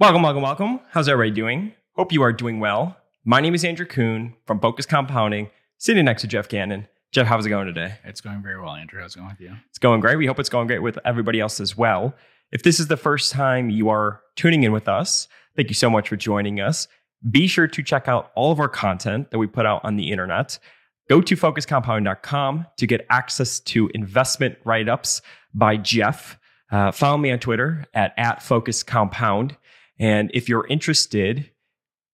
Welcome, welcome, welcome. How's everybody doing? Hope you are doing well. My name is Andrew Kuhn from Focus Compounding, sitting next to Jeff Gannon. Jeff, how's it going today? It's going very well, Andrew. How's it going with you? It's going great. We hope it's going great with everybody else as well. If this is the first time you are tuning in with us, thank you so much for joining us. Be sure to check out all of our content that we put out on the internet. Go to focuscompounding.com to get access to investment write ups by Jeff. Uh, follow me on Twitter at, at Focus Compound. And if you're interested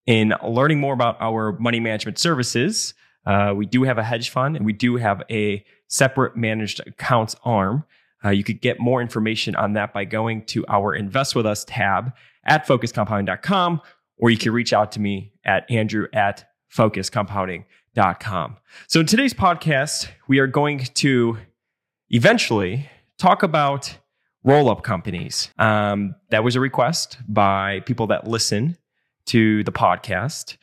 in learning more about our money management services, uh, we do have a hedge fund and we do have a separate managed accounts arm. Uh, you could get more information on that by going to our Invest With Us tab at focuscompounding.com, or you can reach out to me at andrew at focuscompounding.com. So, in today's podcast, we are going to eventually talk about roll up companies. Um, that was a request by people that listen to the podcast.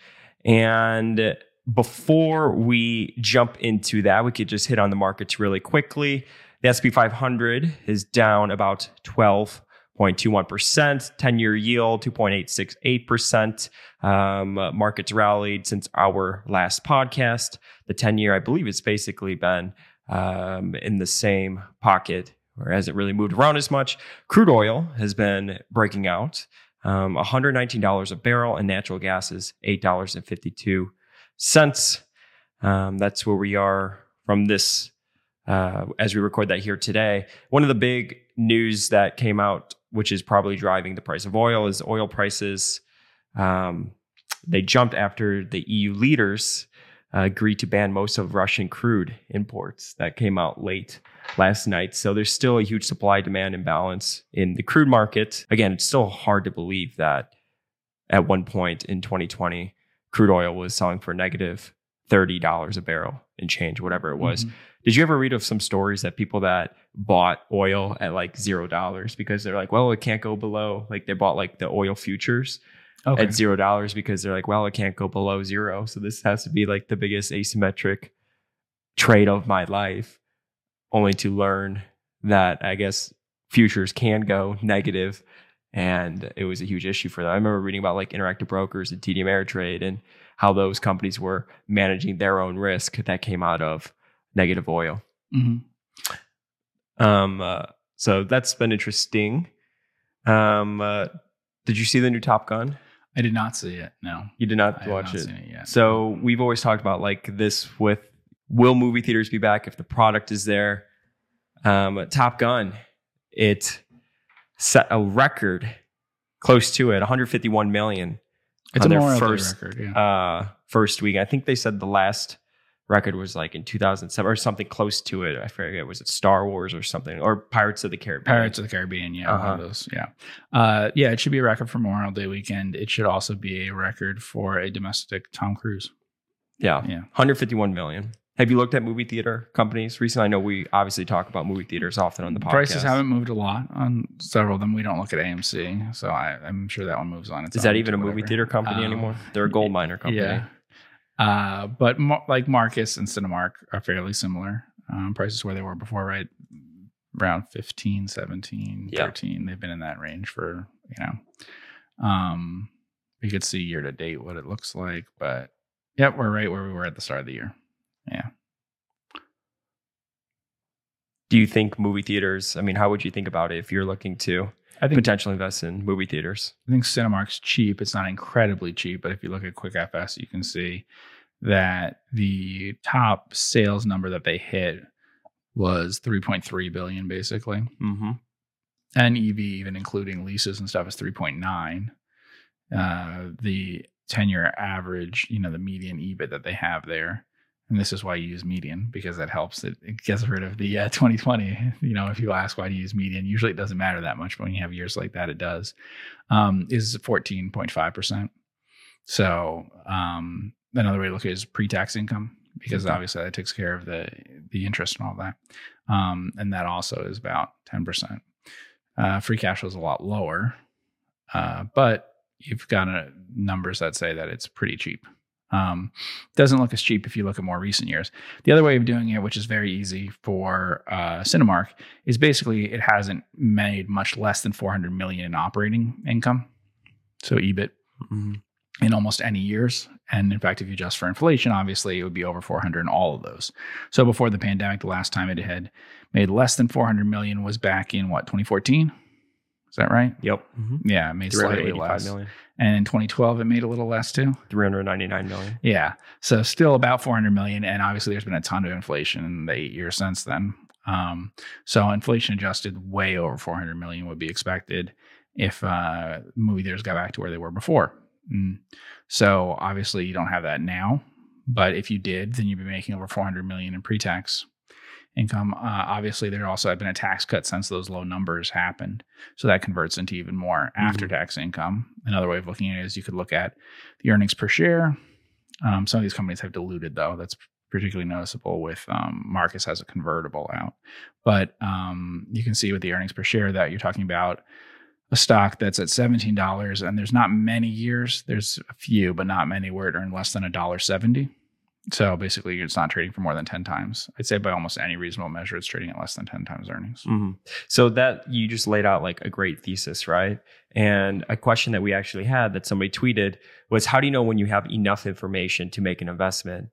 And before we jump into that, we could just hit on the markets really quickly. The SP 500 is down about 12.21%, 10 year yield 2.868%. Um, markets rallied since our last podcast. The 10 year, I believe, has basically been um, in the same pocket or hasn't really moved around as much. Crude oil has been breaking out, um, $119 a barrel, and natural gas is $8.52. Um, that's where we are from this uh, as we record that here today. One of the big news that came out, which is probably driving the price of oil, is oil prices. Um, they jumped after the EU leaders uh, agreed to ban most of Russian crude imports. That came out late last night. So there's still a huge supply demand imbalance in the crude market. Again, it's still hard to believe that at one point in 2020, crude oil was selling for negative $30 a barrel and change, whatever it was. Mm-hmm. Did you ever read of some stories that people that bought oil at like zero dollars because they're like, well, it can't go below, like they bought like the oil futures okay. at zero dollars because they're like, well, it can't go below zero. So this has to be like the biggest asymmetric trade of my life only to learn that I guess futures can go negative and it was a huge issue for them. I remember reading about like Interactive Brokers and TD Ameritrade and how those companies were managing their own risk that came out of negative oil. Mm-hmm. Um, uh, so that's been interesting. Um, uh, did you see the new Top Gun? I did not see it. No, you did not I watch not it. it so we've always talked about like this with will movie theaters be back if the product is there? Um, Top Gun, it set a record close to it, 151 million. It's on their first record, yeah. uh, first week. I think they said the last record was like in 2007 or something close to it. I forget. Was it Star Wars or something or Pirates of the Caribbean? Pirates of the Caribbean. Yeah, uh-huh. one of uh-huh. those. Yeah, uh, yeah. It should be a record for Memorial Day weekend. It should also be a record for a domestic Tom Cruise. Yeah, yeah. 151 million. Have you looked at movie theater companies recently? I know we obviously talk about movie theaters often on the podcast. Prices haven't moved a lot on several of them. We don't look at AMC, so I, am sure that one moves on. Its Is that even a movie theater company um, anymore? They're a gold miner company. Yeah. Uh, but mo- like Marcus and Cinemark are fairly similar um, prices where they were before, right? Around 15, 17, yeah. 13. They've been in that range for, you know, um, we could see year to date what it looks like, but yep, we're right where we were at the start of the year. Yeah. Do you think movie theaters? I mean, how would you think about it if you're looking to I think, potentially invest in movie theaters? I think Cinemark's cheap. It's not incredibly cheap, but if you look at QuickFS, you can see that the top sales number that they hit was 3.3 billion, basically. Mm-hmm. And EV, even including leases and stuff, is 3.9. Uh, the 10 year average, you know, the median EBIT that they have there and this is why you use median because that helps. It, it gets rid of the uh, 2020. You know, if you ask why do you use median, usually it doesn't matter that much, but when you have years like that, it does. Um, is 14.5 percent. So um, another way to look at it is pre-tax income because mm-hmm. obviously that takes care of the the interest and all that, um, and that also is about 10 percent. Uh, free cash flow is a lot lower, uh, but you've got uh, numbers that say that it's pretty cheap. Um, doesn't look as cheap if you look at more recent years. The other way of doing it, which is very easy for uh, Cinemark, is basically it hasn't made much less than 400 million in operating income. So EBIT Mhm. in almost any years. And in fact, if you adjust for inflation, obviously it would be over 400 in all of those. So before the pandemic, the last time it had made less than 400 million was back in what 2014. Is that right? Yep. Mhm. Yeah, it made slightly less. million. And in 2012, it made a little less too. 399 million. Yeah. So still about 400 million. And obviously, there's been a ton of inflation in the eight years since then. Um, so inflation adjusted, way over 400 million would be expected if uh, movie theaters got back to where they were before. Mm. So obviously, you don't have that now. But if you did, then you'd be making over 400 million in pre-tax income. Uh, obviously, there also had been a tax cut since those low numbers happened, so that converts into even more after-tax income. Another way of looking at it is you could look at the earnings per share. Um, some of these companies have diluted, though. That's particularly noticeable with um, Marcus has a convertible out, but um, you can see with the earnings per share that you're talking about a stock that's at seventeen dollars, and there's not many years. There's a few, but not many where it earned less than a dollar seventy. So basically, it's not trading for more than ten times. I'd say by almost any reasonable measure, it's trading at less than ten times earnings. Mhm. So that you just laid out like a great thesis, right? And a question that we actually had that somebody tweeted was how do you know when you have enough information to make an investment?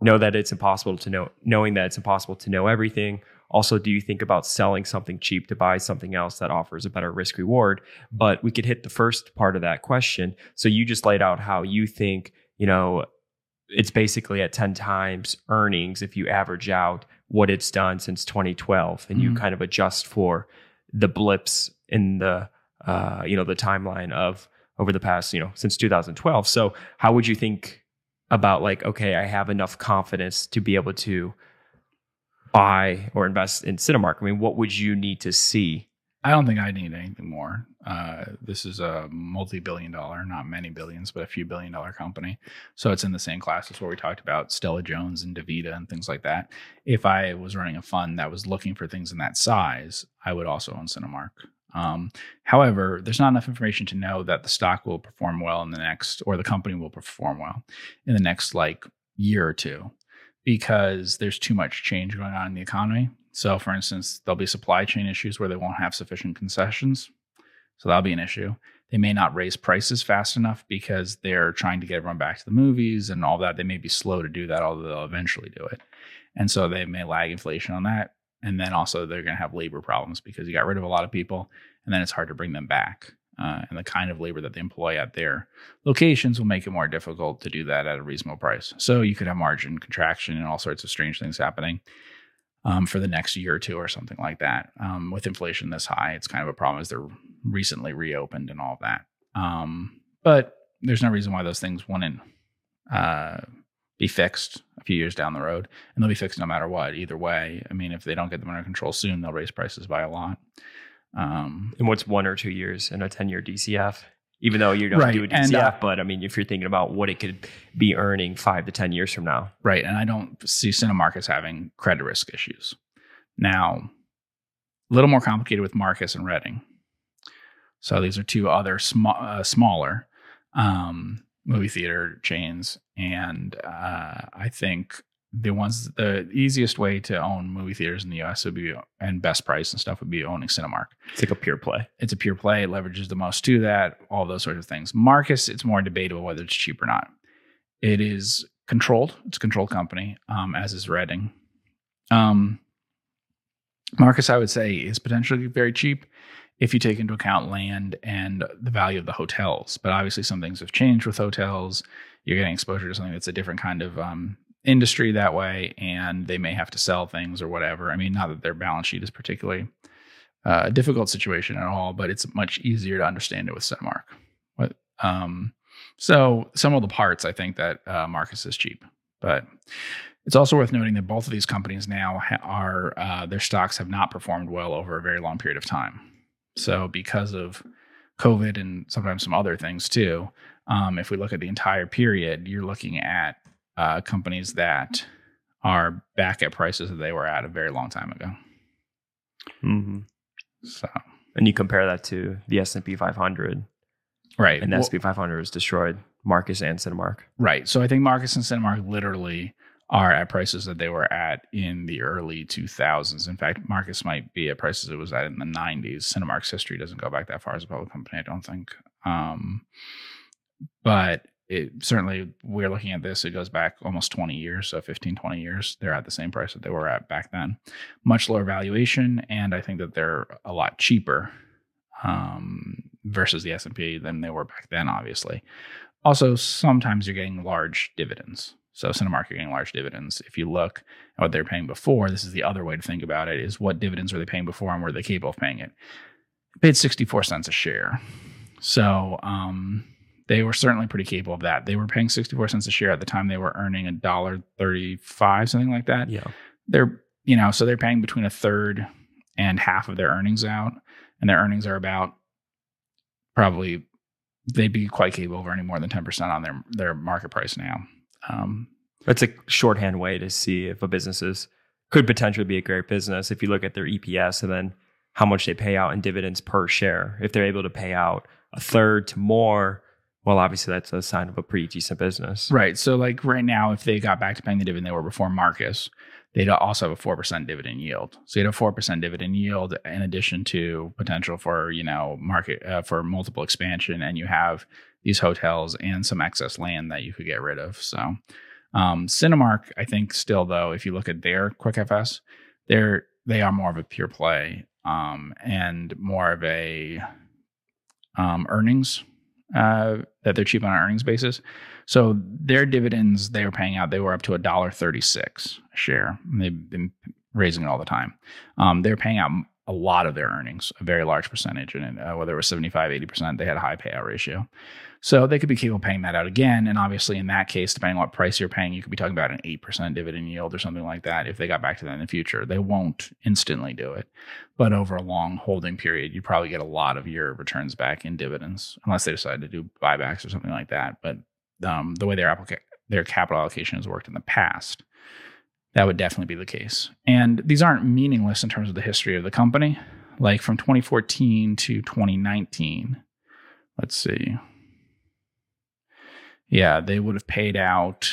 Know that it's impossible to know knowing that it's impossible to know everything. Also, do you think about selling something cheap to buy something else that offers a better risk reward? But we could hit the first part of that question. So you just laid out how you think, you know, it's basically at 10 times earnings if you average out what it's done since 2012 and you Mhm. kind of adjust for the blips in the uh, you know the timeline of over the past you know since 2012 so how would you think about like okay i have enough confidence to be able to buy or invest in cinemark i mean what would you need to see I don't think I need anything more. Uh, this is a multi-billion dollar, not many billions, but a few billion dollar company. So it's in the same class as where we talked about Stella Jones and Davita and things like that. If I was running a fund that was looking for things in that size, I would also own Cinemark. Um, however, there's not enough information to know that the stock will perform well in the next, or the company will perform well in the next like year or two, because there's too much change going on in the economy. So, for instance, there'll be supply chain issues where they won't have sufficient concessions. So, that'll be an issue. They may not raise prices fast enough because they're trying to get everyone back to the movies and all that. They may be slow to do that, although they'll eventually do it. And so they may lag inflation on that. And then also, they're going to have labor problems because you got rid of a lot of people and then it's hard to bring them back. Uh, and the kind of labor that they employ at their locations will make it more difficult to do that at a reasonable price. So you could have margin contraction and all sorts of strange things happening um, for the next year or two or something like that. Um, with inflation this high, it's kind of a problem as they're recently reopened and all of that. Um, but there's no reason why those things wouldn't uh, be fixed a few years down the road, and they'll be fixed no matter what. Either way, I mean, if they don't get them under control soon, they'll raise prices by a lot. Um, in what's one or two years in a 10 year dcf even though you don't Right, do a and, dcf uh, but i mean if you're thinking about what it could be earning five to 10 years from now Right. And I don't see Cinemark as having credit risk issues. Now, a little more complicated with Marcus and Reading. So these are two other sm- uh, smaller um, movie theater chains. And uh, I think the ones, the easiest way to own movie theaters in the US would be, and best price and stuff would be owning Cinemark it's like a pure play it's a pure play. It leverages the most to that, all those sorts of things. Marcus, it's more debatable whether it's cheap or not. It is controlled. It's a controlled company, um, as is Reading. Um, Marcus, I would say, is potentially very cheap if you take into account land and the value of the hotels. But obviously, some things have changed with hotels. You're getting exposure to something that's a different kind of um, industry that way, and they may have to sell things or whatever. I mean, not that their balance sheet is particularly uh, a difficult situation at all, but it's much easier to understand it with Cinemark. Um, so some of the parts, I think that uh, Marcus is cheap, but it's also worth noting that both of these companies now ha- are uh, their stocks have not performed well over a very long period of time. So because of COVID and sometimes some other things too, um, if we look at the entire period, you're looking at uh, companies that are back at prices that they were at a very long time ago. hmm So and you compare that to the s&p 500 right, and the Well- s&p 500 has destroyed marcus and cinemark Right. So I think Marcus and Cinemark literally are at prices that they were at in the early 2000s. In fact, Marcus might be at prices it was at in the 90s. Cinemark's history doesn't go back that far as a public company, I don't think. Um, but it certainly we're looking at this it goes back almost 20 years so 15 20 years they're at the same price that they were at back then. Much lower valuation and i think that they're a lot cheaper um, versus the s&p than they were back then obviously. Also sometimes you're getting large dividends so cinemark are getting large dividends. If you look at what they're paying before this is the other way to think about it is what dividends were they paying before and were they capable of paying it? Paid 64 cents a share. So um, they were certainly pretty capable of that. They were paying 64 cents a share at the time they were earning a dollar 35, something like that. Yeah. They're, you know, so they're paying between a third and half of their earnings out. And their earnings are about probably they'd be quite capable of earning more than 10% on their their market price now. Um, That's a shorthand way to see if a business is could potentially be a great business if you look at their EPS and then how much they pay out in dividends per share. If they're able to pay out a third to more well, obviously that's a sign of a pretty decent business. Right. So like right now, if they got back to paying the dividend they were before Marcus, they'd also have a four percent dividend yield. So you'd have four percent dividend yield in addition to potential for you know market uh, for multiple expansion, and you have these hotels and some excess land that you could get rid of. So um, Cinemark, I think, still though, if you look at their Quick FS, they're they are more of a pure play um, and more of a um, earnings uh, that they're cheap on an earnings basis. So their dividends they were paying out, they were up to a dollar thirty six a share. They've been raising it all the time. Um, they're paying out a lot of their earnings, a very large percentage, and uh, whether it was 75, 80%, they had a high payout ratio. So they could be capable of paying that out again. And obviously, in that case, depending on what price you're paying, you could be talking about an 8% dividend yield or something like that if they got back to that in the future. They won't instantly do it. But over a long holding period, you probably get a lot of your returns back in dividends, unless they decide to do buybacks or something like that. But um, the way their, applica- their capital allocation has worked in the past, that would definitely be the case. And these aren't meaningless in terms of the history of the company. Like from 2014 to 2019, let's see. Yeah, they would have paid out,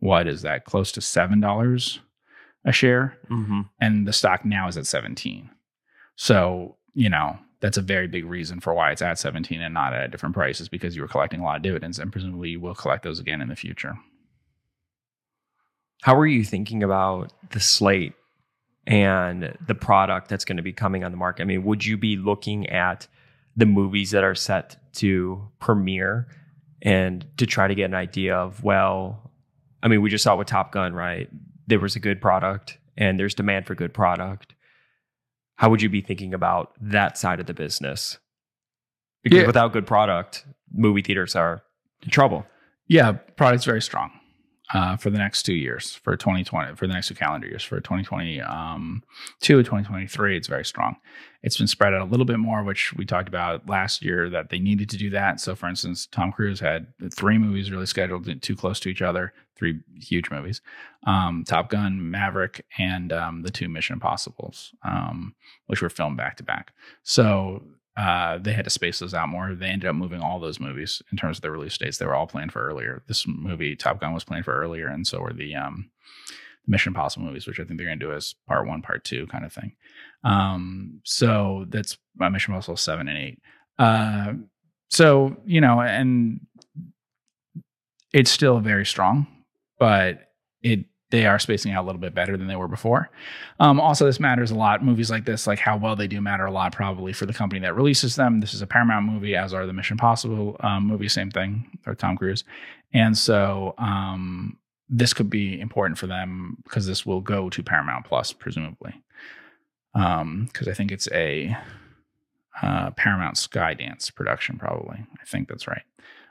what is that, close to $7 a share? Mm-hmm. And the stock now is at 17. So, you know, that's a very big reason for why it's at 17 and not at a different price is because you were collecting a lot of dividends and presumably you will collect those again in the future. How are you thinking about the slate and the product that's going to be coming on the market? I mean, would you be looking at the movies that are set to premiere and to try to get an idea of, well, I mean, we just saw with Top Gun, right? There was a good product and there's demand for good product. How would you be thinking about that side of the business? Because Yeah. without good product, movie theaters are in trouble. Yeah, product's very strong uh, for the next two years, for 2020, for the next two calendar years, for 2022 um, 2023, it's very strong. It's been spread out a little bit more, which we talked about last year that they needed to do that. So, for instance, Tom Cruise had three movies really scheduled too close to each other, three huge movies um, Top Gun, Maverick, and um, the two Mission Impossibles, um, which were filmed back to back. So, uh, they had to space those out more. They ended up moving all those movies in terms of their release dates. They were all planned for earlier. This movie, Top Gun, was planned for earlier, and so were the um, Mission Impossible movies, which I think they're going to do as part one, part two kind of thing. Um, so that's uh, Mission Impossible seven and eight. Uh, so you know, and it's still very strong, but it they are spacing out a little bit better than they were before. Um, also, this matters a lot. Movies like this, like how well they do, matter a lot probably for the company that releases them. This is a Paramount movie, as are the Mission Impossible um, movie, same thing, or Tom Cruise. And so um, this could be important for them because this will go to Paramount Plus, presumably. Because I think it's a uh, Paramount Skydance production, probably. I think that's right.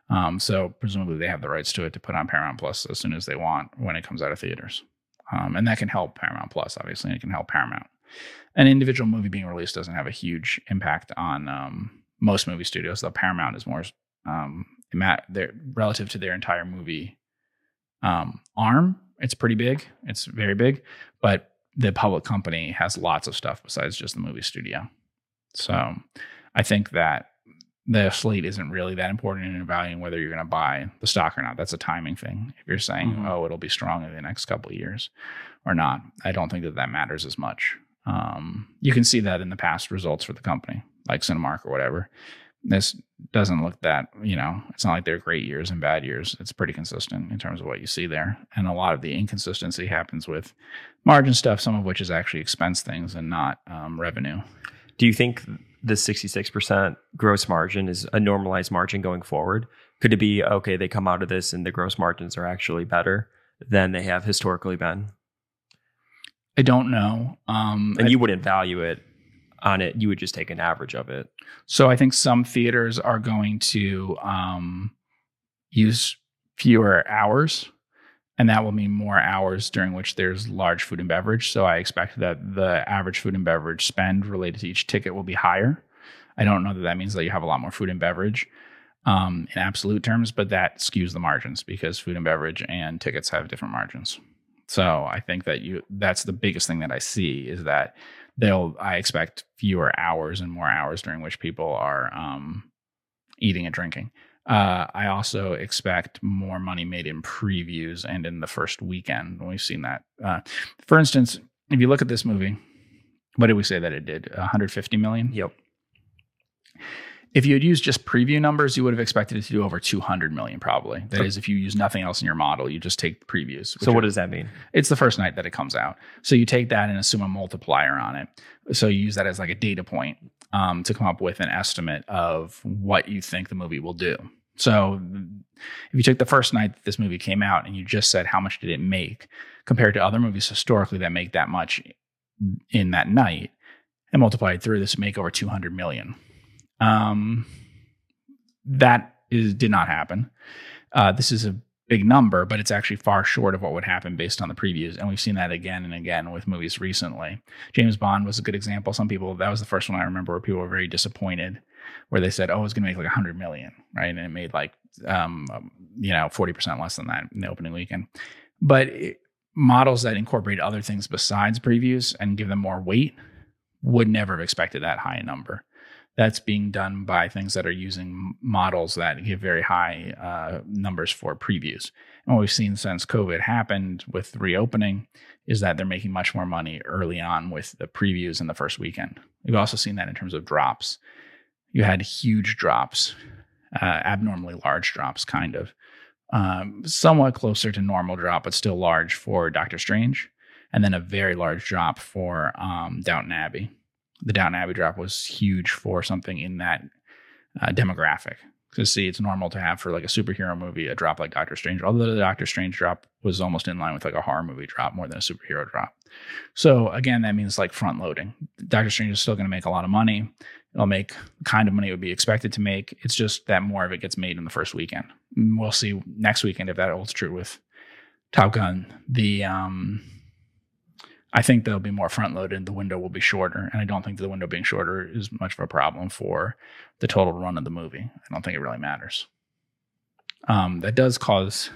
Um, so presumably they have the rights to it to put on Paramount Plus as soon as they want when it comes out of theaters. Um, and that can help Paramount Plus, obviously, and it can help Paramount. An individual movie being released doesn't have a huge impact on um, most movie studios, though Paramount is more um, relative to their entire movie um, arm. It's pretty big. It's very big, but the public company has lots of stuff besides just the movie studio. So I think that the slate isn't really that important in evaluating whether you're going to buy the stock or not. That's a timing thing. If you're saying, Mhm. oh, it'll be strong in the next couple of years or not, I don't think that that matters as much. Um, you can see that in the past results for the company, like Cinemark or whatever. this doesn't look that you know it's not like they're great years and bad years it's pretty consistent in terms of what you see there and a lot of the inconsistency happens with margin stuff some of which is actually expense things and not um, revenue Do you think the 66% gross margin is a normalized margin going forward? Could it be okay, they come out of this and the gross margins are actually better than they have historically been? i don't know um, And I- you wouldn't value it on it, you would just take an average of it. So I think some theaters are going to um, use fewer hours, and that will mean more hours during which there's large food and beverage. So I expect that the average food and beverage spend related to each ticket will be higher. I don't know that that means that you have a lot more food and beverage um, in absolute terms, but that skews the margins because food and beverage and tickets have different margins. So I think that you that's the biggest thing that I see is that they'll I expect fewer hours and more hours during which people are um, eating and drinking. Uh, I also expect more money made in previews and in the first weekend. We've seen that. Uh, for instance, if you look at this movie, what did we say that it did? 150 million. Yep. If you had used just preview numbers, you would have expected it to do over 200 million, probably. That Okay. is, if you use nothing else in your model, you just take the previews. So what are- does that mean? it's the first night that it comes out. So you take that and assume a multiplier on it. So you use that as like a data point um, to come up with an estimate of what you think the movie will do. So if you took the first night that this movie came out and you just said how much did it make compared to other movies historically that make that much in that night and multiplied through this would make over 200 million. Um, that is did not happen. Uh, this is a big number, but it's actually far short of what would happen based on the previews. And we've seen that again and again with movies recently. James Bond was a good example. Some people, that was the first one I remember where people were very disappointed, where they said, oh, it's going to make like 100 million, right? And it made like, um, um, you know, 40% less than that in the opening weekend. But it, models that incorporate other things besides previews and give them more weight would never have expected that high a number that's being done by things that are using models that give very high uh, numbers for previews. And what we've seen since COVID happened with reopening is that they're making much more money early on with the previews in the first weekend. We've also seen that in terms of drops. You had huge drops, uh, abnormally large drops, kind of. Um, somewhat closer to normal drop, but still large for Doctor Strange, and then a very large drop for um, Downton Abbey the Downton Abbey drop was huge for something in that uh, demographic. To see, it's normal to have for like a superhero movie a drop like Doctor Strange, although the Doctor Strange drop was almost in line with like a horror movie drop more than a superhero drop. So again, that means like front loading. Doctor Strange is still going to make a lot of money. It'll make kind of money it would be expected to make. It's just that more of it gets made in the first weekend. We'll see next weekend if that holds true with Top Gun. The um, I think they'll be more front loaded. The window will be shorter. And I don't think the window being shorter is much of a problem for the total run of the movie. I don't think it really matters. Um, that does cause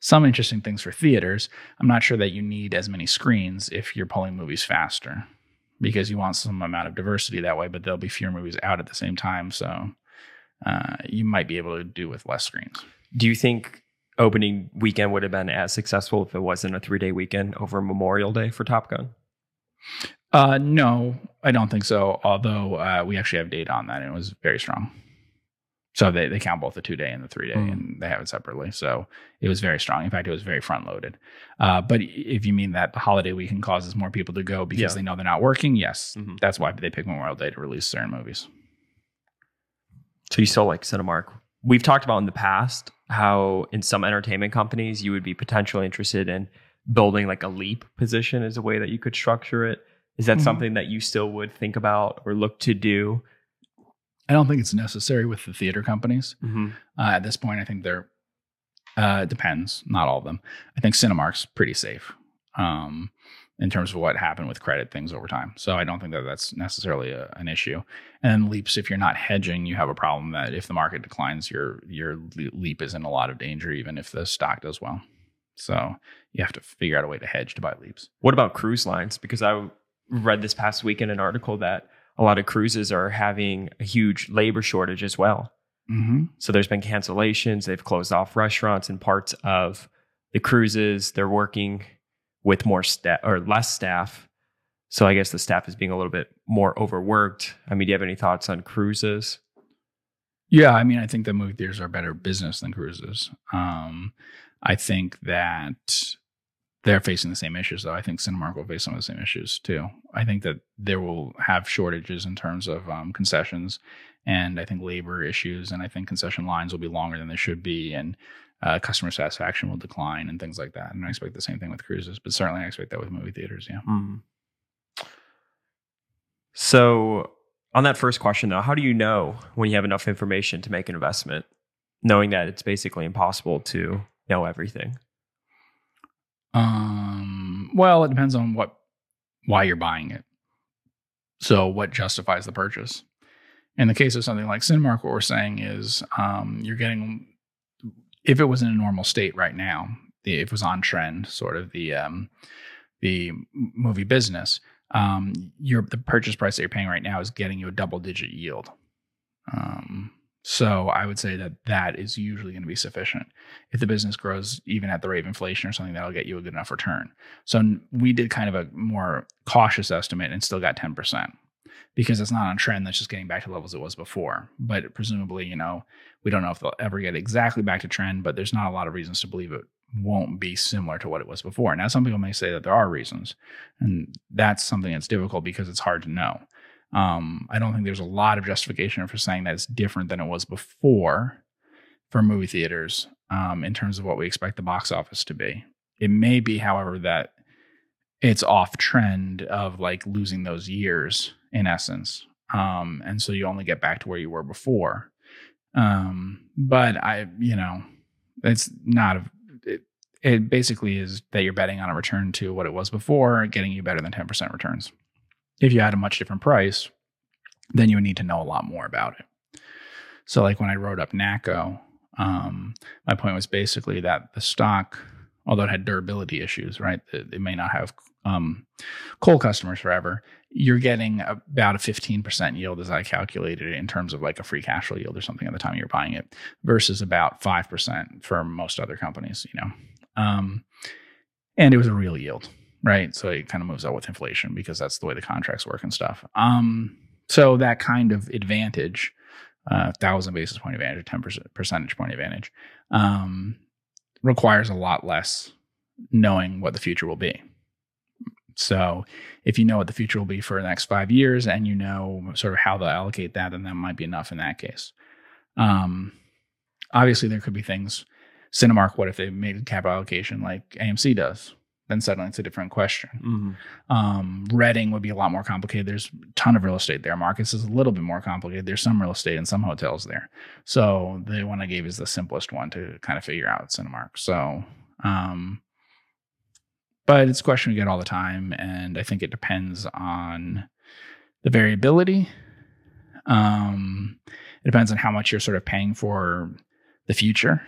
some interesting things for theaters. I'm not sure that you need as many screens if you're pulling movies faster because you want some amount of diversity that way, but there'll be fewer movies out at the same time. So uh, you might be able to do with less screens. Do you think opening weekend would have been as successful if it wasn't a three day weekend over Memorial Day for Top Gun? Uh, no, I don't think so. Although uh, we actually have data on that, and it was very strong. So they, they count both the two day and the three day, Mm. and they have it separately. So it was very strong. In fact, it was very front loaded. Uh, but if you mean that the holiday weekend causes more people to go because Yeah. they know they're not working, yes, Mhm. that's why they pick Memorial Day to release certain movies. So you still like Cinemark. We've talked about in the past how in some entertainment companies you would be potentially interested in building like a leap position as a way that you could structure it. Is that Mhm. something that you still would think about or look to do? I don't think it's necessary with the theater companies. Mm-hmm. Uh, at this point, I think they're uh, it depends, not all of them. I think Cinemark's pretty safe um, in terms of what happened with credit things over time. So I don't think that that's necessarily a, an issue. And then leaps, if you're not hedging, you have a problem that if the market declines, your your leap is in a lot of danger, even if the stock does well. So you have to figure out a way to hedge to buy leaps. What about cruise lines? Because I read this past week in an article that a lot of cruises are having a huge labor shortage as well. Mm-hmm. So there's been cancellations. They've closed off restaurants and parts of the cruises. They're working with more staff or less staff. So I guess the staff is being a little bit more overworked. I mean, do you have any thoughts on cruises? Yeah, I mean, I think that movie theaters are better business than cruises. Um, I think that they're facing the same issues, though. I think Cinemark will face some of the same issues too. I think that there will have shortages in terms of um, concessions, and I think labor issues, and I think concession lines will be longer than they should be, and uh, customer satisfaction will decline, and things like that. And I expect the same thing with cruises, but certainly I expect that with movie theaters. Yeah. Mm. So, on that first question, though, how do you know when you have enough information to make an investment, knowing that it's basically impossible to know everything? Um, well, it depends on what why you're buying it. So, what justifies the purchase? In the case of something like Cinemark, what we're saying is um, you're getting, if it was in a normal state right now, if it was on trend, sort of the um, the movie business, um, your the purchase price that you're paying right now is getting you a double digit yield. Um, so I would say that that is usually going to be sufficient. If the business grows even at the rate of inflation or something, that'll get you a good enough return. So we did kind of a more cautious estimate and still got 10% because it's not on trend. That's just getting back to levels it was before. But presumably, you know, we don't know if they'll ever get exactly back to trend, but there's not a lot of reasons to believe it won't be similar to what it was before. Now, some people may say that there are reasons, and that's something that's difficult because it's hard to know. Um, I don't think there's a lot of justification for saying that it's different than it was before for movie theaters um, in terms of what we expect the box office to be. It may be, however, that it's off trend of like losing those years in essence. Um, and so you only get back to where you were before. Um, but I, you know, it's not a, it, it basically is that you're betting on a return to what it was before, getting you better than 10% returns. If you had a much different price, then you would need to know a lot more about it. So, like when I wrote up NACCO, um, my point was basically that the stock, although it had durability issues, right? It, it may not have um, coal customers forever. You're getting about a 15% yield, as I calculated it, in terms of like a free cash flow yield or something at the time you're buying it, versus about 5% for most other companies, you know. Um, and it was a real yield right? So it kind of moves out with inflation because that's the way the contracts work and stuff. Um, so that kind of advantage, uh, thousand basis point advantage, ten percentage point advantage, um, requires a lot less knowing what the future will be. So if you know what the future will be for the next five years and you know sort of how they'll allocate that, then that might be enough in that case. Um, obviously, there could be things. Cinemark, what if they made a capital allocation like AMC does? then suddenly it's a different question. Mm-hmm. Um, Reading would be a lot more complicated. There's a ton of real estate there. Marcus is a little bit more complicated. There's some real estate and some hotels there. So the one I gave is the simplest one to kind of figure out Cinemark. So, um, but it's a question we get all the time, and I think it depends on the variability. Um, it depends on how much you're sort of paying for the future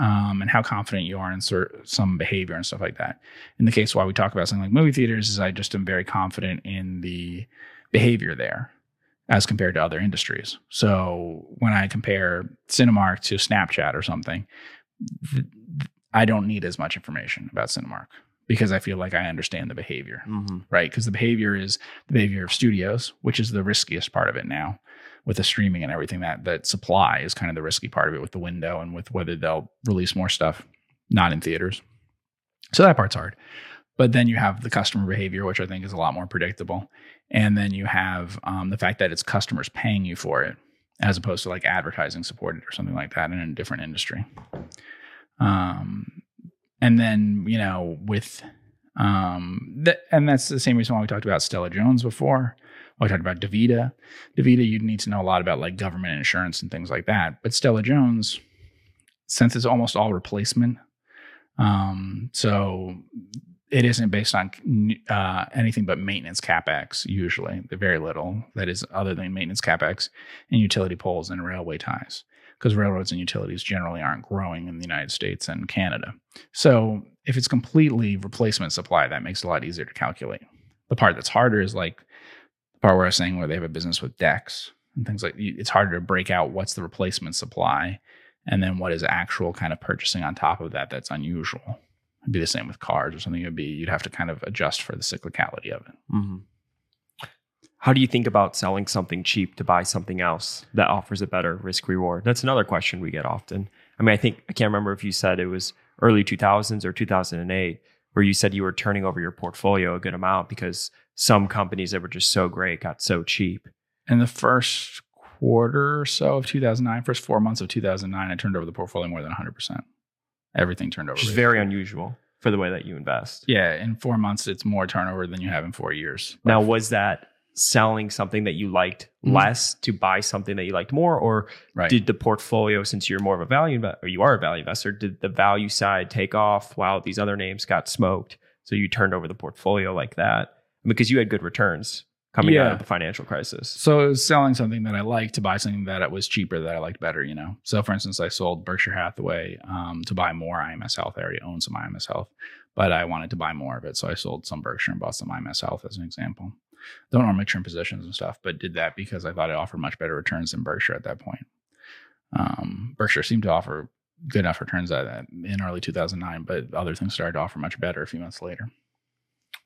um, and how confident you are in sort some behavior and stuff like that. In the case why we talk about something like movie theaters, is I just am very confident in the behavior there as compared to other industries. So when I compare Cinemark to Snapchat or something, th- I don't need as much information about Cinemark because I feel like I understand the behavior, mm-hmm. right? Because the behavior is the behavior of studios, which is the riskiest part of it now with the streaming and everything that that supply is kind of the risky part of it with the window and with whether they'll release more stuff not in theaters. So that part's hard. But then you have the customer behavior, which I think is a lot more predictable. And then you have um, the fact that it's customers paying you for it, as opposed to like advertising supported or something like that in a different industry. Um, and then you know with um, th- and that's the same reason why we talked about Stella Jones before. I talked about DaVita. DaVita, you'd need to know a lot about like government insurance and things like that. But Stella Jones, since it's almost all replacement, um, so it isn't based on uh, anything but maintenance capex. Usually, very little that is other than maintenance capex and utility poles and railway ties, because railroads and utilities generally aren't growing in the United States and Canada. So if it's completely replacement supply, that makes it a lot easier to calculate. The part that's harder is like the part where I was saying where they have a business with decks and things like it's harder to break out what's the replacement supply and then what is actual kind of purchasing on top of that that's unusual. It'd be the same with cars or something. It'd be you'd have to kind of adjust for the cyclicality of it. Mm-hmm. How do you think about selling something cheap to buy something else that offers a better risk reward? That's another question we get often. I mean, I think I can't remember if you said it was early 2000s or 2008 where you said you were turning over your portfolio a good amount because some companies that were just so great got so cheap. In the first quarter or so of 2009, first four months of 2009, I turned over the portfolio more than 100%. Everything turned over. Which is very unusual for the way that you invest. Yeah, in four months, it's more turnover than you have in four years. Now, was that selling something that you liked Mhm. less to buy something that you liked more, or Right. did the portfolio, since you're more of a value or you are a value investor, did the value side take off while these other names got smoked? So you turned over the portfolio like that because you had good returns coming out of the financial crisis. So it was selling something that I liked to buy something that it was cheaper that I liked better, you know. So for instance, I sold Berkshire Hathaway um, to buy more IMS Health. I already own some IMS Health, but I wanted to buy more of it. So I sold some Berkshire and bought some IMS Health as an example. Don't normally trim positions and stuff, but did that because I thought it offered much better returns than Berkshire at that point. Um, Berkshire seemed to offer good enough returns at, at- in early 2009, but other things started to offer much better a few months later.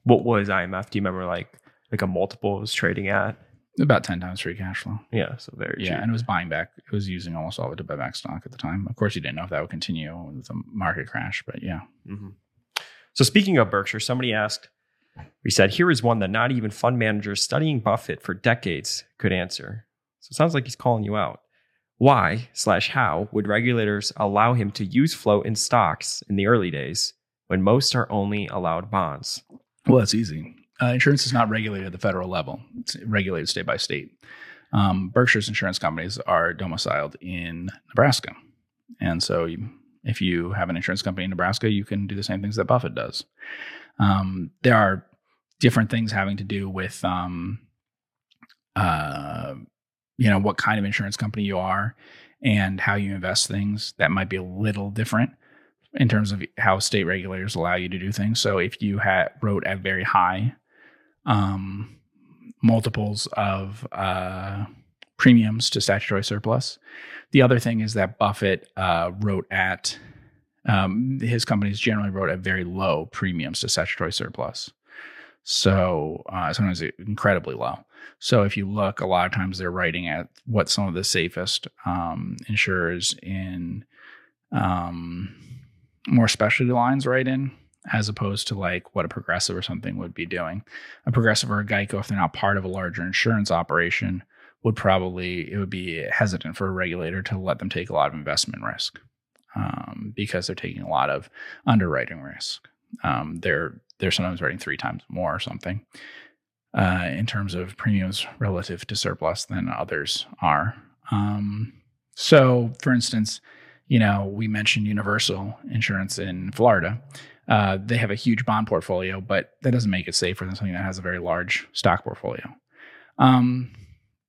What was IMS? Do you remember like like a multiple it was trading at? About 10 times free cash flow. Yeah, so very Yeah, cheap. and it was buying back. It was using almost all of it to buy back stock at the time. Of course, you didn't know if that would continue with the market crash, but yeah. hmm So speaking of Berkshire, somebody asked, we said, here is one that not even fund managers studying Buffett for decades could answer. So it sounds like he's calling you out. Why slash how would regulators allow him to use float in stocks in the early days when most are only allowed bonds? Well, that's easy. Uh, insurance is not regulated at the federal level; it's regulated state by state. Um, Berkshire's insurance companies are domiciled in Nebraska, and so you, if you have an insurance company in Nebraska, you can do the same things that Buffett does. Um, there are different things having to do with, um, uh, you know, what kind of insurance company you are and how you invest things that might be a little different in terms of how state regulators allow you to do things. So if you had wrote at very high um, multiples of uh, premiums to statutory surplus, the other thing is that Buffett uh, wrote at um, his companies generally wrote at very low premiums to statutory surplus. So uh, sometimes incredibly low. So if you look, a lot of times they're writing at what some of the safest um, insurers in um, more specialty lines write in, as opposed to like what a progressive or something would be doing. A progressive or a Geico, if they're not part of a larger insurance operation, would probably it would be hesitant for a regulator to let them take a lot of investment risk um, because they're taking a lot of underwriting risk. Um, they're they're sometimes writing three times more or something uh, in terms of premiums relative to surplus than others are. Um, so, for instance, you know, we mentioned Universal Insurance in Florida. Uh, they have a huge bond portfolio, but that doesn't make it safer than something that has a very large stock portfolio. Um,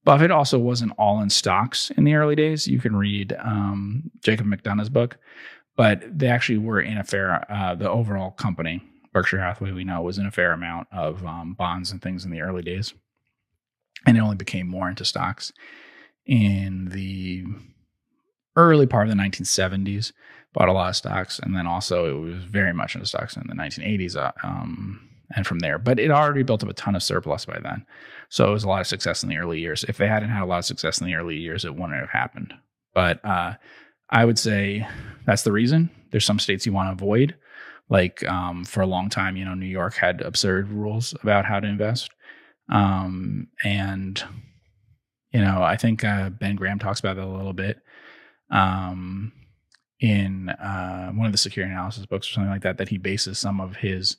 Buffett also wasn't all in stocks in the early days. You can read um, Jacob McDonough's book, but they actually were in a fair, uh, the overall company, Berkshire Hathaway, we know, was in a fair amount of um, bonds and things in the early days. And it only became more into stocks in the early part of the 1970s. Bought a lot of stocks, and then also it was very much into stocks in the 1980s, uh, um, and from there. But it already built up a ton of surplus by then, so it was a lot of success in the early years. If they hadn't had a lot of success in the early years, it wouldn't have happened. But uh, I would say that's the reason. There's some states you want to avoid. Like um, for a long time, you know, New York had absurd rules about how to invest, um, and you know, I think uh, Ben Graham talks about that a little bit um, in uh, one of the security analysis books or something like that. That he bases some of his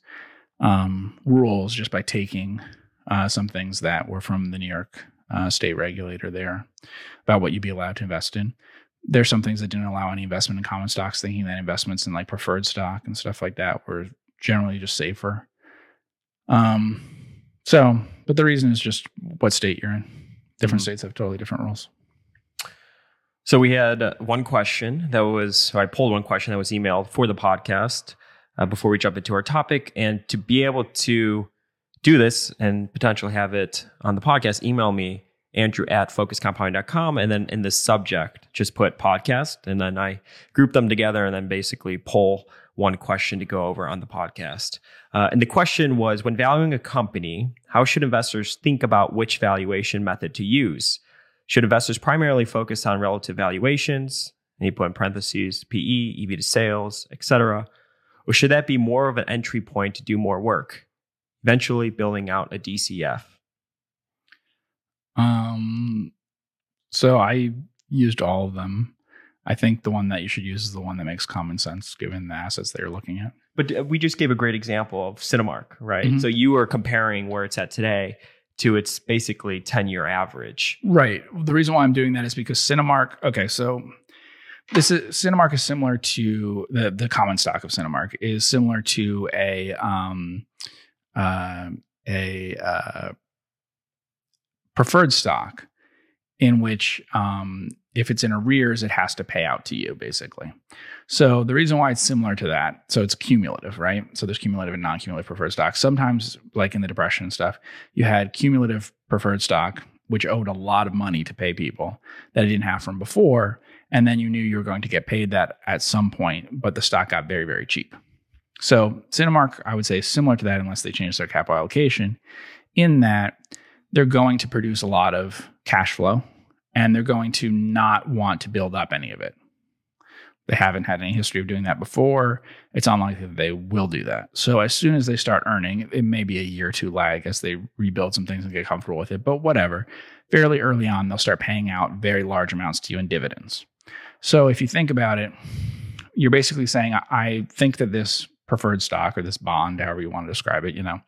um, rules just by taking uh, some things that were from the New York uh, state regulator there about what you'd be allowed to invest in. There's some things that didn't allow any investment in common stocks, thinking that investments in like preferred stock and stuff like that were generally just safer. Um, so, but the reason is just what state you're in. Different Mhm. states have totally different rules. So we had uh, one question that was, so I pulled one question that was emailed for the podcast uh, before we jump into our topic. And to be able to do this and potentially have it on the podcast, email me Andrew at focuscompounding.com. And then in the subject, just put podcast. And then I group them together and then basically pull one question to go over on the podcast. Uh, and the question was when valuing a company, how should investors think about which valuation method to use? Should investors primarily focus on relative valuations? And you put in parentheses PE, EV to sales, etc. Or should that be more of an entry point to do more work, eventually building out a DCF? Um, so I used all of them. I think the one that you should use is the one that makes common sense given the assets that you're looking at. But uh, we just gave a great example of Cinemark, right? Mhm. So you were comparing where it's at today to its basically 10 year average. Right. The reason why I'm doing that is because Cinemark. Okay, so this is Cinemark is similar to the the common stock of Cinemark is similar to a um uh, a uh, preferred stock in which um if it's in arrears it has to pay out to you basically. So the reason why it's similar to that, so it's cumulative, right? So there's cumulative and non-cumulative preferred stock. Sometimes like in the depression and stuff, you had cumulative preferred stock which owed a lot of money to pay people that it didn't have from before. And then you knew you were going to get paid that at some point, but the stock got very, very cheap. So Cinemark, I would say, is similar to that unless they change their capital allocation, in that they're going to produce a lot of cash flow and they're going to not want to build up any of it. They haven't had any history of doing that before. It's unlikely that they will do that. So as soon as they start earning, it may be a year or two lag as they rebuild some things and get comfortable with it, but whatever. Fairly early on, they'll start paying out very large amounts to you in dividends. So if you think about it, you're basically saying, I- I think that this preferred stock or this bond, however you want to describe it, you know,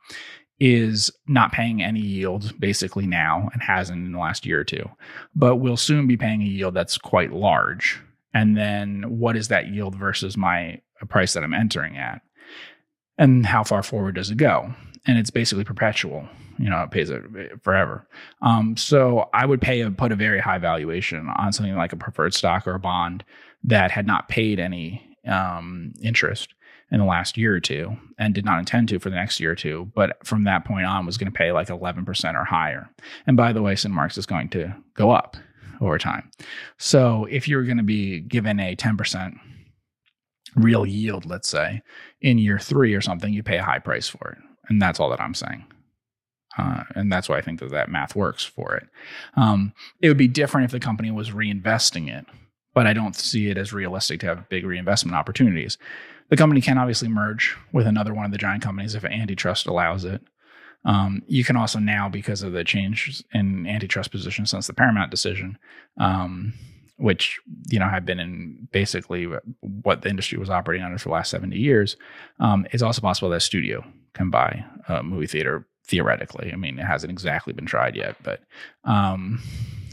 is not paying any yield basically now and hasn't in the last year or two, but will soon be paying a yield that's quite large. And then what is that yield versus my price that I'm entering at? And how far forward does it go? And it's basically perpetual. You know, it pays it forever. Um, so I would pay a put a very high valuation on something like a preferred stock or a bond that had not paid any um, interest in the last year or two and did not intend to for the next year or two. But from that point on, was going to pay like 11% or higher. And by the way, Cinemarks is going to go up over time. So if you're going to be given a 10% real yield, let's say, in year three or something, you pay a high price for it. And that's all that I'm saying. Uh, and that's why I think that that math works for it. Um, it would be different if the company was reinvesting it, but I don't see it as realistic to have big reinvestment opportunities. The company can obviously merge with another one of the giant companies if antitrust allows it. Um, you can also now, because of the change in antitrust position since the Paramount decision, um, which you know had been in basically what the industry was operating under for the last 70 years, um, it's also possible that a studio can buy a movie theater theoretically. I mean, it hasn't exactly been tried yet, but um,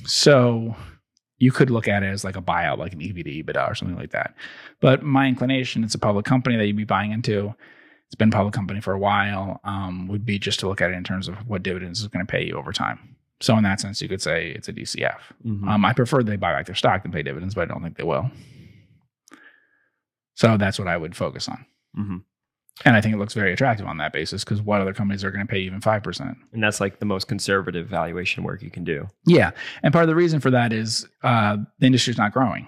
so you could look at it as like a buyout, like an EV to EBITDA or something like that. But my inclination, it's a public company that you'd be buying into. It's been a public company for a while. Um, would be just to look at it in terms of what dividends is going to pay you over time. So in that sense, you could say it's a DCF. Mhm. Um, I prefer they buy back their stock than pay dividends, but I don't think they will. So that's what I would focus on. Mhm. And I think it looks very attractive on that basis because what other companies are going to pay even 5%? And that's like the most conservative valuation work you can do. Yeah. And part of the reason for that is uh, the industry is not growing.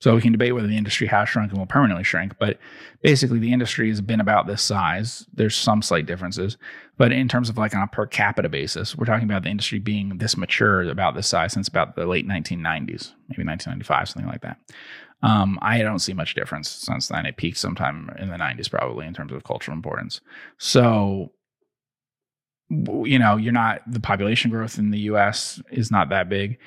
So we can debate whether the industry has shrunk and will permanently shrink, but basically the industry has been about this size. There's some slight differences, but in terms of like on a per capita basis, we're talking about the industry being this mature about this size since about the late 1990s, maybe 1995, something like that. Um, I don't see much difference since then. It peaked sometime in the 90s, probably in terms of cultural importance. So, you know, you're not the population growth in the U.S. is not that big.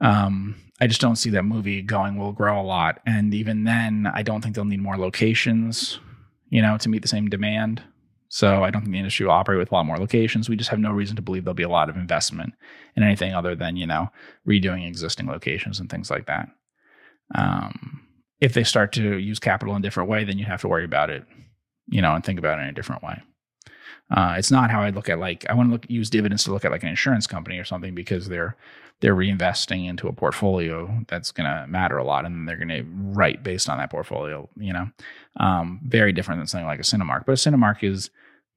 Um, I just don't see that movie going will grow a lot, and even then, I don't think they'll need more locations, you know, to meet the same demand. So I don't think the industry will operate with a lot more locations. We just have no reason to believe there'll be a lot of investment in anything other than you know redoing existing locations and things like that. Um, if they start to use capital in a different way, then you have to worry about it, you know, and think about it in a different way. Uh, it's not how I look at like I want to look use dividends to look at like an insurance company or something because they're they're reinvesting into a portfolio that's going to matter a lot, and they're going to write based on that portfolio. You know, um, very different than something like a Cinemark. But a Cinemark is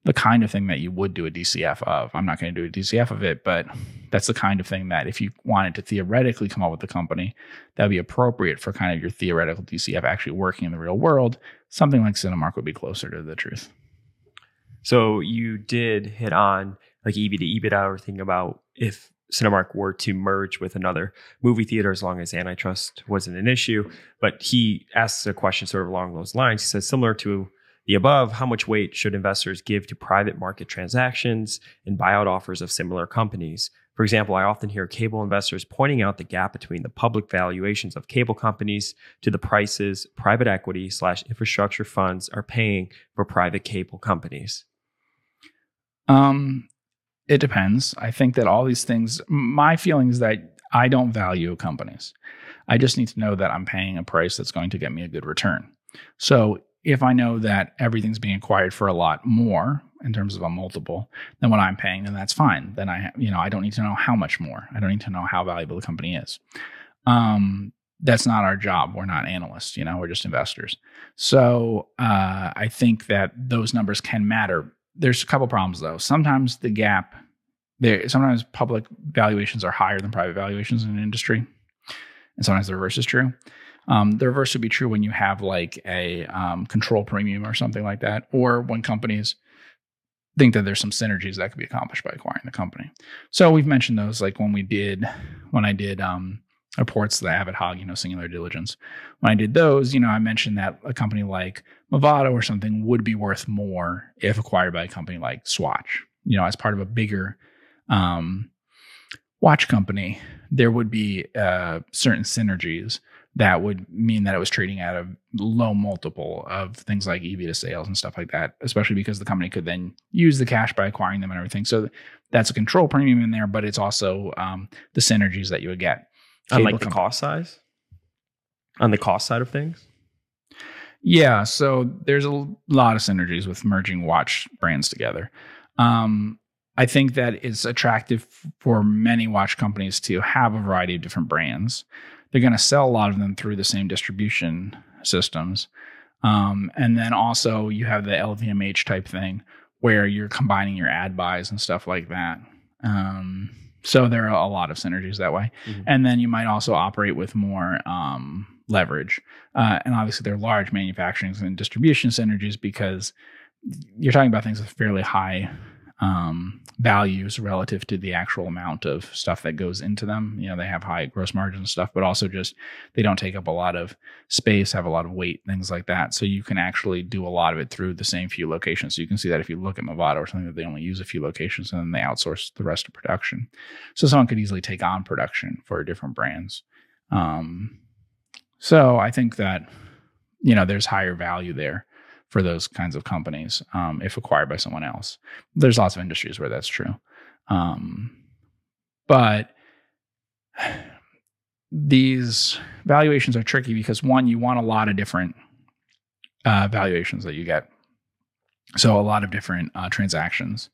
the kind of thing that you would do a DCF of. I'm not going to do a DCF of it, but that's the kind of thing that if you wanted to theoretically come up with a company that would be appropriate for kind of your theoretical DCF actually working in the real world, something like Cinemark would be closer to the truth. So you did hit on like EV to EBITDA or thinking about if Cinemark were to merge with another movie theater as long as antitrust wasn't an issue. But he asks a question sort of along those lines. He says, similar to the above, how much weight should investors give to private market transactions and buyout offers of similar companies? For example, I often hear cable investors pointing out the gap between the public valuations of cable companies to the prices private equity slash infrastructure funds are paying for private cable companies. Um, it depends. I think that all these things, my feeling is that I don't value companies. I just need to know that I'm paying a price that's going to get me a good return. So if I know that everything's being acquired for a lot more in terms of a multiple than what I'm paying, then that's fine. Then I, you know, I don't need to know how much more. I don't need to know how valuable the company is. Um, that's not our job. We're not analysts, you know, we're just investors. So uh, I think that those numbers can matter. There's a couple problems though. Sometimes the gap, there, sometimes public valuations are higher than private valuations in an industry, and sometimes the reverse is true. Um, the reverse would be true when you have like a um, control premium or something like that, or when companies think that there's some synergies that could be accomplished by acquiring the company. So we've mentioned those, like when we did, when I did um, reports, the Avid Hog, you know, singular diligence. When I did those, you know, I mentioned that a company like Movado or something would be worth more if acquired by a company like Swatch. You know, as part of a bigger um, watch company, there would be uh, certain synergies that would mean that it was trading at a low multiple of things like EV to sales and stuff like that, especially because the company could then use the cash by acquiring them and everything. So that's a control premium in there, but it's also um, the synergies that you would get. On like the cost size? On the cost side of things? Yeah. So there's a lot of synergies with merging watch brands together. Um, I think that it's attractive for many watch companies to have a variety of different brands they're going to sell a lot of them through the same distribution systems. Um, and then also you have the LVMH type thing where you're combining your ad buys and stuff like that. Um, so there are a lot of synergies that way. Mm-hmm. And then you might also operate with more um, leverage. Uh, and obviously, there are large manufacturing and distribution synergies because you're talking about things with fairly high um, values relative to the actual amount of stuff that goes into them. You know, they have high gross margin stuff, but also just they don't take up a lot of space, have a lot of weight, things like that. So you can actually do a lot of it through the same few locations. So you can see that if you look at Movado or something that they only use a few locations and then they outsource the rest of production. So someone could easily take on production for different brands. Um, so I think that you know there's higher value there for those kinds of companies um, if acquired by someone else. There's lots of industries where that's true. Um, but these valuations are tricky because one, you want a lot of different uh, valuations that you get. So a lot of different uh, transactions.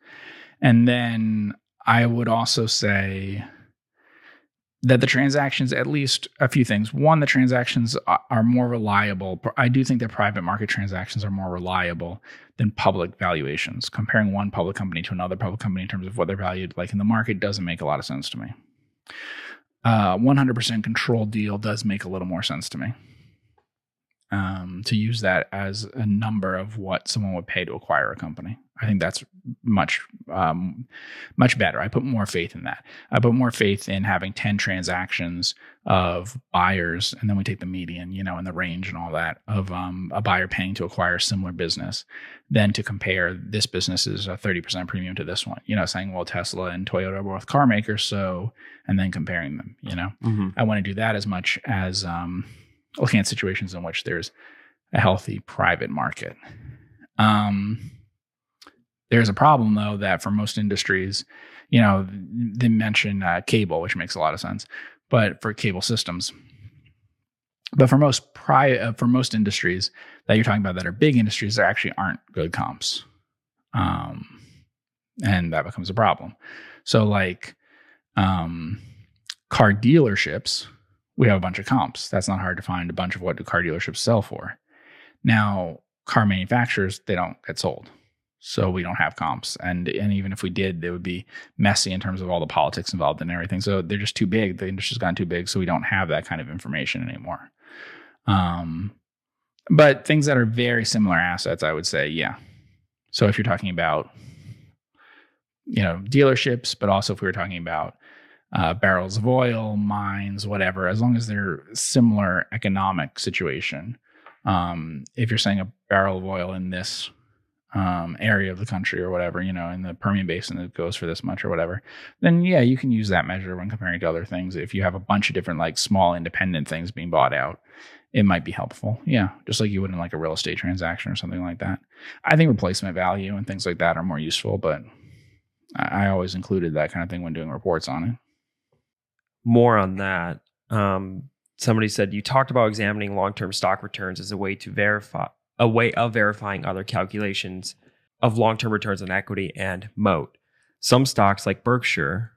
And then I would also say that the transactions, at least a few things. One, the transactions are more reliable. I do think that private market transactions are more reliable than public valuations. Comparing one public company to another public company in terms of what they're valued like in the market doesn't make a lot of sense to me. Uh, 100% control deal does make a little more sense to me. Um, to use that as a number of what someone would pay to acquire a company. I think that's much um, much better. I put more faith in that. I put more faith in having ten transactions of buyers, and then we take the median, you know, and the range and all that of um, a buyer paying to acquire a similar business, than to compare this business is a thirty percent premium to this one. You know, saying well Tesla and Toyota are both car makers, so and then comparing them. You know, mm-hmm. I want to do that as much as um, looking at situations in which there's a healthy private market. Um, there's a problem though that for most industries, you know, they mention uh, cable, which makes a lot of sense, but for cable systems. But for most pri- uh, for most industries that you're talking about that are big industries, there actually aren't good comps, um, and that becomes a problem. So, like um, car dealerships, we have a bunch of comps. That's not hard to find. A bunch of what do car dealerships sell for? Now, car manufacturers they don't get sold. So we don't have comps, and and even if we did, it would be messy in terms of all the politics involved and everything. So they're just too big. The industry's gotten too big, so we don't have that kind of information anymore. Um, but things that are very similar assets, I would say, yeah. So if you're talking about, you know, dealerships, but also if we were talking about uh, barrels of oil, mines, whatever, as long as they're similar economic situation. Um, if you're saying a barrel of oil in this um, area of the country or whatever, you know, in the Permian Basin it goes for this much or whatever, then yeah, you can use that measure when comparing to other things. If you have a bunch of different like small independent things being bought out, it might be helpful. Yeah, just like you would in like a real estate transaction or something like that. I think replacement value and things like that are more useful, but I, I always included that kind of thing when doing reports on it. More on that. Um, somebody said you talked about examining long-term stock returns as a way to verify a way of verifying other calculations of long-term returns on equity and moat. Some stocks like Berkshire,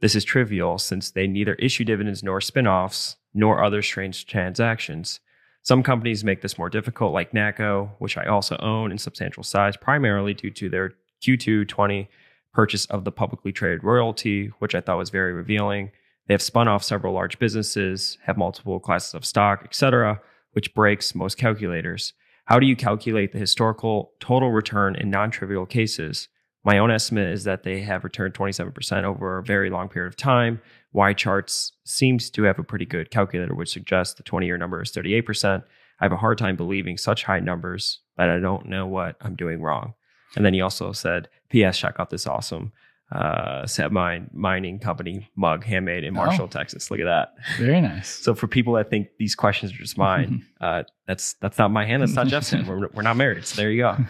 this is trivial since they neither issue dividends nor spin-offs nor other strange transactions. Some companies make this more difficult, like NACCO, which I also own in substantial size, primarily due to their Q2 20 purchase of the publicly traded royalty, which I thought was very revealing. They have spun off several large businesses, have multiple classes of stock, etc., which breaks most calculators. How do you calculate the historical total return in non trivial cases? My own estimate is that they have returned 27% over a very long period of time. YCharts seems to have a pretty good calculator, which suggests the 20 year number is 38%. I have a hard time believing such high numbers, but I don't know what I'm doing wrong. And then he also said, P.S. Check out this awesome uh, Sabine mining company mug handmade in Marshall, oh, Texas. Look at that. Very nice. So for people that think these questions are just mine, uh, that's that's not my hand. That's not Geoff's hand. We're, we're not married. So there you go.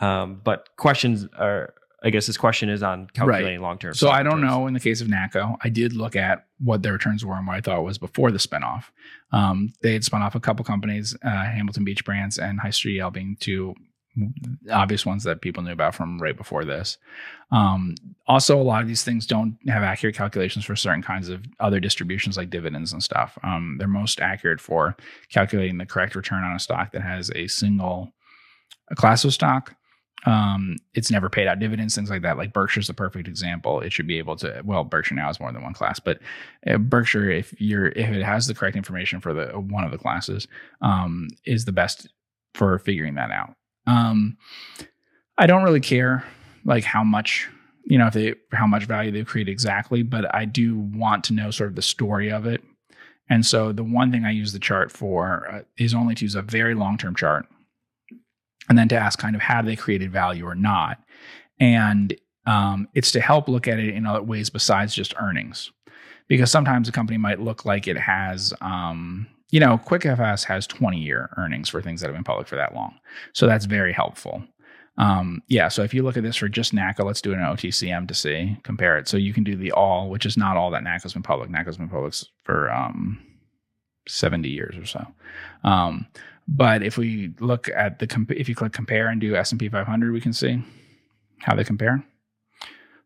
Um, but questions are, I guess this question is on calculating right. long term. So I don't returns. know in the case of NACCO, I did look at what their returns were and what I thought was before the spinoff. Um, they had spun off a couple companies, uh, Hamilton Beach Brands and Hyster-Yale being two obvious ones that people knew about from right before this. Um, also, a lot of these things don't have accurate calculations for certain kinds of other distributions like dividends and stuff. Um, they're most accurate for calculating the correct return on a stock that has a single a class of stock. Um, it's never paid out dividends, things like that. Like Berkshire's the perfect example. It should be able to. Well, Berkshire now is more than one class, but uh, Berkshire, if you're if it has the correct information for the one of the classes, um, is the best for figuring that out. Um, I don't really care like how much you know if they how much value they create exactly, but I do want to know sort of the story of it. And so the one thing I use the chart for uh, is only to use a very long term chart, and then to ask kind of how they created value or not, and um, it's to help look at it in other ways besides just earnings, because sometimes a company might look like it has um, you know, QuickFS has 20 year earnings for things that have been public for that long. So that's very helpful. Um, yeah, so if you look at this for just NACCO, let's do an OTCM to see, compare it. So you can do the all, which is not all that NACCO's been public. NACCO's been public for um, 70 years or so. Um, but if we look at the, comp- if you click compare and do S&P 500, we can see how they compare.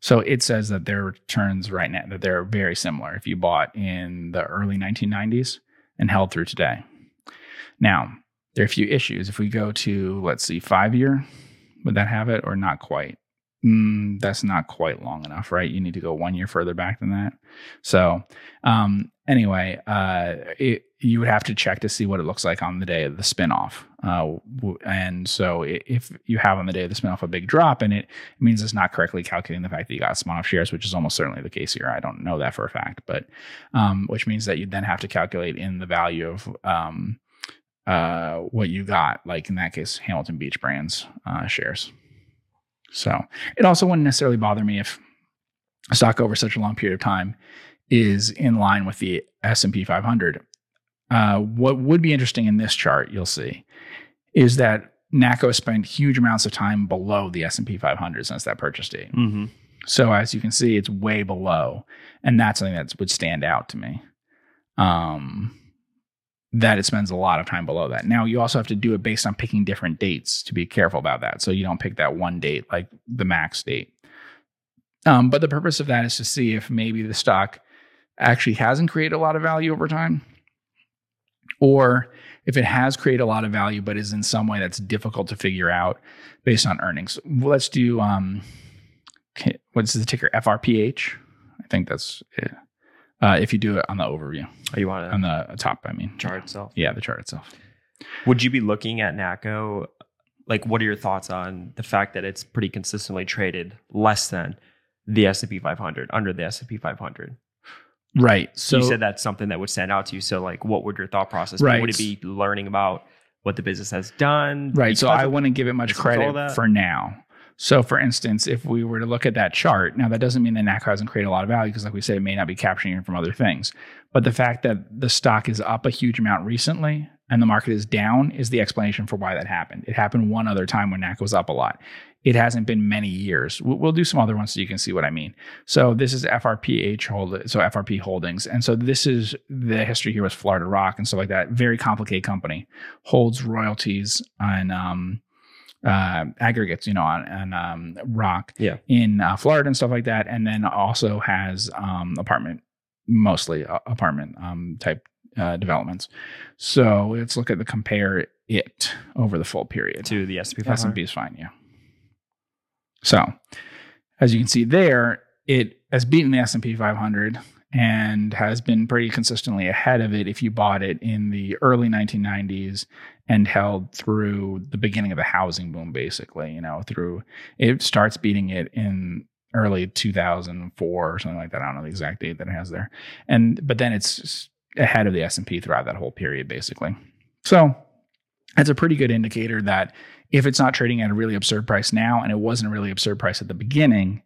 So it says that their returns right now, that they're very similar. If you bought in the early 1990s, and held through today. Now, there are a few issues. If we go to, let's see, five year, would that have it or not quite? Mm, that's not quite long enough, right? You need to go one year further back than that. So, um, anyway, uh, it, you would have to check to see what it looks like on the day of the spinoff. Uh, and so, if you have on the day of the spinoff a big drop and it, means it's not correctly calculating the fact that you got spinoff shares, which is almost certainly the case here. I don't know that for a fact, but um, which means that you then have to calculate in the value of um, uh, what you got, like in that case, Hamilton Beach Brands uh, shares. So it also wouldn't necessarily bother me if a stock over such a long period of time is in line with the S&P 500. Uh, what would be interesting in this chart, you'll see, is that NACCO spent huge amounts of time below the S&P 500 since that purchase date. Mm-hmm. So as you can see, it's way below, and that's something that would stand out to me. Um, that it spends a lot of time below that. Now, you also have to do it based on picking different dates to be careful about that. So you don't pick that one date like the max date. Um, but the purpose of that is to see if maybe the stock actually hasn't created a lot of value over time, or if it has created a lot of value but is in some way that's difficult to figure out based on earnings. Let's do um, what's the ticker FRPH? I think that's it. Uh, if you do it on the overview. Oh, you want on the top, I mean. Chart itself? Yeah, the chart itself. Would you be looking at NACCO? Like, what are your thoughts on the fact that it's pretty consistently traded less than the S&P 500, under the S&P 500? Right. So you said that's something that would stand out to you. So, like, what would your thought process be? Right. Would it be learning about what the business has done? Right. So I wouldn't give it much credit for now. So, for instance, if we were to look at that chart, now that doesn't mean that NACCO hasn't created a lot of value because, like we said, it may not be capturing it from other things. But the fact that the stock is up a huge amount recently and the market is down is the explanation for why that happened. It happened one other time when NACCO was up a lot. It hasn't been many years. We'll, do some other ones so you can see what I mean. So this is FRPH hold, so FRP Holdings, and so this is the history here with Florida Rock and stuff like that. Very complicated company, holds royalties on um, uh, aggregates, you know, on, on um, rock Yeah. in uh, Florida and stuff like that, and then also has um, apartment, mostly uh, apartment um, type uh, developments. So let's look at the compare it over the full period. to the S&P S 500? and P is fine, yeah. So, as you can see there, it has beaten the S and P 500 and has been pretty consistently ahead of it if you bought it in the early 1990s and held through the beginning of the housing boom. Basically, you know, through it starts beating it in early 2004 or something like that. I don't know the exact date that it has there, and but then it's ahead of the S and P throughout that whole period, basically. So that's a pretty good indicator that if it's not trading at a really absurd price now and it wasn't a really absurd price at the beginning,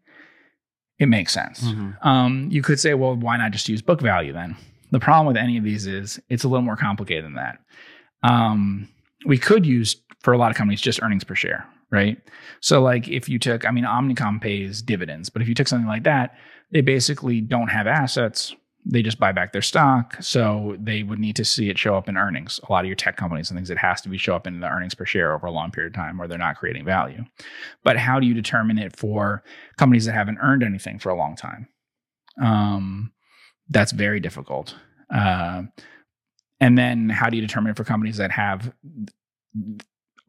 it makes sense. Mhm. Um, you could say, well, why not just use book value then? The problem with any of these is it's a little more complicated than that. Um, we could use for a lot of companies just earnings per share, right? So, like if you took, I mean, Omnicom pays dividends, but if you took something like that, they basically don't have assets. They just buy back their stock. So they would need to see it show up in earnings. A lot of your tech companies and things, it has to be show up in the earnings per share over a long period of time or they're not creating value. But how do you determine it for companies that haven't earned anything for a long time? Um, that's very difficult. Uh, and then how do you determine for companies that have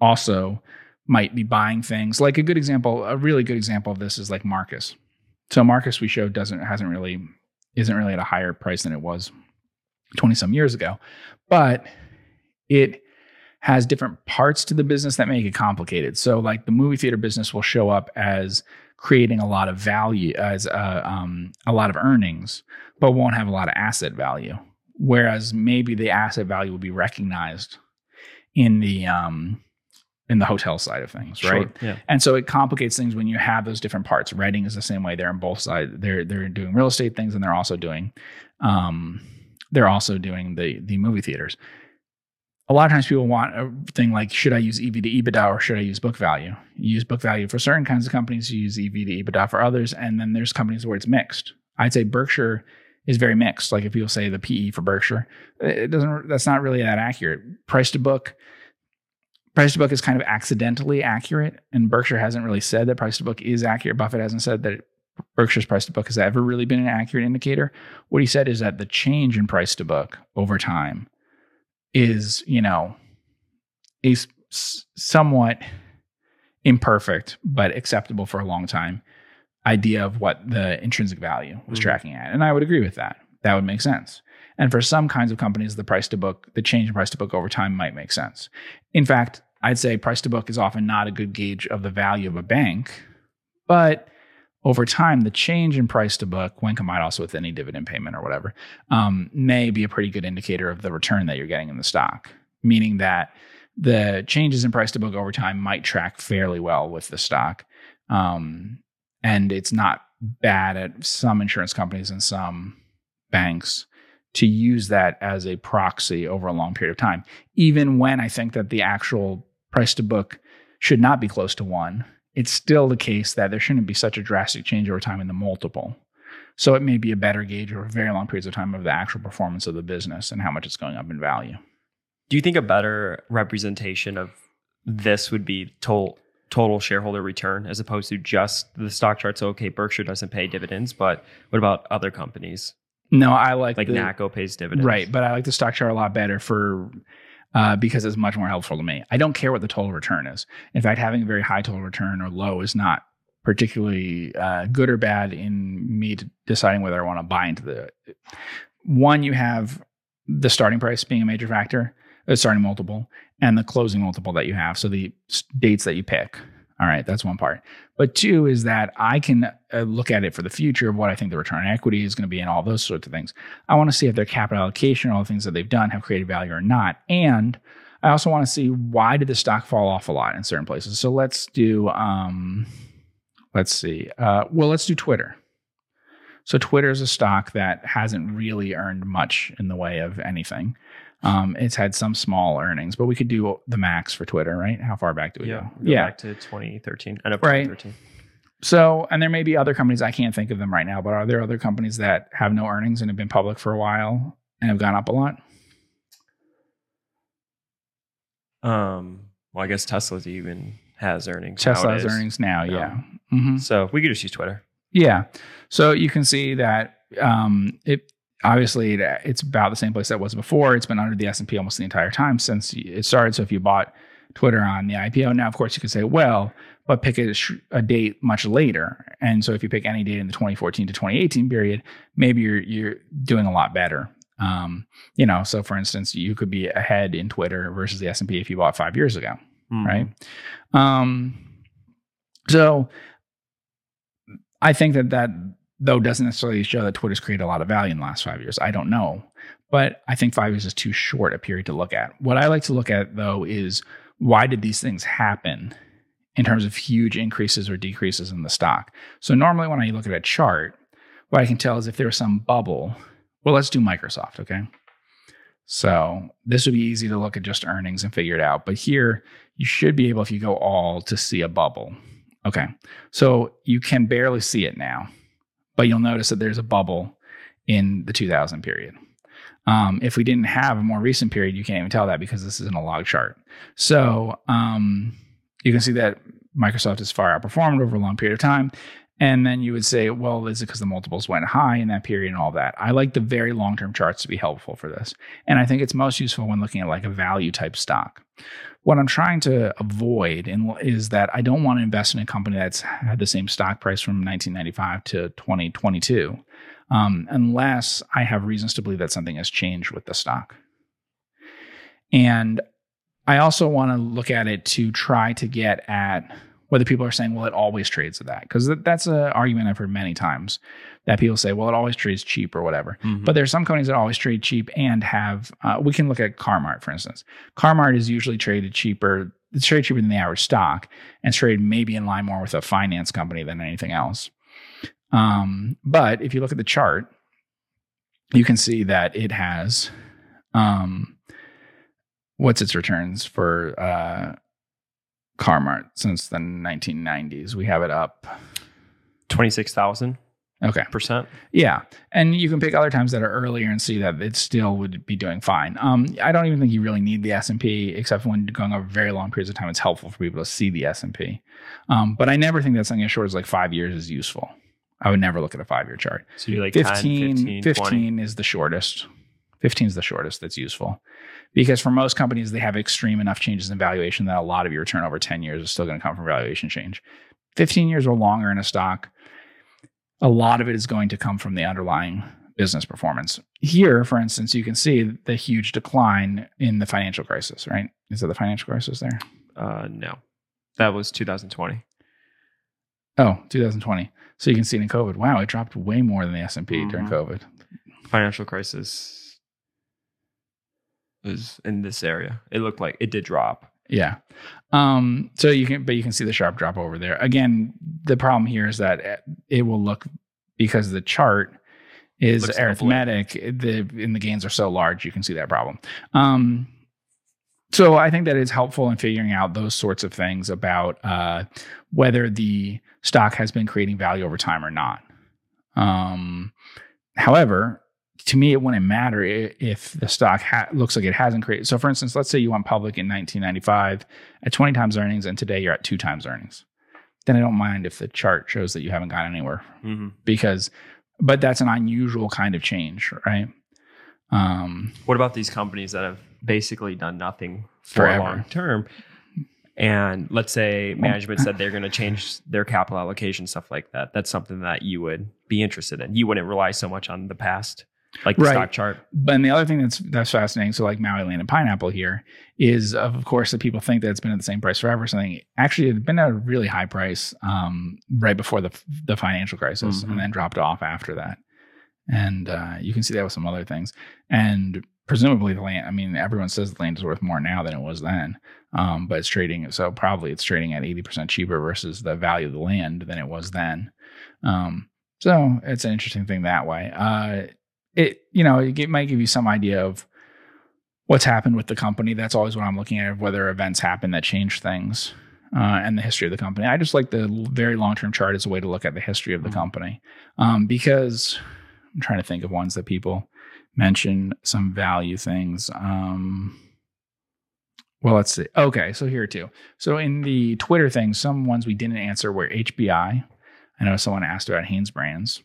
also might be buying things? Like a good example, a really good example of this is like Marcus. So Marcus we showed doesn't hasn't really isn't really at a higher price than it was 20 some years ago. But it has different parts to the business that make it complicated. So like the movie theater business will show up as creating a lot of value as uh, um, a lot of earnings, but won't have a lot of asset value. Whereas maybe the asset value will be recognized in the um, in the hotel side of things, right? Sure. Yeah. And so it complicates things when you have those different parts. Reading is the same way. They're on both sides. They're they're doing real estate things and they're also doing um they're also doing the the movie theaters. A lot of times people want a thing like should I use EV to EBITDA or should I use book value? You use book value for certain kinds of companies, you use EV to EBITDA for others, and then there's companies where it's mixed. I'd say Berkshire is very mixed. Like if people say the PE for Berkshire, it doesn't that's not really that accurate. Price to book price to book is kind of accidentally accurate, and Berkshire hasn't really said that price to book is accurate. Buffett hasn't said that Berkshire's price to book has ever really been an accurate indicator. What he said is that the change in price to book over time is, you know, is somewhat imperfect but acceptable for a long time idea of what the intrinsic value was Mhm. tracking at. And I would agree with that. That would make sense. And for some kinds of companies, the price to book, the change in price to book over time might make sense. In fact, I'd say price to book is often not a good gauge of the value of a bank, but over time, the change in price to book, when combined also with any dividend payment or whatever, um, may be a pretty good indicator of the return that you're getting in the stock. Meaning that the changes in price to book over time might track fairly well with the stock, um, and it's not bad at some insurance companies and some banks to use that as a proxy over a long period of time, even when I think that the actual price to book should not be close to one. It's still the case that there shouldn't be such a drastic change over time in the multiple. So it may be a better gauge over very long periods of time of the actual performance of the business and how much it's going up in value. Do you think a better representation of this would be total total shareholder return as opposed to just the stock chart? So okay, Berkshire doesn't pay dividends, but what about other companies No, I like like the, NACCO pays dividends? Right, but I like the stock chart a lot better for uh, because it's much more helpful to me. I don't care what the total return is. In fact, having a very high total return or low is not particularly uh, good or bad in me deciding whether I want to buy into the. One, you have the starting price being a major factor, starting multiple, and the closing multiple that you have. So the dates that you pick. All right, that's one part. But two is that I can uh, look at it for the future of what I think the return on equity is going to be and all those sorts of things. I want to see if their capital allocation, all the things that they've done, have created value or not. And I also want to see why did the stock fall off a lot in certain places. So let's do, um, let's see. Uh, well, let's do Twitter. So Twitter is a stock that hasn't really earned much in the way of anything. Um, it's had some small earnings, but we could do the max for Twitter, right? How far back do we yeah, go? go? Back to 2013. I know Right. 2013. So, and there may be other companies I can't think of them right now, but are there other companies that have no earnings and have been public for a while and have gone up a lot? Um, well, I guess Tesla's even has earnings. Tesla has earnings now, No. yeah. hmm So we could just use Twitter. Yeah. So you can see that um, it obviously it's about the same place that it was before. It's been under the S and P almost the entire time since it started. So if you bought Twitter on the IPO, now of course you could say, well, but pick a, sh- a date much later. And so if you pick any date in the 2014 to 2018 period, maybe you're you're doing a lot better. Um, you know, so for instance, you could be ahead in Twitter versus the S and P if you bought five years ago Mhm. right? Um, so I think that that though doesn't necessarily show that Twitter's created a lot of value in the last five years. I don't know, but I think five years is too short a period to look at. What I like to look at though is why did these things happen in terms of huge increases or decreases in the stock? So normally when I look at a chart, what I can tell is if there was some bubble. Well, let's do Microsoft, okay? So this would be easy to look at just earnings and figure it out. But here, you should be able, if you go all, to see a bubble. Okay. So you can barely see it now, but you'll notice that there's a bubble in the 2000 period. Um, if we didn't have a more recent period, you can't even tell that because this isn't a log chart. So um, you can see that Microsoft has far outperformed over a long period of time. And then you would say, well, is it because the multiples went high in that period and all that? I like the very long term charts to be helpful for this. And I think it's most useful when looking at like a value type stock. What I'm trying to avoid in, is that I don't want to invest in a company that's had the same stock price from 1995 to 2022, um, unless I have reasons to believe that something has changed with the stock. And I also want to look at it to try to get at whether people are saying, well, it always trades at that. Because that's an argument I've heard many times that people say, well, it always trades cheap or whatever. Mhm. But there's some companies that always trade cheap and have, uh, we can look at Car-Mart, for instance. Car-Mart is usually traded cheaper, it's traded cheaper than the average stock and traded maybe in line more with a finance company than anything else. Um, but if you look at the chart, you can see that it has, um, what's its returns for, uh, Car-Mart since the 1990s. We have it up. 26,000 Okay. percent. Yeah. And you can pick other times that are earlier and see that it still would be doing fine. Um, I don't even think you really need the S&P except when going over very long periods of time, it's helpful for people to see the S&P. Um, but I never think that something as short as like five years is useful. I would never look at a five-year chart. So you're like 15, 10, 15, 15 is the shortest. 15 is the shortest that's useful. Because for most companies, they have extreme enough changes in valuation that a lot of your return over 10 years is still going to come from valuation change. 15 years or longer in a stock, a lot of it is going to come from the underlying business performance. Here, for instance, you can see the huge decline in the financial crisis, right? Is that the financial crisis there? Uh, no, that was 2020. Oh, 2020. So you can see it in COVID. Wow, it dropped way more than the S&P during Mhm. COVID. Financial crisis was in this area. It looked like it did drop. Yeah. Um, so you can, but you can see the sharp drop over there. Again, the problem here is that it will look because the chart is like arithmetic. The and the gains are so large, you can see that problem. Um, so I think that it's helpful in figuring out those sorts of things about uh, whether the stock has been creating value over time or not. Um, however, to me, it wouldn't matter if the stock ha- looks like it hasn't created. So, for instance, let's say you went public in 1995 at 20 times earnings, and today you're at two times earnings. Then I don't mind if the chart shows that you haven't gone anywhere Mm-hmm. because, but that's an unusual kind of change, right? Um, What about these companies that have basically done nothing for Forever. a long term? And let's say management said they're going to change their capital allocation, stuff like that. That's something that you would be interested in. You wouldn't rely so much on the past, like the Right. stock chart. But and the other thing that's that's fascinating, so like Maui Land and Pineapple here, is of course that people think that it's been at the same price forever. or Something actually it had been at a really high price um, right before the the financial crisis, Mhm. and then dropped off after that. And uh, you can see that with some other things. And presumably the land. I mean, everyone says the land is worth more now than it was then, um, but it's trading. So probably it's trading at eighty percent cheaper versus the value of the land than it was then. Um, so it's an interesting thing that way. Uh, it you know it might give you some idea of what's happened with the company. That's always what I'm looking at. Whether events happen that change things uh, and the history of the company. I just like the very long term chart as a way to look at the history of the Mhm. company um, because I'm trying to think of ones that people mention some value things. Um, well, let's see. Okay, so here too. So in the Twitter thing, some ones we didn't answer were HBI. I know someone asked about Hanes Brands.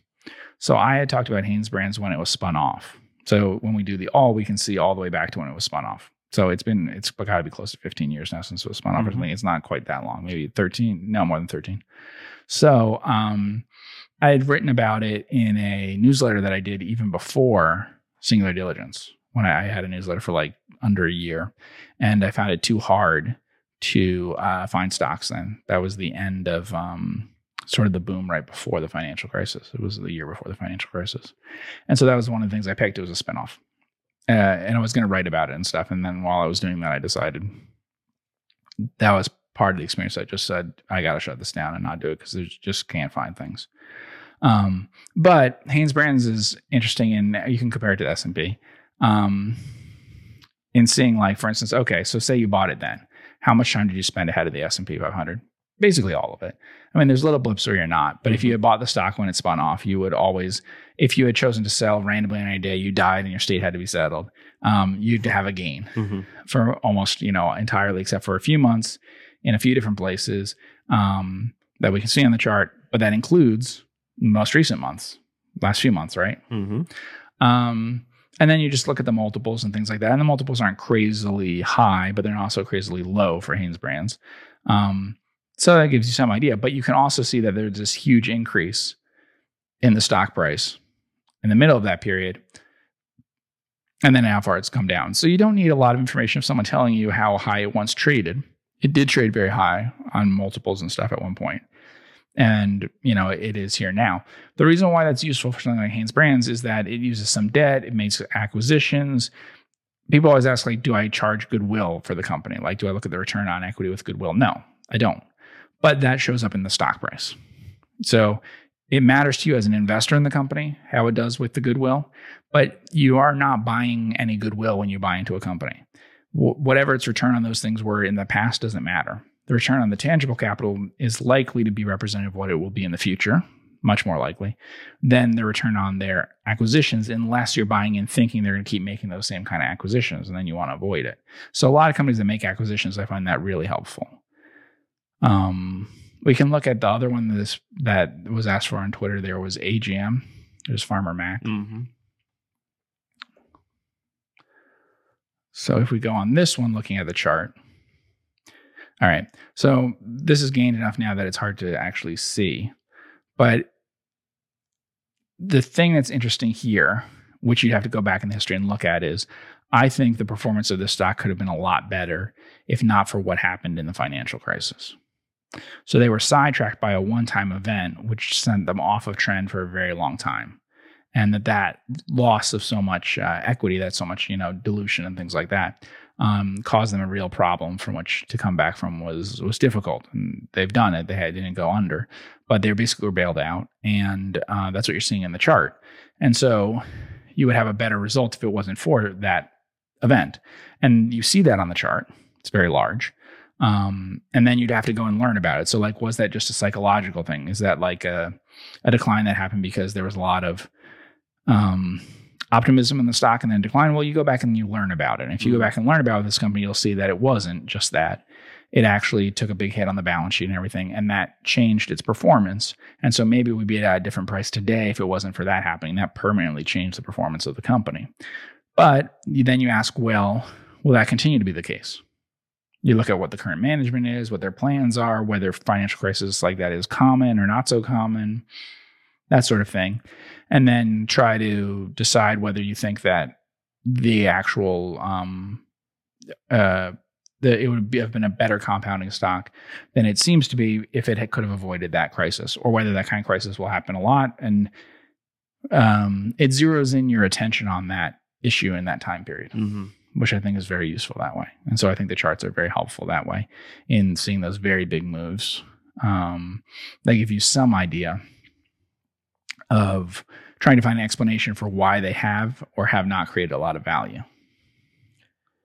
So I had talked about Hanes Brands when it was spun off. So when we do the all, we can see all the way back to when it was spun off. So it's been it's got to be close to 15 years now since it was spun off. I Mhm. think it's not quite that long, maybe 13, no more than 13. So um, I had written about it in a newsletter that I did even before Singular Diligence when I, I had a newsletter for like under a year, and I found it too hard to uh, find stocks. Then that was the end of um, sort of the boom right before the financial crisis. It was the year before the financial crisis, and so that was one of the things I picked. It was a spinoff, uh, and I was going to write about it and stuff. And then while I was doing that, I decided that was part of the experience. I just said I got to shut this down and not do it because there's just can't find things. Um, but Hanes Brands is interesting, and you can compare it to S and P. Um, in seeing, like, for instance, okay, so say you bought it then, how much time did you spend ahead of the S and P 500? Basically, all of it. I mean, there's little blips where you're not, but if you had bought the stock when it spun off, you would always, if you had chosen to sell randomly on any day, you died and your state had to be settled, um, you'd have a gain Mhm. for almost you know entirely except for a few months in a few different places um, that we can see on the chart but that includes most recent months last few months right Mhm. um, and then you just look at the multiples and things like that and the multiples aren't crazily high but they're also crazily low for Hanes brands um, so that gives you some idea but you can also see that there's this huge increase in the stock price in the middle of that period and then how far it's come down. So you don't need a lot of information of someone telling you how high it once traded. It did trade very high on multiples and stuff at one point. And, you know, it is here now. The reason why that's useful for something like Hanes Brands is that it uses some debt, it makes acquisitions. People always ask, like, do I charge goodwill for the company? Like, do I look at the return on equity with goodwill? No, I don't. But that shows up in the stock price. So it matters to you as an investor in the company how it does with the goodwill but you are not buying any goodwill when you buy into a company. Wh- whatever its return on those things were in the past doesn't matter. The return on the tangible capital is likely to be representative of what it will be in the future, much more likely, than the return on their acquisitions, unless you're buying in thinking they're going to keep making those same kind of acquisitions, and then you want to avoid it. So a lot of companies that make acquisitions, I find that really helpful. Um, we can look at the other one that, is, that was asked for on Twitter. There was AGM. There's Farmer Mac. Mhm. So if we go on this one, looking at the chart. All right. So this is gained enough now that it's hard to actually see. But the thing that's interesting here, which you'd have to go back in the history and look at, is I think the performance of this stock could have been a lot better if not for what happened in the financial crisis. So they were sidetracked by a one-time event, which sent them off of trend for a very long time and that that loss of so much uh, equity, that so much you know dilution and things like that, um, caused them a real problem from which to come back from was was difficult. And they've done it; they had, didn't go under, but they basically were bailed out, and uh, that's what you're seeing in the chart. And so you would have a better result if it wasn't for that event, and you see that on the chart. It's very large. Um, and then you'd have to go and learn about it. So, like, was that just a psychological thing? Is that like a, a decline that happened because there was a lot of um, optimism in the stock and then decline. Well, you go back and you learn about it. And if you go back and learn about this company, you'll see that it wasn't just that. It actually took a big hit on the balance sheet and everything, and that changed its performance. And so maybe we'd be at a different price today if it wasn't for that happening. That permanently changed the performance of the company. But then you ask, well, will that continue to be the case? You look at what the current management is, what their plans are, whether financial crisis like that is common or not so common, that sort of thing. And then try to decide whether you think that the actual um, uh, the, it would be, have been a better compounding stock than it seems to be if it had, could have avoided that crisis, or whether that kind of crisis will happen a lot. And um, it zeroes in your attention on that issue in that time period, Mm-hmm. Which I think is very useful that way. And so I think the charts are very helpful that way in seeing those very big moves. Um, they give you some idea of trying to find an explanation for why they have or have not created a lot of value.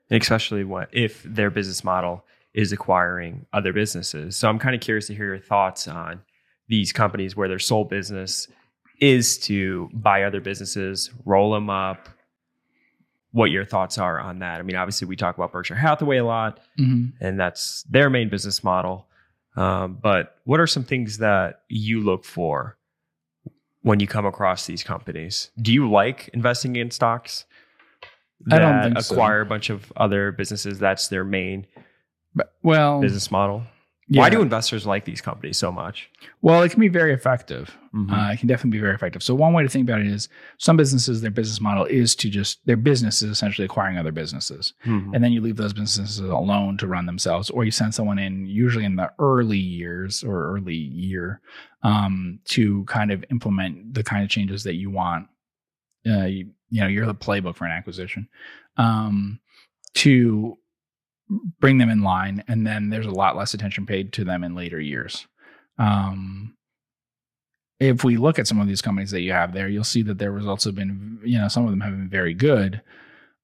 especially what if their business model is acquiring other businesses. So I'm kind of curious to hear your thoughts on these companies where their sole business is to buy other businesses, roll them up. What your thoughts are on that? I mean, obviously, we talk about Berkshire Hathaway a lot, Mm-hmm. and that's their main business model. Um, but what are some things that you look for when you come across these companies? Do you like investing in stocks I don't think so. acquire a bunch of other businesses? That's their main But, well, business model. Yeah. Why do investors like these companies so much? Well, it can be very effective. Mhm. Uh, it can definitely be very effective. So one way to think about it is some businesses, their business model is to just their business is essentially acquiring other businesses, Mhm. and then you leave those businesses alone to run themselves, or you send someone in, usually in the early years or early year, um, to kind of implement the kind of changes that you want. Uh, you, you know, you're the playbook for an acquisition. Um, to bring them in line, and then there's a lot less attention paid to them in later years. Um, if we look at some of these companies that you have there, you'll see that their results have been, you know, some of them have been very good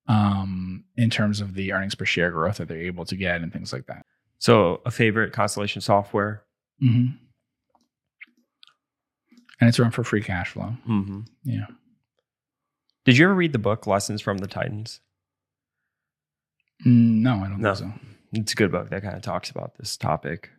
um, in terms of the earnings per share growth that they're able to get and things like that. So, a favorite Constellation software. Mm-hmm. And it's run for free cash flow. Mm-hmm. Yeah. Did you ever read the book Lessons from the Titans? Mm, No, I don't No. think so. It's a good book that kind of talks about this topic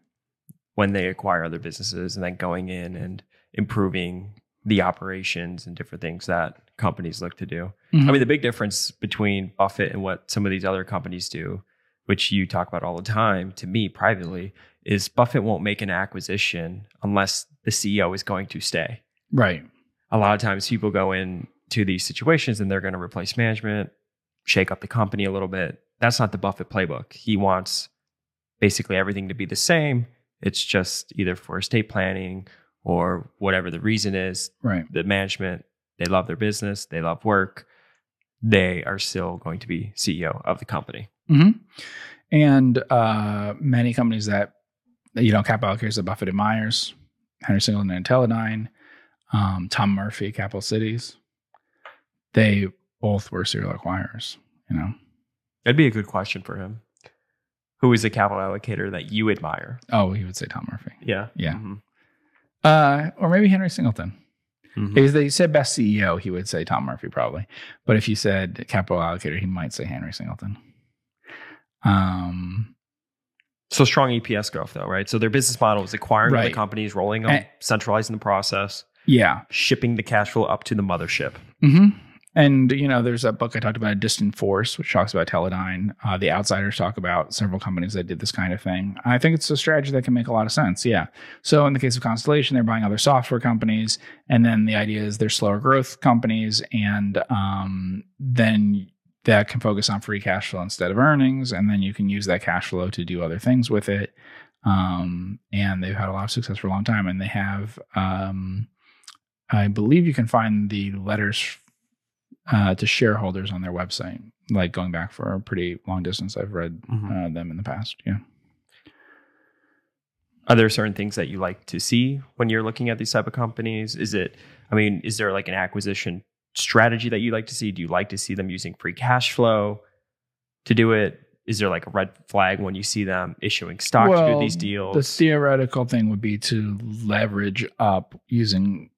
when they acquire other businesses and then going in and improving the operations and different things that companies look to do. Mhm. I mean, the big difference between Buffett and what some of these other companies do, which you talk about all the time, to me privately, is Buffett won't make an acquisition unless the CEO is going to stay. right. A lot of times people go in to these situations and they're going to replace management, shake up the company a little bit. That's not the Buffett playbook. He wants basically everything to be the same. It's just either for estate planning or whatever the reason is Right. the management, they love their business, they love work, they are still going to be CEO of the company. hmm And uh, many companies that, you know, capital allocators at Buffett and Myers, Henry Singleton and Teledyne, um, Tom Murphy, Capital Cities, they both were serial acquirers, you know. That'd be a good question for him. Who is a capital allocator that you admire? Oh, he would say Tom Murphy. Yeah. Yeah. Mhm. Uh, or maybe Henry Singleton. Mhm. If they said best CEO, he would say Tom Murphy probably. But if you said capital allocator, he might say Henry Singleton. Um, So strong EPS growth, though, right? So their business model is acquiring Right. companies, rolling them, And- centralizing the process, yeah. shipping the cash flow up to the mothership. hmm And you know, there's a book I talked about, A Distant Force, which talks about Teledyne. Uh, the Outsiders talk about several companies that did this kind of thing. I think it's a strategy that can make a lot of sense. Yeah. So in the case of Constellation, they're buying other software companies, and then the idea is they're slower growth companies, and um, then that can focus on free cash flow instead of earnings, and then you can use that cash flow to do other things with it. Um, and they've had a lot of success for a long time, and they have. Um, I believe you can find the letters uh, to shareholders on their website, like going back for a pretty long distance. I've read Mhm. uh, them in the past. Yeah. Are there certain things that you like to see when you're looking at these type of companies? Is it, I mean, is there like an acquisition strategy that you like to see? Do you like to see them using free cash flow to do it? Is there like a red flag when you see them issuing stock to do these deals? The theoretical thing would be to leverage up using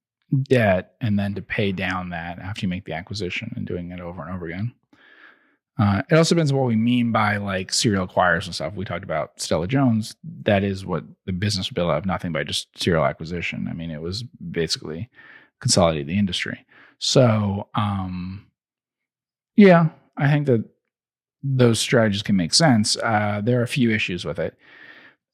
debt and then to pay down that after you make the acquisition and doing it over and over again. Uh, it also depends on what we mean by like serial acquirers and stuff. We talked about Stella Jones. That is what the business built of nothing by just serial acquisition. I mean, it was basically consolidate the industry. So, um, Yeah, I think that those strategies can make sense. Uh, there are a few issues with it.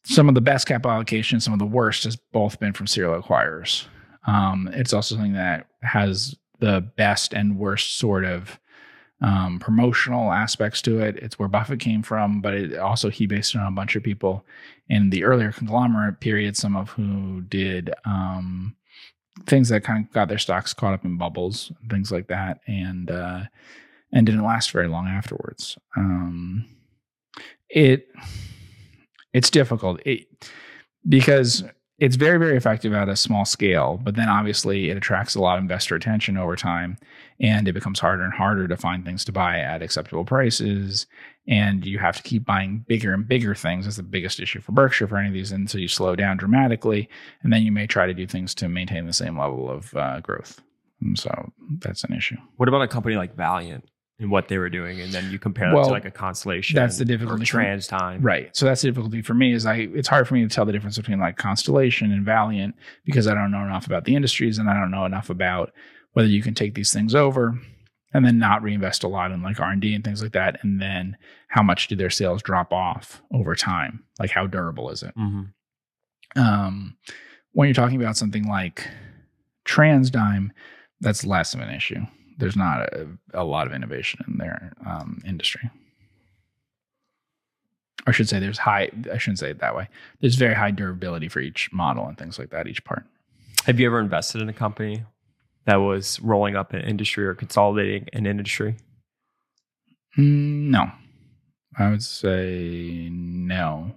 Some of the best capital allocation, some of the worst, has both been from serial acquirers. Um, it's also something that has the best and worst sort of um, promotional aspects to it. It's where Buffett came from, but it also he based it on a bunch of people in the earlier conglomerate period, some of who did um, things that kind of got their stocks caught up in bubbles, and things like that, and uh, and didn't last very long afterwards. Um, it it's difficult it, because it's very very effective at a small scale but then obviously it attracts a lot of investor attention over time and it becomes harder and harder to find things to buy at acceptable prices and you have to keep buying bigger and bigger things. That's the biggest issue for berkshire for any of these until you slow down dramatically and then you may try to do things to maintain the same level of uh, growth. And so that's an issue. What about a company like Valeant and what they were doing, and then you compare that Well, to like a Constellation? that's the difficulty TransDigm, Right. So that's the difficulty for me is I it's hard for me to tell the difference between like Constellation and Valeant because I don't know enough about the industries and I don't know enough about whether you can take these things over and then not reinvest a lot in like R&D and things like that and then how much do their sales drop off over time? Like how durable is it? hmm Um when you're talking about something like TransDigm, that's less of an issue. There's not a, a lot of innovation in their um, industry. I should say there's high. I shouldn't say it that way. There's very high durability for each model and things like that. Each part. Have you ever invested in a company that was rolling up an industry or consolidating an industry? Mm, no, I would say no.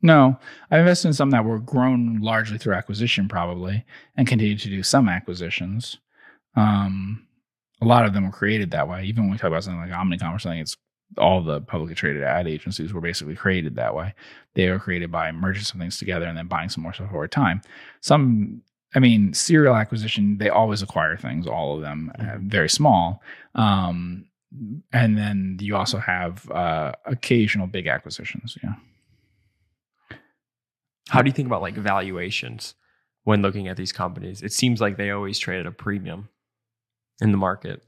No, I invested in some that were grown largely through acquisition, probably, and continue to do some acquisitions. Um, a lot of them were created that way. Even when we talk about something like Omnicom or something, it's all the publicly traded ad agencies were basically created that way. They were created by merging some things together and then buying some more stuff over time. Some, I mean, serial acquisition, they always acquire things, all of them, uh, very small. Um, and then you also have uh, occasional big acquisitions. Yeah. How do you think about like valuations when looking at these companies? It seems like they always trade at a premium in the market,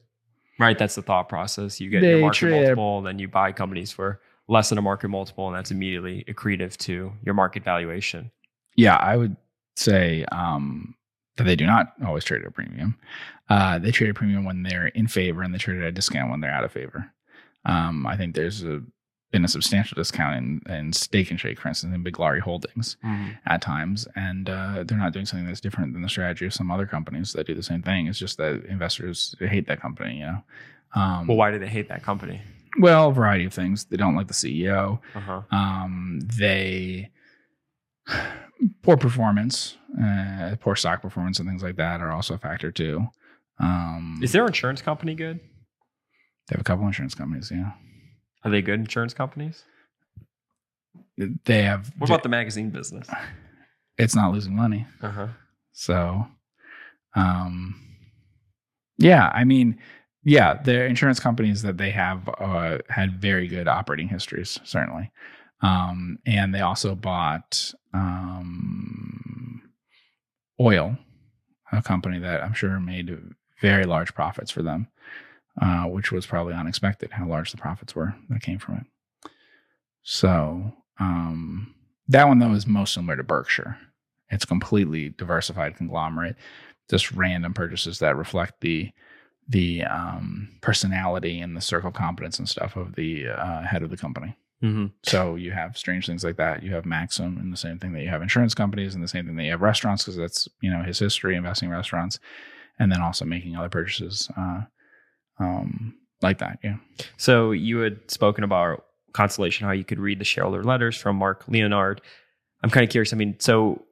right? That's the thought process. You get your market trade multiple, and then you buy companies for less than a market multiple, and that's immediately accretive to your market valuation. Yeah, I would say um, that they do not always trade at a premium. Uh, they trade at a premium when they're in favor, and they trade at a discount when they're out of favor. Um, I think there's a, been a substantial discount in, in Steak and Shake, for instance, in Biglari Holdings at times, and uh, they're not doing something that's different than the strategy of some other companies that do the same thing. It's just that investors hate that company, you know. Um, Well, why do they hate that company? well, a variety of things. They don't like the CEO. Uh-huh. Um, they poor performance, uh, poor stock performance, and things like that are also a factor too. Um, Is their insurance company good? they have a couple insurance companies. Yeah, Are they good insurance companies? they have. What about the magazine business? It's not losing money, Uh-huh. so. Um, yeah, I mean, yeah, the insurance companies that they have uh, had very good operating histories, certainly. Um, and they also bought um, oil, a company that I'm sure made very large profits for them, uh, which was probably unexpected how large the profits were that came from it. So um, that one though is most similar to Berkshire. It's completely diversified conglomerate, just random purchases that reflect the the um, personality and the circle competence and stuff of the uh, head of the company. Mm-hmm. So you have strange things like that. You have Maxim and the same thing that you have insurance companies and the same thing that you have restaurants because that's you know his history investing in restaurants, and then also making other purchases uh, um, like that. Yeah. So you had spoken about Constellation, how you could read the shareholder letters from Mark Leonard. I'm kind of curious. I mean, so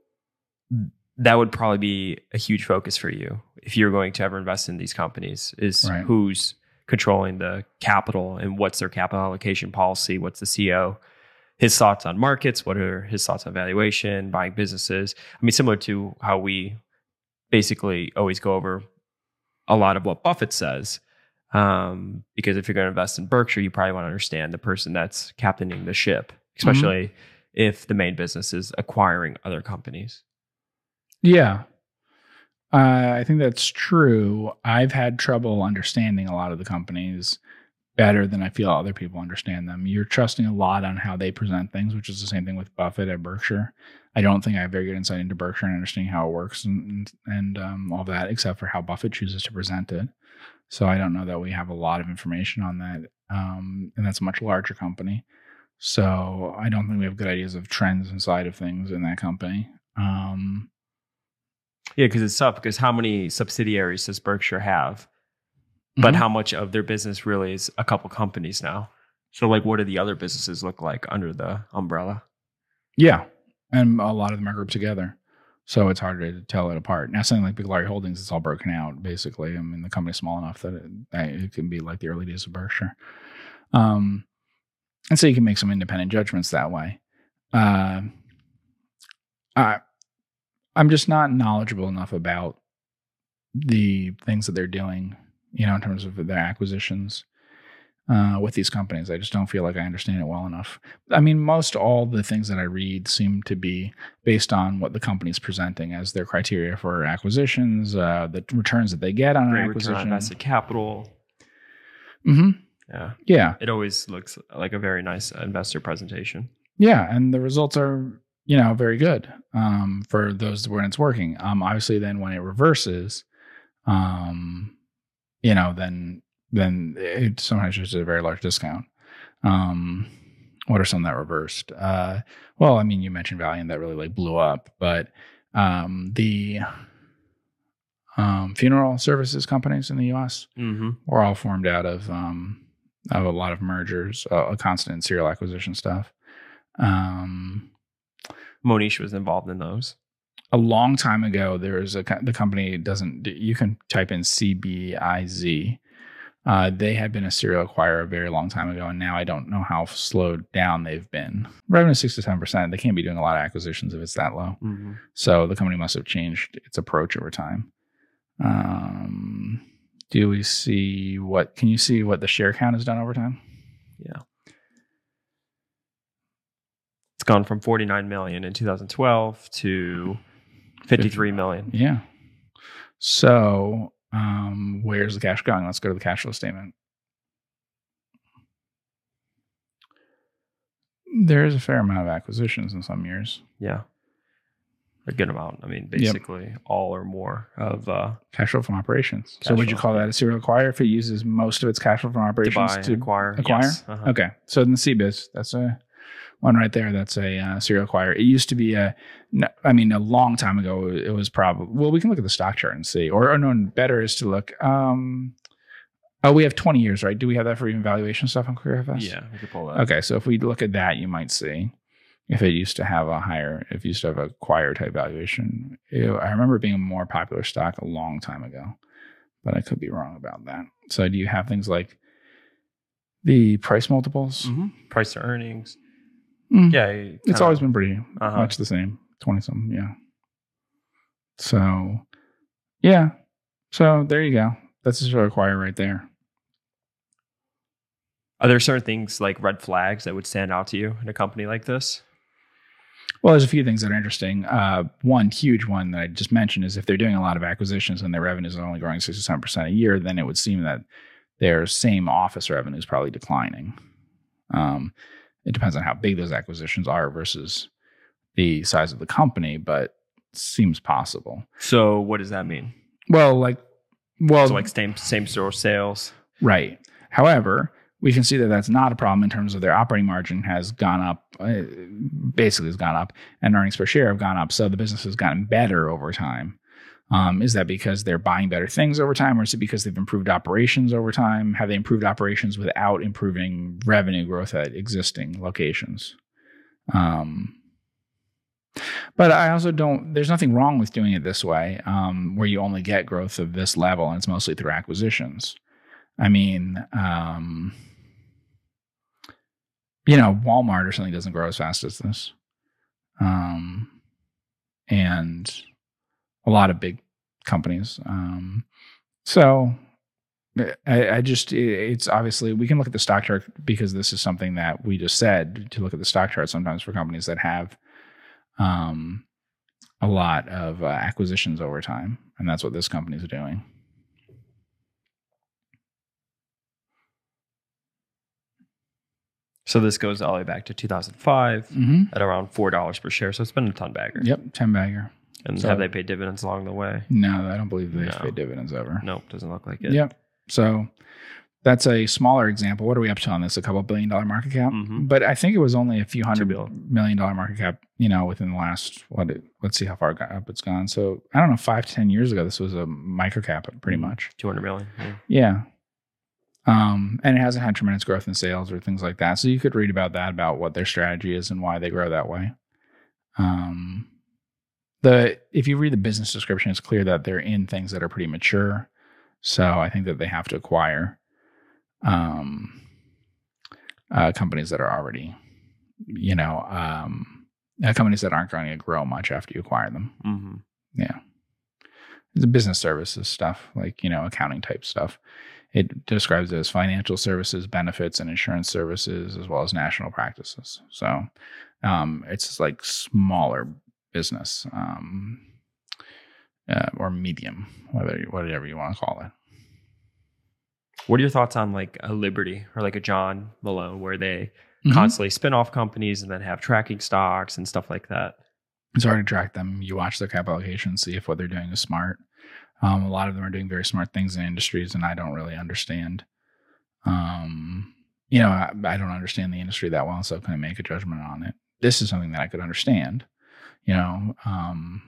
that would probably be a huge focus for you if you're going to ever invest in these companies is Right. who's controlling the capital and what's their capital allocation policy, what's the CEO, his thoughts on markets, what are his thoughts on valuation, buying businesses. I mean, similar to how we basically always go over a lot of what Buffett says. Um, because if you're going to invest in Berkshire, you probably want to understand the person that's captaining the ship, especially if the main business is acquiring other companies. Yeah. Uh, I think that's true. I've had trouble understanding a lot of the companies better than I feel other people understand them. You're trusting a lot on how they present things, which is the same thing with Buffett at Berkshire. I don't think I have very good insight into Berkshire and understanding how it works and and um, all that, except for how Buffett chooses to present it. So I don't know that we have a lot of information on that, um, and that's a much larger company. So I don't think we have good ideas of trends inside of things in that company. Um, Yeah, because it's tough. Because how many subsidiaries does Berkshire have? But Mhm. how much of their business really is a couple companies now? So, like, what do the other businesses look like under the umbrella? Yeah, and a lot of them are grouped together, so it's hard to tell it apart. Now, something like Biglari Holdings, it's all broken out. Basically, I mean, the company's small enough that it, it can be like the early days of Berkshire, um, and so you can make some independent judgments that way. Uh, I, I'm just not knowledgeable enough about the things that they're doing, you know, in terms of their acquisitions uh, with these companies. I just don't feel like I understand it well enough. I mean, most all the things that I read seem to be based on what the company's presenting as their criteria for acquisitions, uh, the returns that they get on Great an return on acquisition. invested capital. hmm Yeah, Yeah, it always looks like a very nice investor presentation. yeah, and the results are you know very good um, for those when it's working. Um, obviously, then when it reverses, um, you know, then then it sometimes just a very large discount. Um, what are some that reversed? Uh, well, I mean, you mentioned Valeant that really like blew up, but um, the um, funeral services companies in the U.S. Mm-hmm. were all formed out of um, of a lot of mergers, uh, a constant serial acquisition stuff. Um, Mohnish was involved in those. a long time ago, there was a the company doesn't. You can type in CBIZ. Uh, they had been a serial acquirer a very long time ago, and now I don't know how slowed down they've been. Revenue six to ten percent. They can't be doing a lot of acquisitions if it's that low. Mm-hmm. So the company must have changed its approach over time. Um, do we see what? Can you see what the share count has done over time? Yeah, it's gone from 49 million in 2012 to 53 million. Yeah. So um, where's the cash going? Let's go to the cash flow statement. There is a fair amount of acquisitions in some years. Yeah. A good amount. I mean, basically all or more of uh, Cash flow from operations. so would you call that a serial acquire if it uses most of its cash flow from to operations buy to acquire. acquire? Yes. Uh-huh. Okay, so in the CBIZ, that's a one right there. That's a uh, serial acquire. It used to be a, I mean, a long time ago. It was probably well. We can look at the stock chart and see, or, or no, better is to look. Um, oh, we have twenty years, right? Do we have that for even valuation stuff on ClearFS? Yeah, we could pull that. Okay, so if we look at that, you might see if it used to have a higher, if it used to have a acquire type valuation. Ew, I remember being a more popular stock a long time ago, but I could be wrong about that. So, do you have things like the price multiples? Mhm. Price to earnings. Mm. Yeah. It's kinda- always been pretty Uh-huh. much the same, twenty something. Yeah. So, yeah. So there you go. That's just a acquire right there. Are there certain things like red flags that would stand out to you in a company like this? Well, there's a few things that are interesting. Uh, one huge one that I just mentioned is if they're doing a lot of acquisitions and their revenues are only growing 67% a year, then it would seem that their same office revenue is probably declining. Um, it depends on how big those acquisitions are versus the size of the company, but seems possible. So what does that mean? Well, like, well, So like same same store sales. Right. However, we can see that that's not a problem in terms of their operating margin has gone up, uh, basically has gone up, and earnings per share have gone up. So the business has gotten better over time. Um, is that because they're buying better things over time, or is it because they've improved operations over time? Have they improved operations without improving revenue growth at existing locations? Um, but I also don't. There's nothing wrong with doing it this way, um, where you only get growth of this level, and it's mostly through acquisitions. I mean, um, you know, Walmart or something doesn't grow as fast as this, um, and a lot of big companies. Um, so I, I just, it- it's obviously we can look at the stock chart because this is something that we just said to look at the stock chart sometimes for companies that have um, a lot of uh, acquisitions over time, and that's what this company is doing. So this goes all the way back to 2005 Mm-hmm. at around four dollars per share. So it's been a ton bagger. Yep, ten bagger. And So- have they paid dividends along the way? No, I don't believe they've No. paid dividends ever. Nope, doesn't look like it. Yep. So that's a smaller example. What are we up to on this? A couple billion dollar market cap, Mhm. but I think it was only a few hundred million dollar market cap. You know, within the last what? It, let's see how far up it's gone. So I don't know, five to ten years ago, this was a micro cap, pretty Mhm. much. 200 million. Yeah. Yeah. Um, and it hasn't had tremendous growth in sales or things like that. So you could read about that, about what their strategy is and why they grow that way. Um, the if you read the business description, it's clear that they're in things that are pretty mature. So I think that they have to acquire um, uh, companies that are already, you know, um, uh, companies that aren't going to grow much after you acquire them. hmm Yeah. The business services stuff, like, you know, accounting type stuff. It describes it as financial services, benefits, and insurance services, as well as national practices. So um, it's like smaller business um, uh, or medium, whether whatever you want to call it. What are your thoughts on like a Liberty or like a John Malone where they Mhm. constantly spin off companies and then have tracking stocks and stuff like that? It's hard to track them. You watch their capital allocation, see if what they're doing is smart. Um, a lot of them are doing very smart things in industries, and I don't really understand. Um, you know, I, I don't understand the industry that well, so I couldn't make a judgment on it. This is something that I could understand, you know, um,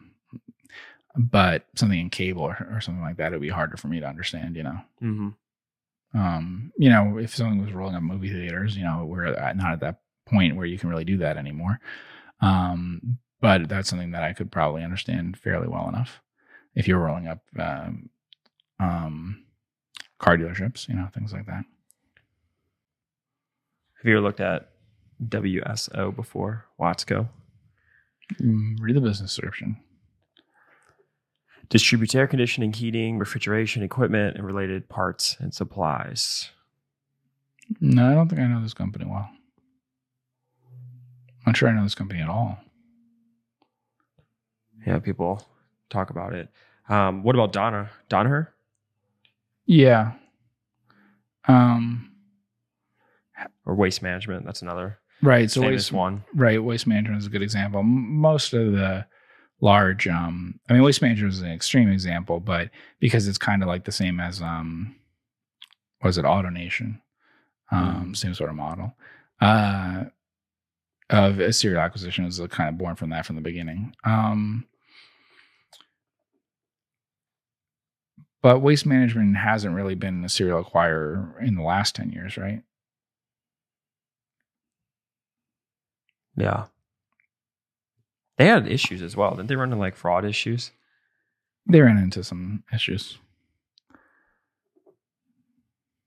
but something in cable or, or something like that, it'd be harder for me to understand, you know. Mm-hmm. Um, you know, if something was rolling up movie theaters, you know, we're at- not at that point where you can really do that anymore. Um, but that's something that I could probably understand fairly well enough. If you're rolling up um, um, car dealerships, you know, things like that. Have you ever looked at WSO before? Watsco. Mm, Read the business description. Distributes air conditioning, heating, refrigeration, equipment, and related parts and supplies. No, I don't think I know this company well. I'm not sure I know this company at all. Yeah, people talk about it. Um, what about Donna? Danaher? Yeah. Um, Or waste management? That's another right. So waste, one. Right, waste management is a good example. Most of the large, um, I mean, waste management is an extreme example, but because it's kind of like the same as, um, was it AutoNation, um, Mhm. same sort of model. Uh, of a serial acquisition is kind of born from that from the beginning. Um, but waste management hasn't really been a serial acquirer in the last ten years, right? Yeah. They had issues as well. Didn't they run into like fraud issues? They ran into some issues.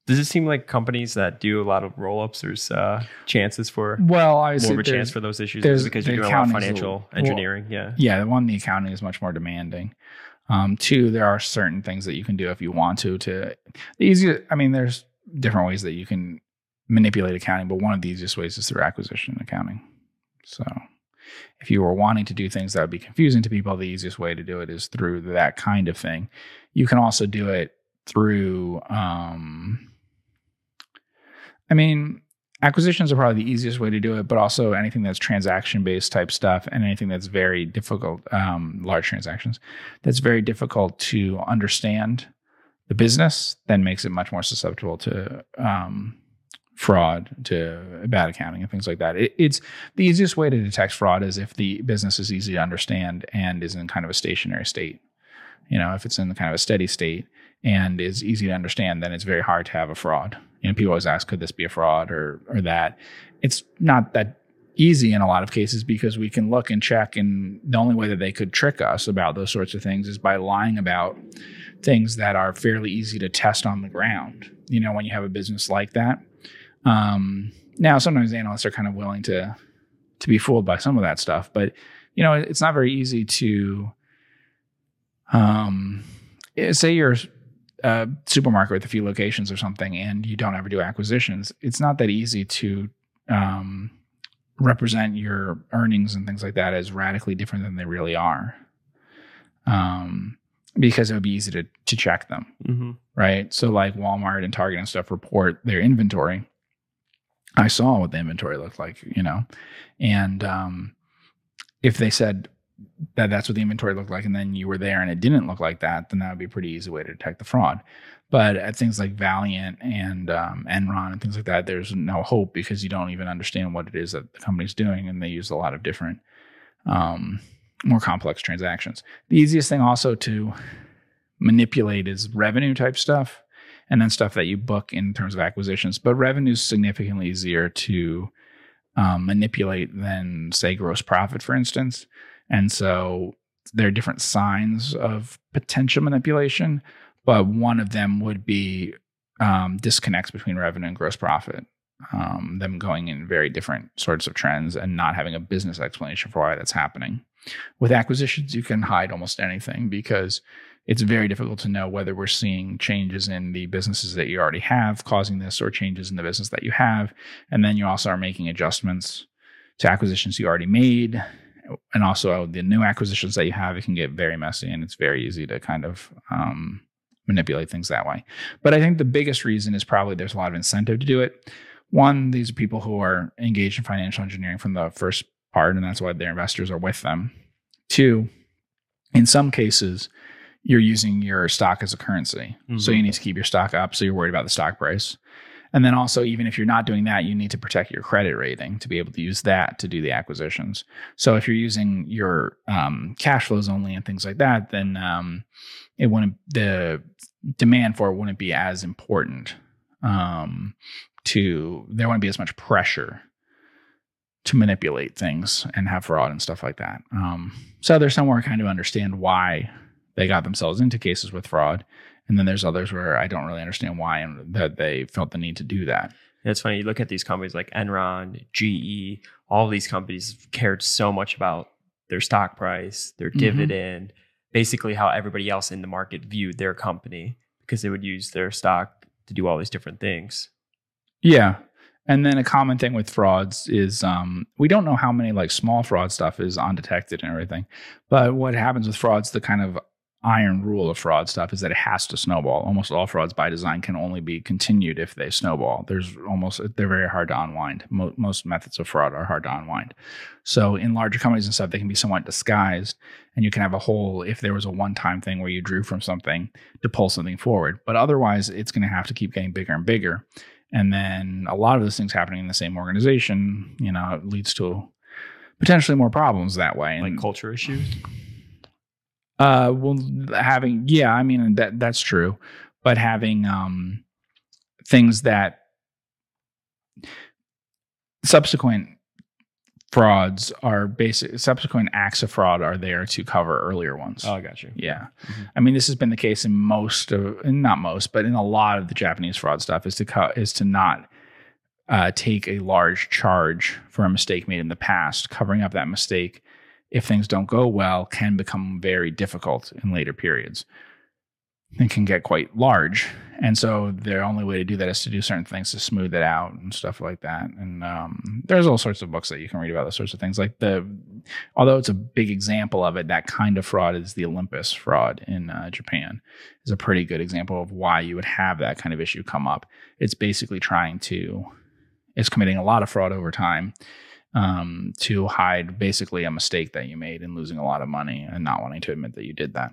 Does it seem like companies that do a lot of roll ups, there's uh, chances for Well, more of a chance for those issues there's- because you're doing a lot of accounting's a- financial well, engineering? yeah. yeah, the one the accounting is much more demanding. Um, two, there are certain things that you can do if you want to. To the easiest, I mean, there's different ways that you can manipulate accounting, but one of the easiest ways is through acquisition accounting. So, if you were wanting to do things that would be confusing to people, the easiest way to do it is through that kind of thing. You can also do it through. Um, I mean, acquisitions are probably the easiest way to do it, but also anything that's transaction based type stuff and anything that's very difficult, um, large transactions, that's very difficult to understand the business, then makes it much more susceptible to um, fraud, to bad accounting, and things like that. It, it's the easiest way to detect fraud is if the business is easy to understand and is in kind of a stationary state. You know, if it's in kind of a steady state and is easy to understand, then it's very hard to have a fraud. You know, people always ask, could this be a fraud or or that? It's not that easy in a lot of cases because we can look and check, and the only way that they could trick us about those sorts of things is by lying about things that are fairly easy to test on the ground. You know, when you have a business like that. Um, now, sometimes analysts are kind of willing to to be fooled by some of that stuff, but you know, it's not very easy to um, say you're a supermarket with a few locations or something, and you don't ever do acquisitions. It's not that easy to um, represent your earnings and things like that as radically different than they really are, um, because it would be easy to to check them Mm-hmm. right? So like Walmart and Target and stuff report their inventory I saw what the inventory looked like, you know, and um, if they said that that's what the inventory looked like, and then you were there and it didn't look like that, then that would be a pretty easy way to detect the fraud. But at things like Valeant and um, Enron and things like that, there's no hope because you don't even understand what it is that the company's doing, and they use a lot of different, um, more complex transactions. The easiest thing also to manipulate is revenue type stuff and then stuff that you book in terms of acquisitions. But revenue is significantly easier to um, manipulate than, say, gross profit, for instance. And so there are different signs of potential manipulation, but one of them would be um, disconnects between revenue and gross profit. Um, them going in very different sorts of trends and not having a business explanation for why that's happening. With acquisitions, you can hide almost anything because it's very difficult to know whether we're seeing changes in the businesses that you already have causing this or changes in the business that you have. And then you also are making adjustments to acquisitions you already made. And also the new acquisitions that you have, it can get very messy and it's very easy to kind of um, manipulate things that way. But I think the biggest reason is probably there's a lot of incentive to do it. One, these are people who are engaged in financial engineering from the first part, and that's why their investors are with them. Two, in some cases, you're using your stock as a currency. Mm-hmm. So you need to keep your stock up. So you're worried about the stock price. And then also, even if you're not doing that, you need to protect your credit rating to be able to use that to do the acquisitions. So if you're using your um, cash flows only and things like that, then um, it wouldn't the demand for it wouldn't be as important. Um, to there wouldn't be as much pressure to manipulate things and have fraud and stuff like that. Um, so there's somewhere kind of understand why they got themselves into cases with fraud. And then there's others where I don't really understand why and that they felt the need to do that. It's funny, you look at these companies like Enron, GE, all these companies cared so much about their stock price, their mm-hmm. dividend, basically how everybody else in the market viewed their company because they would use their stock to do all these different things. Yeah. And then a common thing with frauds is um, we don't know how many like small fraud stuff is undetected and everything. But what happens with frauds, the kind of iron rule of fraud stuff is that it has to snowball. Almost all frauds by design can only be continued if they snowball. There's almost they're very hard to unwind. Mo- most methods of fraud are hard to unwind. So in larger companies and stuff, they can be somewhat disguised, and you can have a whole if there was a one-time thing where you drew from something to pull something forward. But otherwise, it's going to have to keep getting bigger and bigger. And then a lot of those things happening in the same organization, you know, leads to potentially more problems that way. Like culture issues. Uh, well, having yeah, I mean that that's true, but having um things that subsequent frauds are basic subsequent acts of fraud are there to cover earlier ones. Oh, I got you. Yeah. Mm-hmm. I mean, this has been the case in most of not most, but in a lot of the Japanese fraud stuff is to co- is to not uh, take a large charge for a mistake made in the past, covering up that mistake if things don't go well, can become very difficult in later periods. It can get quite large. And so the only way to do that is to do certain things to smooth it out and stuff like that. And um, there's all sorts of books that you can read about those sorts of things. Like the, although it's a big example of it, that kind of fraud is the Olympus fraud in uh, Japan, is a pretty good example of why you would have that kind of issue come up. It's basically trying to, it's committing a lot of fraud over time um, to hide basically a mistake that you made and losing a lot of money and not wanting to admit that you did that.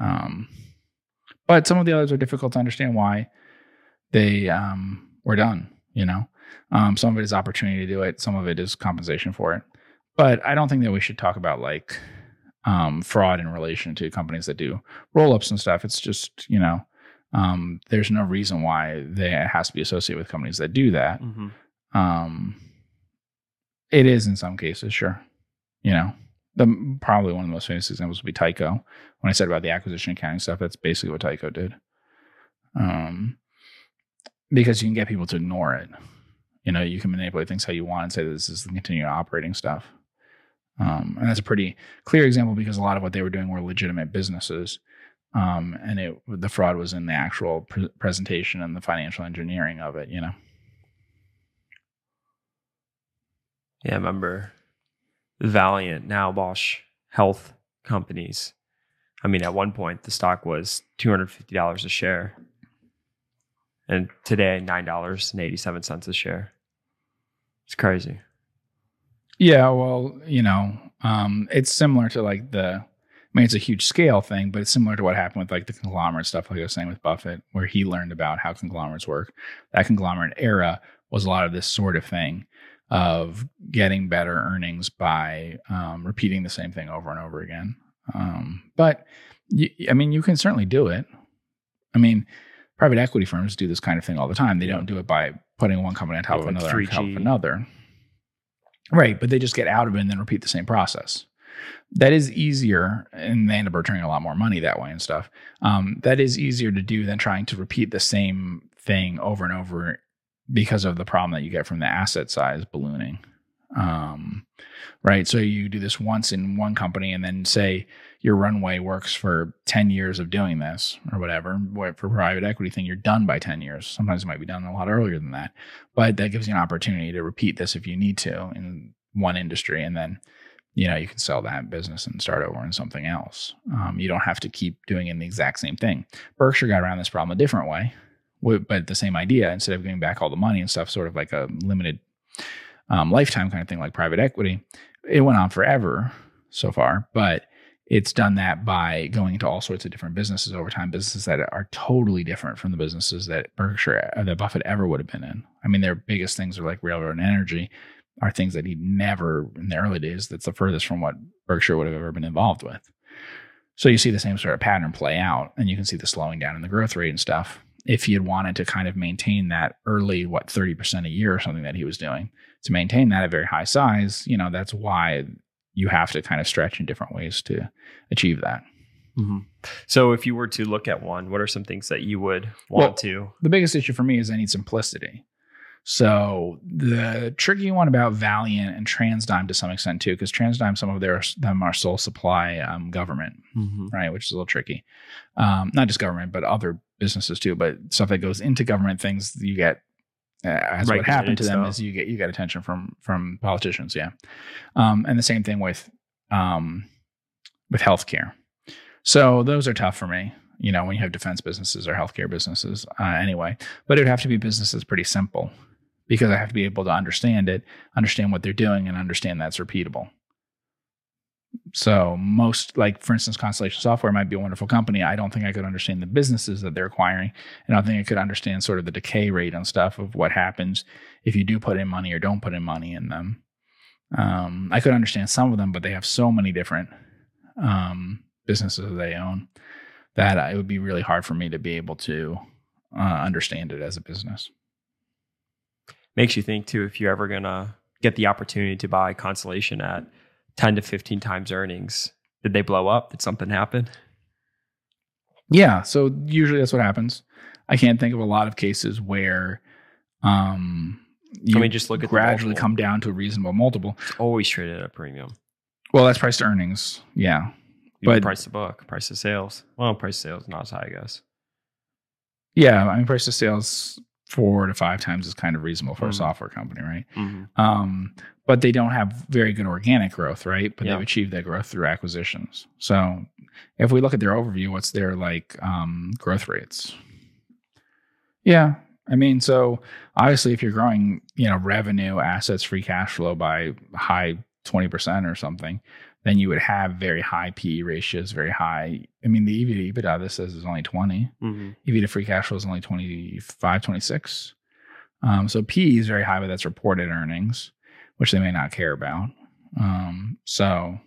Um, but some of the others are difficult to understand why they um, were done. You know, um, some of it is opportunity to do it, some of it is compensation for it. But I don't think that we should talk about like um, fraud in relation to companies that do roll ups and stuff. It's just you know, um, there's no reason why they has to be associated with companies that do that. Mm-hmm. It is in some cases, sure. You know, the probably one of the most famous examples would be Tyco. When I said about the acquisition accounting stuff, that's basically what Tyco did. Um, because you can get people to ignore it. You know, you can manipulate things how you want and say this is the continuing operating stuff. Um, and that's a pretty clear example because a lot of what they were doing were legitimate businesses. Um, and it, the fraud was in the actual pre- presentation and the financial engineering of it, you know. Yeah, I remember Valeant, now Bausch Health companies. I mean, at one point the stock was two hundred fifty dollars a share, and today nine dollars and eighty seven cents a share. It's crazy. Yeah, well, you know, um, it's similar to like the. I mean, it's a huge scale thing, but it's similar to what happened with like the conglomerate stuff, like I was saying with Buffett, where he learned about how conglomerates work. That conglomerate era was a lot of this sort of thing of getting better earnings by um, repeating the same thing over and over again. Um, but y- I mean, you can certainly do it. I mean, private equity firms do this kind of thing all the time. They don't do it by putting one company on top Yeah, of like another on top of another. Right, but they just get out of it and then repeat the same process. That is easier, and they end up returning a lot more money that way and stuff. Um, that is easier to do than trying to repeat the same thing over and over because of the problem that you get from the asset size ballooning. Um, right. So you do this once in one company and then say your runway works for 10 years of doing this or whatever. For private equity thing, you're done by 10 years. Sometimes it might be done a lot earlier than that, but that gives you an opportunity to repeat this if you need to in one industry. And then, you know, you can sell that business and start over in something else. Um, you don't have to keep doing in the exact same thing. Berkshire got around this problem a different way, but the same idea. Instead of giving back all the money and stuff, sort of like a limited um, lifetime kind of thing, like private equity. It went on forever so far, but it's done that by going into all sorts of different businesses over time, businesses that are totally different from the businesses that Berkshire, uh, that Buffett ever would have been in. I mean, their biggest things are like railroad and energy, are things that he never in the early days. That's the furthest from what Berkshire would have ever been involved with. So you see the same sort of pattern play out, and you can see the slowing down in the growth rate and stuff. If he had wanted to kind of maintain that early, what thirty percent a year or something that he was doing, to maintain that at very high size, you know, that's why you have to kind of stretch in different ways to achieve that. Mhm. So, if you were to look at one, what are some things that you would want Well, to? The biggest issue for me is I need simplicity. So the tricky one about Valeant and TransDigm to some extent too, because TransDigm, some of their them are sole supply um, government, Mhm. right, which is a little tricky. Um, not just government, but other businesses too. But stuff that goes into government things, you get uh, as what happened to them Regulated is you get you get attention from from politicians, yeah. Um, and the same thing with um, with healthcare. So those are tough for me. You know, when you have defense businesses or healthcare businesses, uh, anyway. But it would have to be businesses pretty simple because I have to be able to understand it, understand what they're doing, and understand that's repeatable. So most, like for instance, Constellation Software might be a wonderful company. I don't think I could understand the businesses that they're acquiring, and I don't think I could understand sort of the decay rate and stuff of what happens if you do put in money or don't put in money in them. Um, I could understand some of them, but they have so many different um, businesses that they own that it would be really hard for me to be able to uh, understand it as a business. Makes you think too if you're ever gonna get the opportunity to buy Constellation at 10 to 15 times earnings. Did they blow up? Did something happen? Yeah, so usually that's what happens. I can't think of a lot of cases where um you mean, just look at gradually come down to a reasonable multiple. It's always traded at a premium. Well, that's price to earnings. Yeah. Even But- price to book, price to sales. Well, price to sales not as high, I guess. Yeah, I mean price to sales four to five times is kind of reasonable for Mhm. a software company, right? Mhm. Um, but they don't have very good organic growth, right? But Yeah. they've achieved that growth through acquisitions. So if we look at their overview, what's their like um, growth rates? Yeah, I mean, so obviously, if you're growing, you know, revenue, assets, free cash flow by high twenty percent or something, then you would have very high PE ratios, very high. I mean, the EV to EBITDA this says is only twenty. Mhm. EV to free cash flow is only 25, 26. Um, so PE is very high, but that's reported earnings, which they may not care about. Um, so,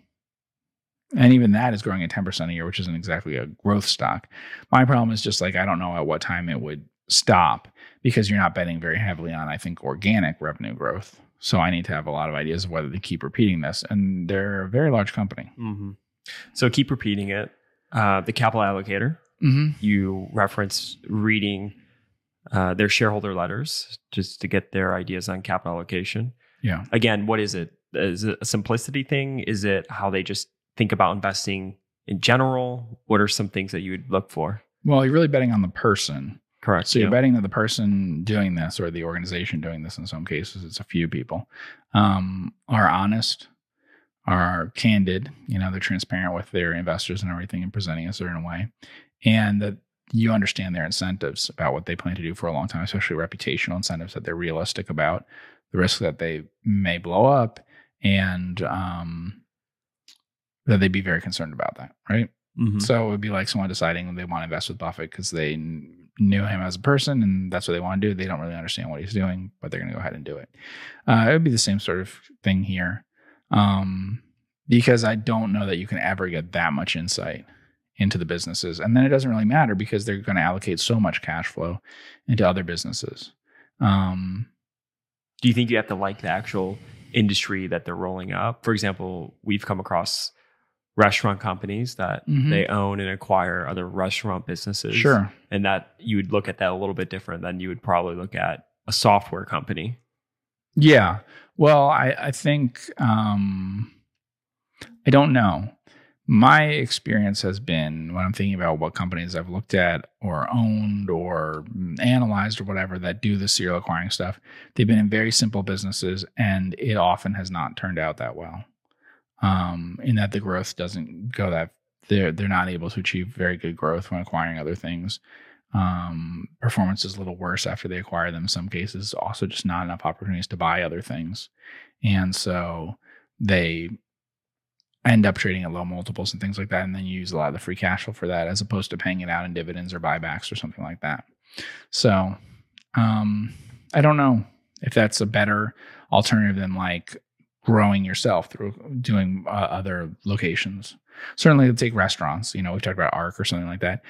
and even that is growing at 10% a year, which isn't exactly a growth stock. My problem is just like, I don't know at what time it would stop because you're not betting very heavily on, I think, organic revenue growth. So I need to have a lot of ideas of whether to keep repeating this. And they're a very large company. Mhm. So keep repeating it. Uh, the capital allocator, Mm-hmm. you reference reading uh, their shareholder letters just to get their ideas on capital allocation. Yeah. Again, what is it? Is it a simplicity thing? Is it how they just think about investing in general? What are some things that you would look for? Well, you're really betting on the person. Correct. So you're betting that the person doing this or the organization doing this in some cases, it's a few people, um, are honest, are candid, you know, they're transparent with their investors and everything and presenting a certain way. And that you understand their incentives about what they plan to do for a long time, especially reputational incentives that they're realistic about, the risk that they may blow up, and um, that they'd be very concerned about that, right? Mhm. So it would be like someone deciding they want to invest with Buffett because they kn- knew him as a person and that's what they want to do. They don't really understand what he's doing, but they're going to go ahead and do it. Uh, it would be the same sort of thing here um, because I don't know that you can ever get that much insight into the businesses. And then it doesn't really matter because they're going to allocate so much cash flow into other businesses. Um, Do you think you have to like the actual industry that they're rolling up? For example, we've come across restaurant companies that Mhm. they own and acquire other restaurant businesses. sure. And that you would look at that a little bit different than you would probably look at a software company. Yeah. Well, I, I think um, I don't know. My experience has been when I'm thinking about what companies I've looked at or owned or analyzed or whatever that do the serial acquiring stuff, they've been in very simple businesses and it often has not turned out that well. Um, in that the growth doesn't go that they're they're not able to achieve very good growth when acquiring other things. Um, performance is a little worse after they acquire them. In some cases, also just not enough opportunities to buy other things, and so they end up trading at low multiples and things like that. And then you use a lot of the free cash flow for that, as opposed to paying it out in dividends or buybacks or something like that. So, um, I don't know if that's a better alternative than like growing yourself through doing uh, other locations. Certainly, let's take restaurants. You know, we've talked about Ark or something like that.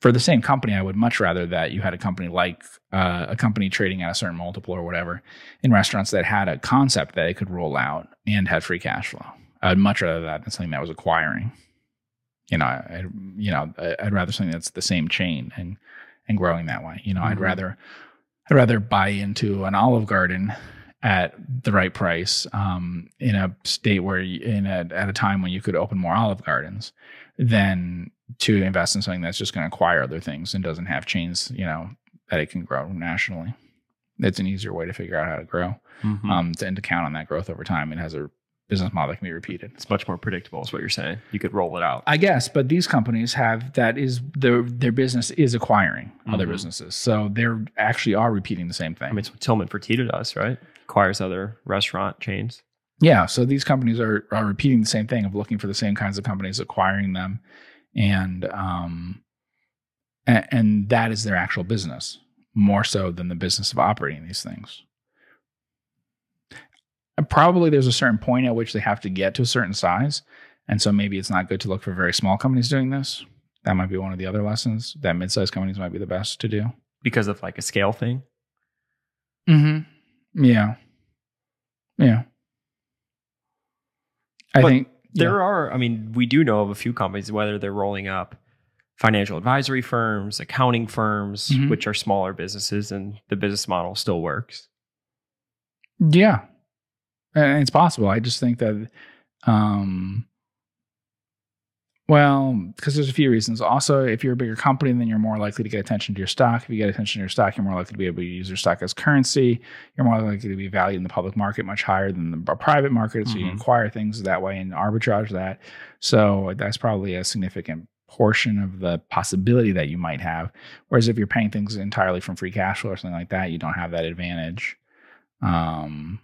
For the same company, I would much rather that you had a company like uh, a company trading at a certain multiple or whatever in restaurants that had a concept that it could roll out and had free cash flow. I would much rather that than something that was acquiring. You know, I, you know, I'd rather something that's the same chain and and growing that way. You know, I'd Mhm. rather I'd rather buy into an Olive Garden at the right price um, in a state where you, in a, at a time when you could open more Olive Gardens than to invest in something that's just going to acquire other things and doesn't have chains. You know, that it can grow nationally. It's an easier way to figure out how to grow Mhm. um, to, and to count on that growth over time. It has a business model that can be repeated. it's much more predictable, is what you're saying. You could roll it out. I guess, but these companies have that is their their business is acquiring other Mhm. businesses, so they're actually are repeating the same thing. I mean, it's what Tilman Fertitta does, right? Acquires other restaurant chains. yeah, so these companies are are repeating the same thing of looking for the same kinds of companies, acquiring them, and um, and, and that is their actual business more so than the business of operating these things. And probably there's a certain point at which they have to get to a certain size. And so maybe it's not good to look for very small companies doing this. That might be one of the other lessons that mid-sized companies might be the best to do. because of like a scale thing. Mm-hmm. Yeah. Yeah. I But think There are, I mean, we do know of a few companies, whether they're rolling up financial advisory firms, accounting firms, Mhm. which are smaller businesses, and the business model still works. Yeah. And it's possible. I just think that um well, because there's a few reasons. Also, if you're a bigger company, then you're more likely to get attention to your stock. If you get attention to your stock, you're more likely to be able to use your stock as currency. You're more likely to be valued in the public market much higher than the private market. So you Mhm. can acquire things that way and arbitrage that. So that's probably a significant portion of the possibility that you might have. Whereas if you're paying things entirely from free cash flow or something like that, you don't have that advantage. Um,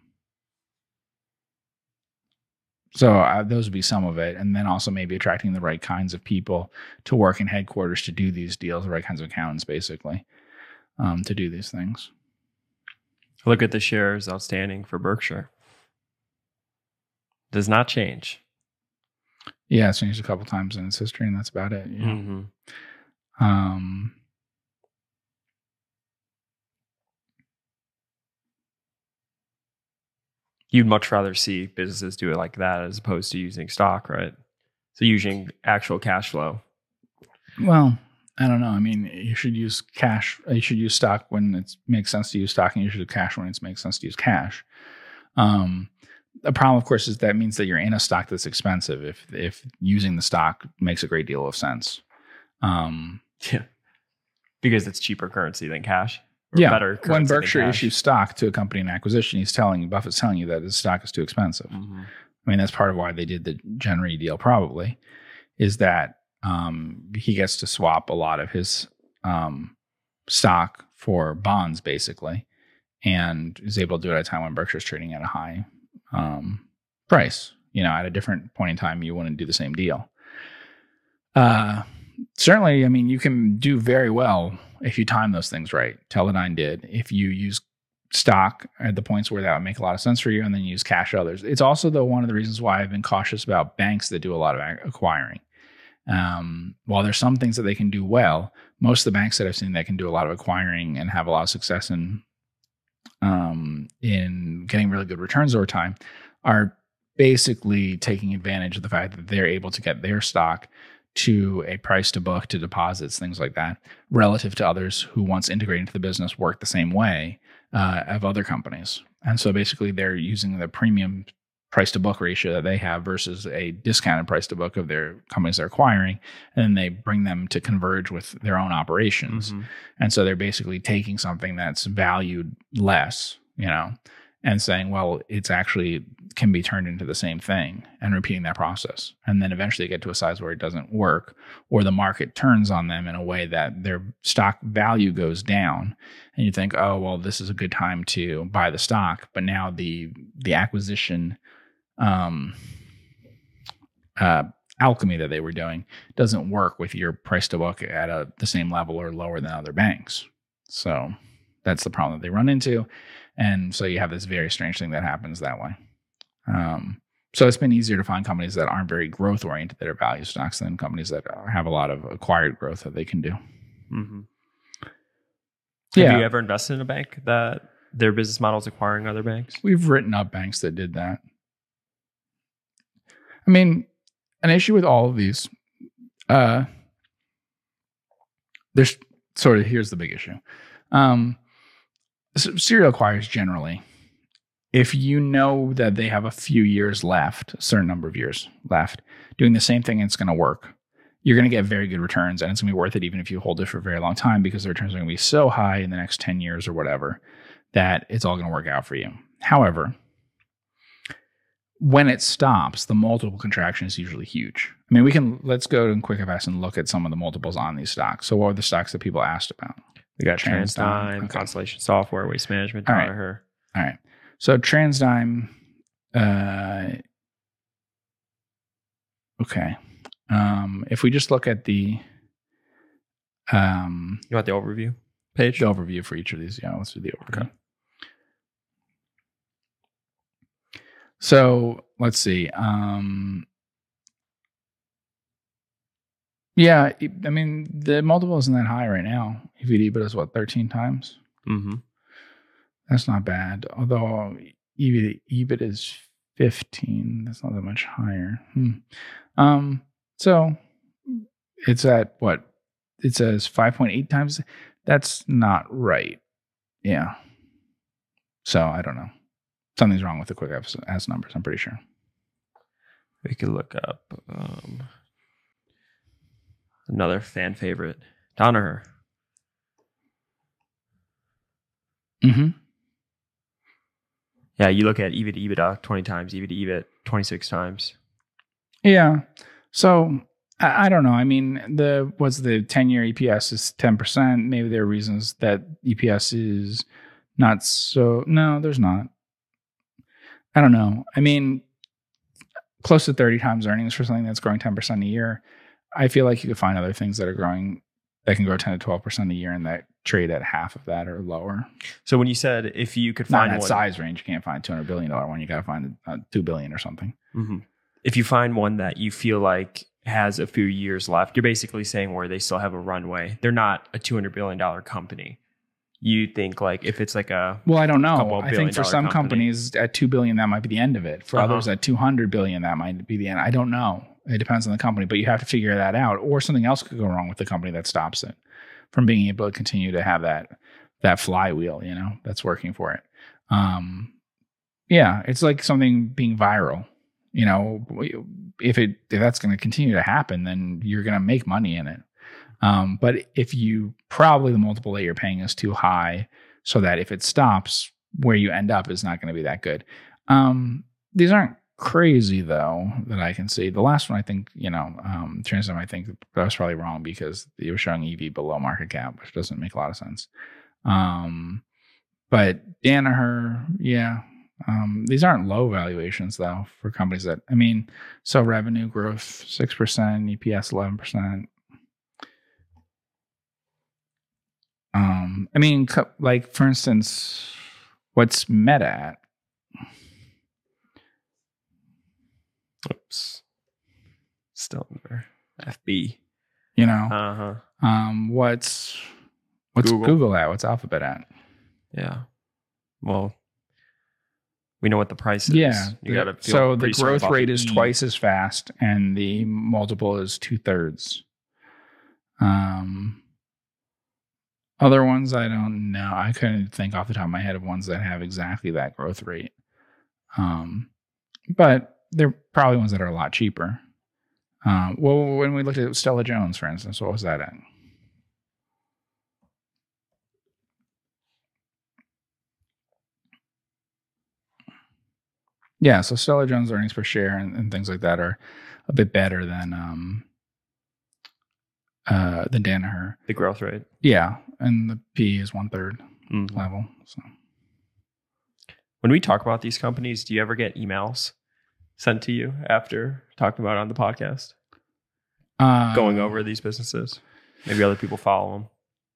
so uh, those would be some of it, and then also maybe attracting the right kinds of people to work in headquarters to do these deals, the right kinds of accountants, basically, um, to do these things. Look at the shares outstanding for Berkshire. Does not change. Yeah, it's changed a couple times in its history, and that's about it. Yeah. Mhm. Um, You'd much rather see businesses do it like that as opposed to using stock, right? So using actual cash flow. well, I don't know. I mean, you should use cash. You should use stock when it makes sense to use stock, and you should use cash when it makes sense to use cash. Um, the problem, of course, is that means that you're in a stock that's expensive. If if using the stock makes a great deal of sense. Um, Yeah. Because it's cheaper currency than cash. Yeah, better when Berkshire issues stock to a company in acquisition, he's telling you, Buffett's telling you that his stock is too expensive. Mhm. I mean, that's part of why they did the Gen Re deal, probably, is that um, he gets to swap a lot of his um, stock for bonds, basically. and is able to do it at a time when Berkshire's trading at a high um, price. You know, at a different point in time, you wouldn't do the same deal. Uh, certainly, I mean, you can do very well if you time those things right. Teledyne did. If you use stock at the points where that would make a lot of sense for you, and then use cash others. It's also though one of the reasons why I've been cautious about banks that do a lot of acquiring. Um, while there's some things that they can do well, most of the banks that I've seen that can do a lot of acquiring and have a lot of success in um, in getting really good returns over time are basically taking advantage of the fact that they're able to get their stock to a price to book to deposits, things like that, relative to others who once integrated into the business work the same way uh, of other companies. And so basically they're using the premium price to book ratio that they have versus a discounted price to book of their companies they're acquiring. And then they bring them to converge with their own operations. Mm-hmm. And so they're basically taking something that's valued less, you know, and saying, well, it's actually can be turned into the same thing and repeating that process. And then eventually get to a size where it doesn't work or the market turns on them in a way that their stock value goes down. And you think, oh, well, this is a good time to buy the stock. But now the the acquisition um, uh, alchemy that they were doing doesn't work with your price to book at a, the same level or lower than other banks. So that's the problem that they run into. And so you have this very strange thing that happens that way. Um, so it's been easier to find companies that aren't very growth oriented that are value stocks than companies that have a lot of acquired growth that they can do. Mm-hmm. Yeah. Have you ever invested in a bank that their business model is acquiring other banks? We've written up banks that did that. I mean, an issue with all of these, uh, there's sort of here's the big issue. Um, serial acquirers generally, if you know that they have a few years left, a certain number of years left, doing the same thing, it's going to work. You're going to get very good returns, and it's going to be worth it even if you hold it for a very long time because the returns are going to be so high in the next 10 years or whatever that it's all going to work out for you. However, when it stops, the multiple contraction is usually huge. I mean, we can let's go to QuickFS and look at some of the multiples on these stocks. So, what are the stocks that people asked about? We got TransDigm, okay. Constellation Software, Waste Management, All right. Her. All right. So TransDigm. uh, okay. Um, if we just look at the, um, you want the overview page? The overview for each of these. Yeah, let's do the overview. Okay. So let's see. Um, yeah, I mean the multiple isn't that high right now. EVD, but it's what thirteen times. Mm-hmm. That's not bad. Although EBIT, EBIT is fifteen. That's not that much higher. Hmm. Um. So it's at what? It says five point eight times. That's not right. Yeah. So I don't know something's wrong with the quick as numbers. I'm pretty sure. We could look up um, another fan favorite, Danaher. Mm-hmm. Yeah, you look at EV to EBITDA 20 times, EV to EBIT 26 times. Yeah. So I, I don't know. I mean, the what's the 10 year EPS is 10%. Maybe there are reasons that EPS is not so. No, there's not. I don't know. I mean, close to 30 times earnings for something that's growing 10% a year. I feel like you could find other things that are growing that can grow 10 to 12% a year and that trade at half of that or lower. So when you said if you could find that one, size range, you can't find a $200 billion one. You got to find a, $2 billion or something. Mm-hmm. If you find one that you feel like has a few years left, you're basically saying where they still have a runway. They're not a $200 billion company you think like if it's like a well i don't know i think for some company. companies at 2 billion that might be the end of it for uh-huh. others at 200 billion that might be the end i don't know it depends on the company but you have to figure that out or something else could go wrong with the company that stops it from being able to continue to have that that flywheel you know that's working for it um yeah it's like something being viral you know if it if that's going to continue to happen then you're going to make money in it um, but if you probably the multiple that you're paying is too high, so that if it stops, where you end up is not going to be that good. Um, these aren't crazy though that I can see. The last one, I think, you know, um, TransDigm, I think that was probably wrong because it was showing EV below market cap, which doesn't make a lot of sense. Um, but Danaher, yeah. Um, these aren't low valuations though for companies that I mean, so revenue growth six percent, EPS eleven percent. Um, I mean, like for instance, what's Meta at? Oops. Still under FB. You know, Uh huh. um, what's what's Google. Google. at? What's Alphabet at? Yeah. Well, we know what the price is. Yeah. You got to. so the growth rate is twice as fast, and the multiple is two thirds. Um, other ones I don't know. I couldn't think off the top of my head of ones that have exactly that growth rate. Um, but they're probably ones that are a lot cheaper. Um, well, when we looked at Stella Jones, for instance, what was that at? Yeah, so Stella Jones earnings per share and, and things like that are a bit better than um uh than Danaher. The growth rate. Yeah, and the P is one third Mhm. level. So When we talk about these companies, do you ever get emails sent to you after talking about it on the podcast, uh, going over these businesses? Maybe other people follow them.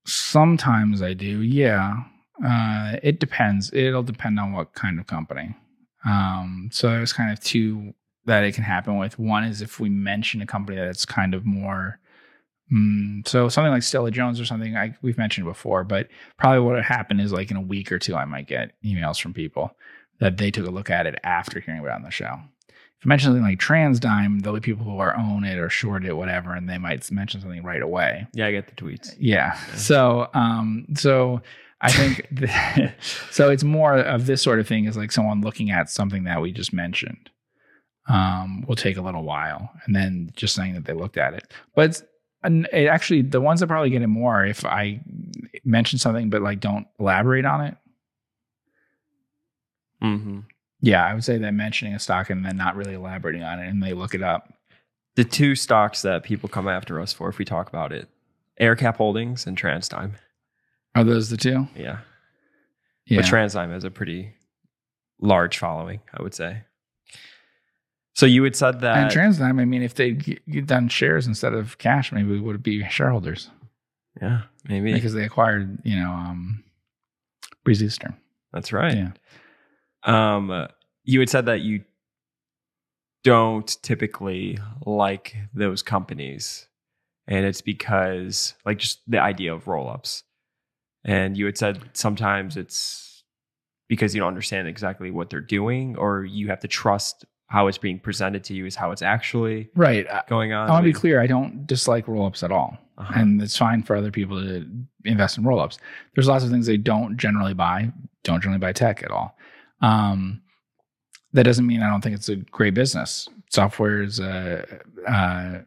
Sometimes I do. Yeah, uh, it depends. It'll depend on what kind of company. Um, so there's kind of two that it can happen with. One is if we mention a company that's kind of more. Mm, so something like Stella Jones or something I, we've mentioned before, but probably what would happen is like in a week or two, I might get emails from people that they took a look at it after hearing about it on the show. If I mention something like TransDigm, there'll be people who are own it or short it, whatever, and they might mention something right away. Yeah, I get the tweets. Yeah. So, um, so I think so. It's more of this sort of thing is like someone looking at something that we just mentioned. Um, will take a little while, and then just saying that they looked at it. But and it actually, the ones that probably get it more if I mention something but like don't elaborate on it. hmm Yeah, I would say that mentioning a stock and then not really elaborating on it, and they look it up. The two stocks that people come after us for, if we talk about it, AerCap Holdings and TransDigm. Are those the two? Yeah. Yeah. But TransDigm has a pretty large following, I would say. So you had said that. and TransDigm, I mean, if they'd done shares instead of cash, maybe we would be shareholders. yeah, maybe. because they acquired, you know, um, Breeze Eastern. That's right. Yeah. Um, you had said that you don't typically like those companies, and it's because like just the idea of roll ups. And you had said sometimes it's because you don't understand exactly what they're doing, or you have to trust how it's being presented to you is how it's actually Right. Going on. I want to be clear. I don't dislike roll ups at all. uh-huh. And it's fine for other people to invest in roll ups. There's lots of things they don't generally buy, don't generally buy tech at all. Um, that doesn't mean I don't think it's a great business. Software is uh, uh,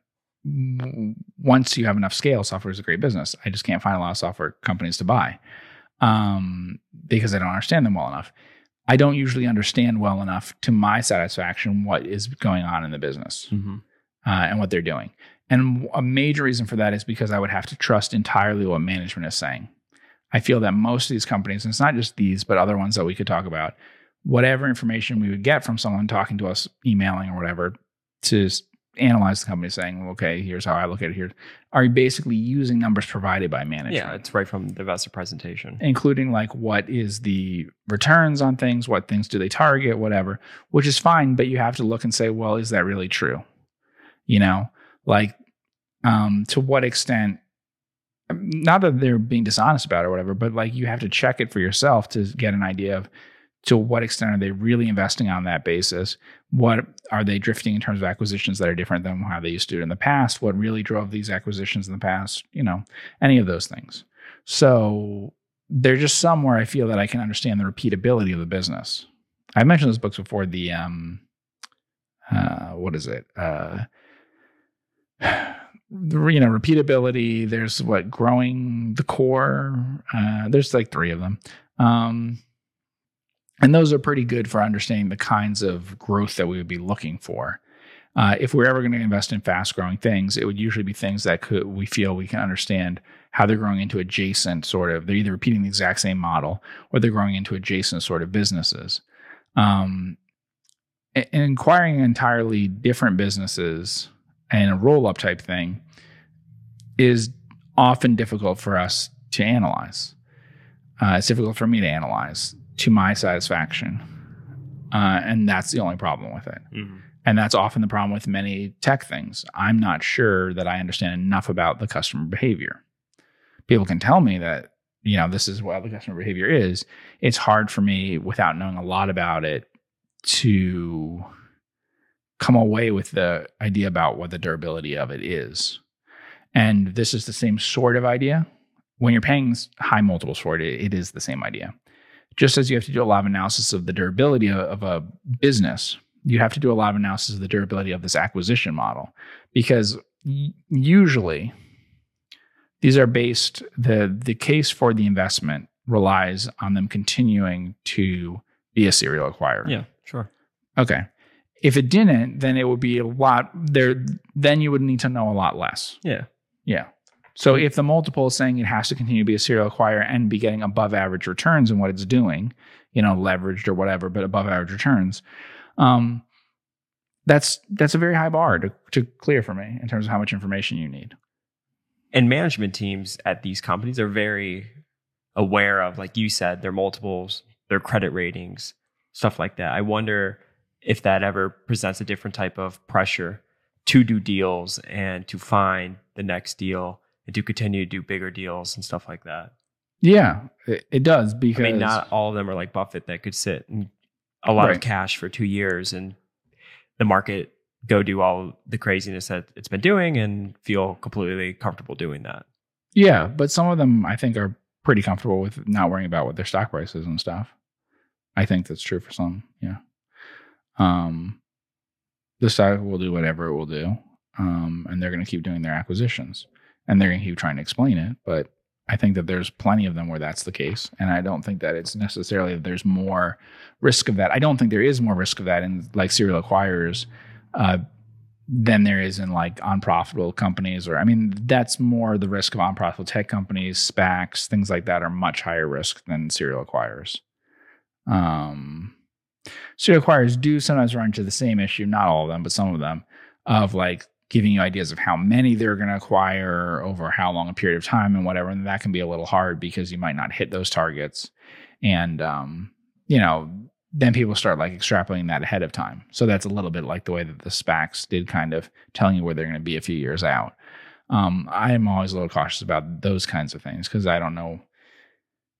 once you have enough scale, software is a great business. I just can't find a lot of software companies to buy um, because I don't understand them well enough. I don't usually understand well enough to my satisfaction what is going on in the business Mhm. uh, and what they're doing. And a major reason for that is because I would have to trust entirely what management is saying. I feel that most of these companies, and it's not just these, but other ones that we could talk about, whatever information we would get from someone talking to us, emailing or whatever, to analyze the company, saying, okay, here's how I look at it here, are you basically using numbers provided by management Yeah, it's right from the investor presentation. including like what is the returns on things, what things do they target, whatever, which is fine, but you have to look and say, well, is that really true? You know, like um to what extent not that they're being dishonest about it or whatever, but like you have to check it for yourself to get an idea of to what extent are they really investing on that basis? What are they drifting in terms of acquisitions that are different than how they used to do in the past? What really drove these acquisitions in the past? You know, any of those things. So they're just somewhere I feel that I can understand the repeatability of the business. I mentioned those books before. The um, uh, what is it? Uh, you know, repeatability. There's what growing the core. Uh, there's like three of them. Um, and those are pretty good for understanding the kinds of growth that we would be looking for. Uh, if we're ever going to invest in fast growing things, it would usually be things that could we feel we can understand how they're growing into adjacent sort of. They're either repeating the exact same model or they're growing into adjacent sort of businesses. Um, entirely different businesses and a roll up type thing is often difficult for us to analyze. Uh, it's difficult for me to analyze to my satisfaction. Uh, and that's the only problem with it. Mm-hmm. And that's often the problem with many tech things. I'm not sure that I understand enough about the customer behavior. People can tell me that, you know, this is what the customer behavior is. It's hard for me without knowing a lot about it to come away with the idea about what the durability of it is. And this is the same sort of idea. When you're paying high multiples for it, it is the same idea. Just as you have to do a lot of analysis of the durability of a business you have to do a lot of analysis of the durability of this acquisition model because usually these are based the the case for the investment relies on them continuing to be a serial acquirer. Yeah, sure. Okay. If it didn't, then it would be a lot there then you would need to know a lot less. Yeah. Yeah. So if the multiple is saying it has to continue to be a serial acquirer and be getting above average returns in what it's doing, you know, leveraged or whatever, but above average returns, um, that's that's a very high bar to, to clear for me in terms of how much information you need. And management teams at these companies are very aware of, like you said, their multiples, their credit ratings, stuff like that. I wonder if that ever presents a different type of pressure to do deals and to find the next deal to continue to do bigger deals and stuff like that. Yeah, it, it does because I mean, not all of them are like Buffett that could sit and a lot right. of cash for two years and the market go do all the craziness that it's been doing and feel completely comfortable doing that. Yeah, but some of them I think are pretty comfortable with not worrying about what their stock price is and stuff. I think that's true for some. Yeah. Um, the stock will do whatever it will do, um, and they're going to keep doing their acquisitions, and they're going to keep trying to explain it. But I think that there's plenty of them where that's the case. And I don't think that it's necessarily that there's more risk of that. I don't think there is more risk of that in like serial acquirers uh, than there is in like unprofitable companies. Or, I mean, that's more the risk of unprofitable tech companies, SPACs, things like that are much higher risk than serial acquirers. Um, serial acquirers do sometimes run into the same issue, not all of them, but some of them, of like giving you ideas of how many they're going to acquire over how long a period of time and whatever. And that can be a little hard because you might not hit those targets. And, um, you know, then people start like extrapolating that ahead of time. So that's a little bit like the way that the SPACs did kind of telling you where they're going to be a few years out. Um, I'm always a little cautious about those kinds of things because I don't know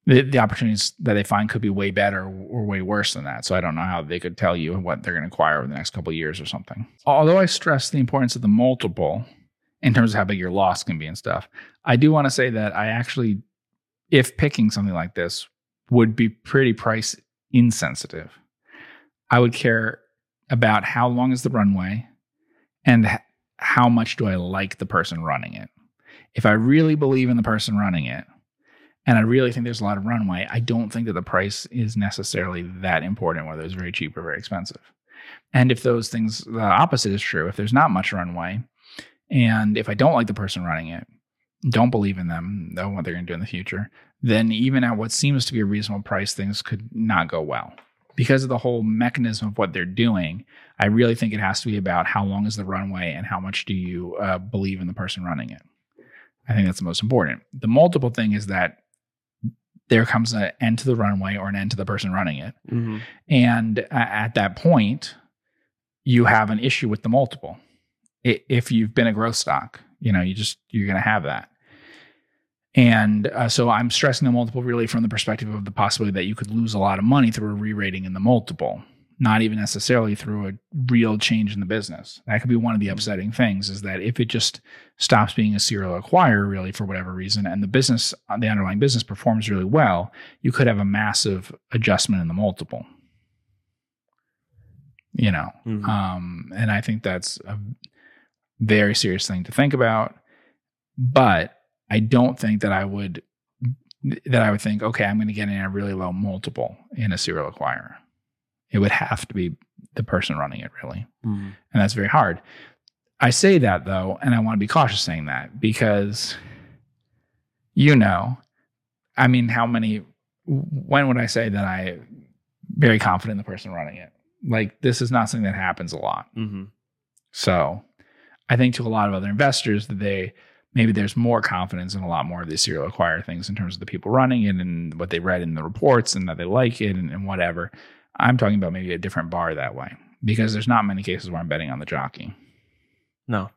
the, the opportunities that they find could be way better or way worse than that. So I don't know how they could tell you what they're going to acquire over the next couple of years or something. Although I stress the importance of the multiple in terms of how big your loss can be and stuff, I do want to say that I actually, if picking something like this, would be pretty price insensitive. I would care about how long is the runway and how much do I like the person running it. If I really believe in the person running it, and I really think there's a lot of runway. I don't think that the price is necessarily that important, whether it's very cheap or very expensive. And if those things, the opposite is true. If there's not much runway, and if I don't like the person running it, don't believe in them, know what they're going to do in the future, then even at what seems to be a reasonable price, things could not go well. Because of the whole mechanism of what they're doing, I really think it has to be about how long is the runway and how much do you uh, believe in the person running it. I think that's the most important. The multiple thing is that there comes an end to the runway or an end to the person running it. Mm-hmm. And at that point, you have an issue with the multiple. If you've been a growth stock, you know, you just, you're going to have that. And uh, so I'm stressing the multiple really from the perspective of the possibility that you could lose a lot of money through a re rating in the multiple not even necessarily through a real change in the business. That could be one of the upsetting things is that if it just stops being a serial acquirer really for whatever reason and the business the underlying business performs really well, you could have a massive adjustment in the multiple. You know. Mm-hmm. Um, and I think that's a very serious thing to think about. But I don't think that I would that I would think, okay, I'm going to get in a really low multiple in a serial acquirer it would have to be the person running it really Mhm. and that's very hard. I say that though, and I want to be cautious saying that because you know, I mean, how many? When would I say that I very confident in the person running it? Like this is not something that happens a lot. Mhm. So I think to a lot of other investors that they maybe there's more confidence in a lot more of these serial acquire things in terms of the people running it and what they read in the reports and that they like it and, and whatever. I'm talking about maybe a different bar that way because there's not many cases where I'm betting on the jockey. No.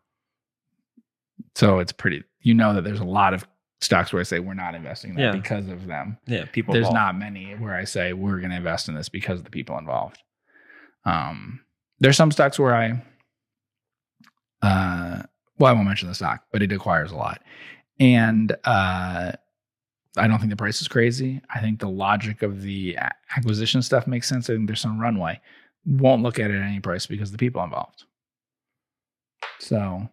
So it's pretty, you know, that there's a lot of stocks where I say we're not investing in that Yeah. because of them. Yeah. People. there's involved. not many where I say we're going to invest in this because of the people involved. Um, there's some stocks where I, uh, well, I won't mention the stock, but it acquires a lot, and uh, I don't think the price is crazy. I think the logic of the acquisition stuff makes sense. I think there's some runway. Won't look at it at any price because the people involved. So,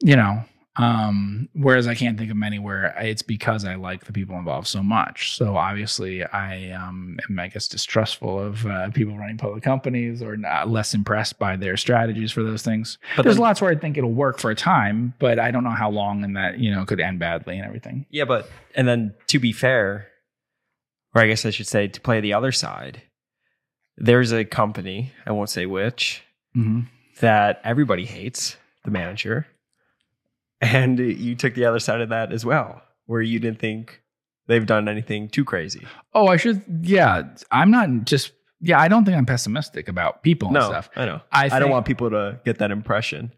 you know, um, whereas I can't think of many where it's because I like the people involved so much. So obviously, I um, am, I guess, distrustful of uh, people running public companies or not, less impressed by their strategies for those things. But There's then- lots where I think it'll work for a time, but I don't know how long, and that you know could end badly and everything. Yeah, but and then to be fair, or I guess I should say to play the other side, there's a company, I won't say which, Mm-hmm. that everybody hates, the manager. And you took the other side of that as well, where you didn't think they've done anything too crazy. Oh, I should. Yeah, I'm not just. Yeah, I don't think I'm pessimistic about people and No, stuff. I know. I I, think- don't want people to get that impression.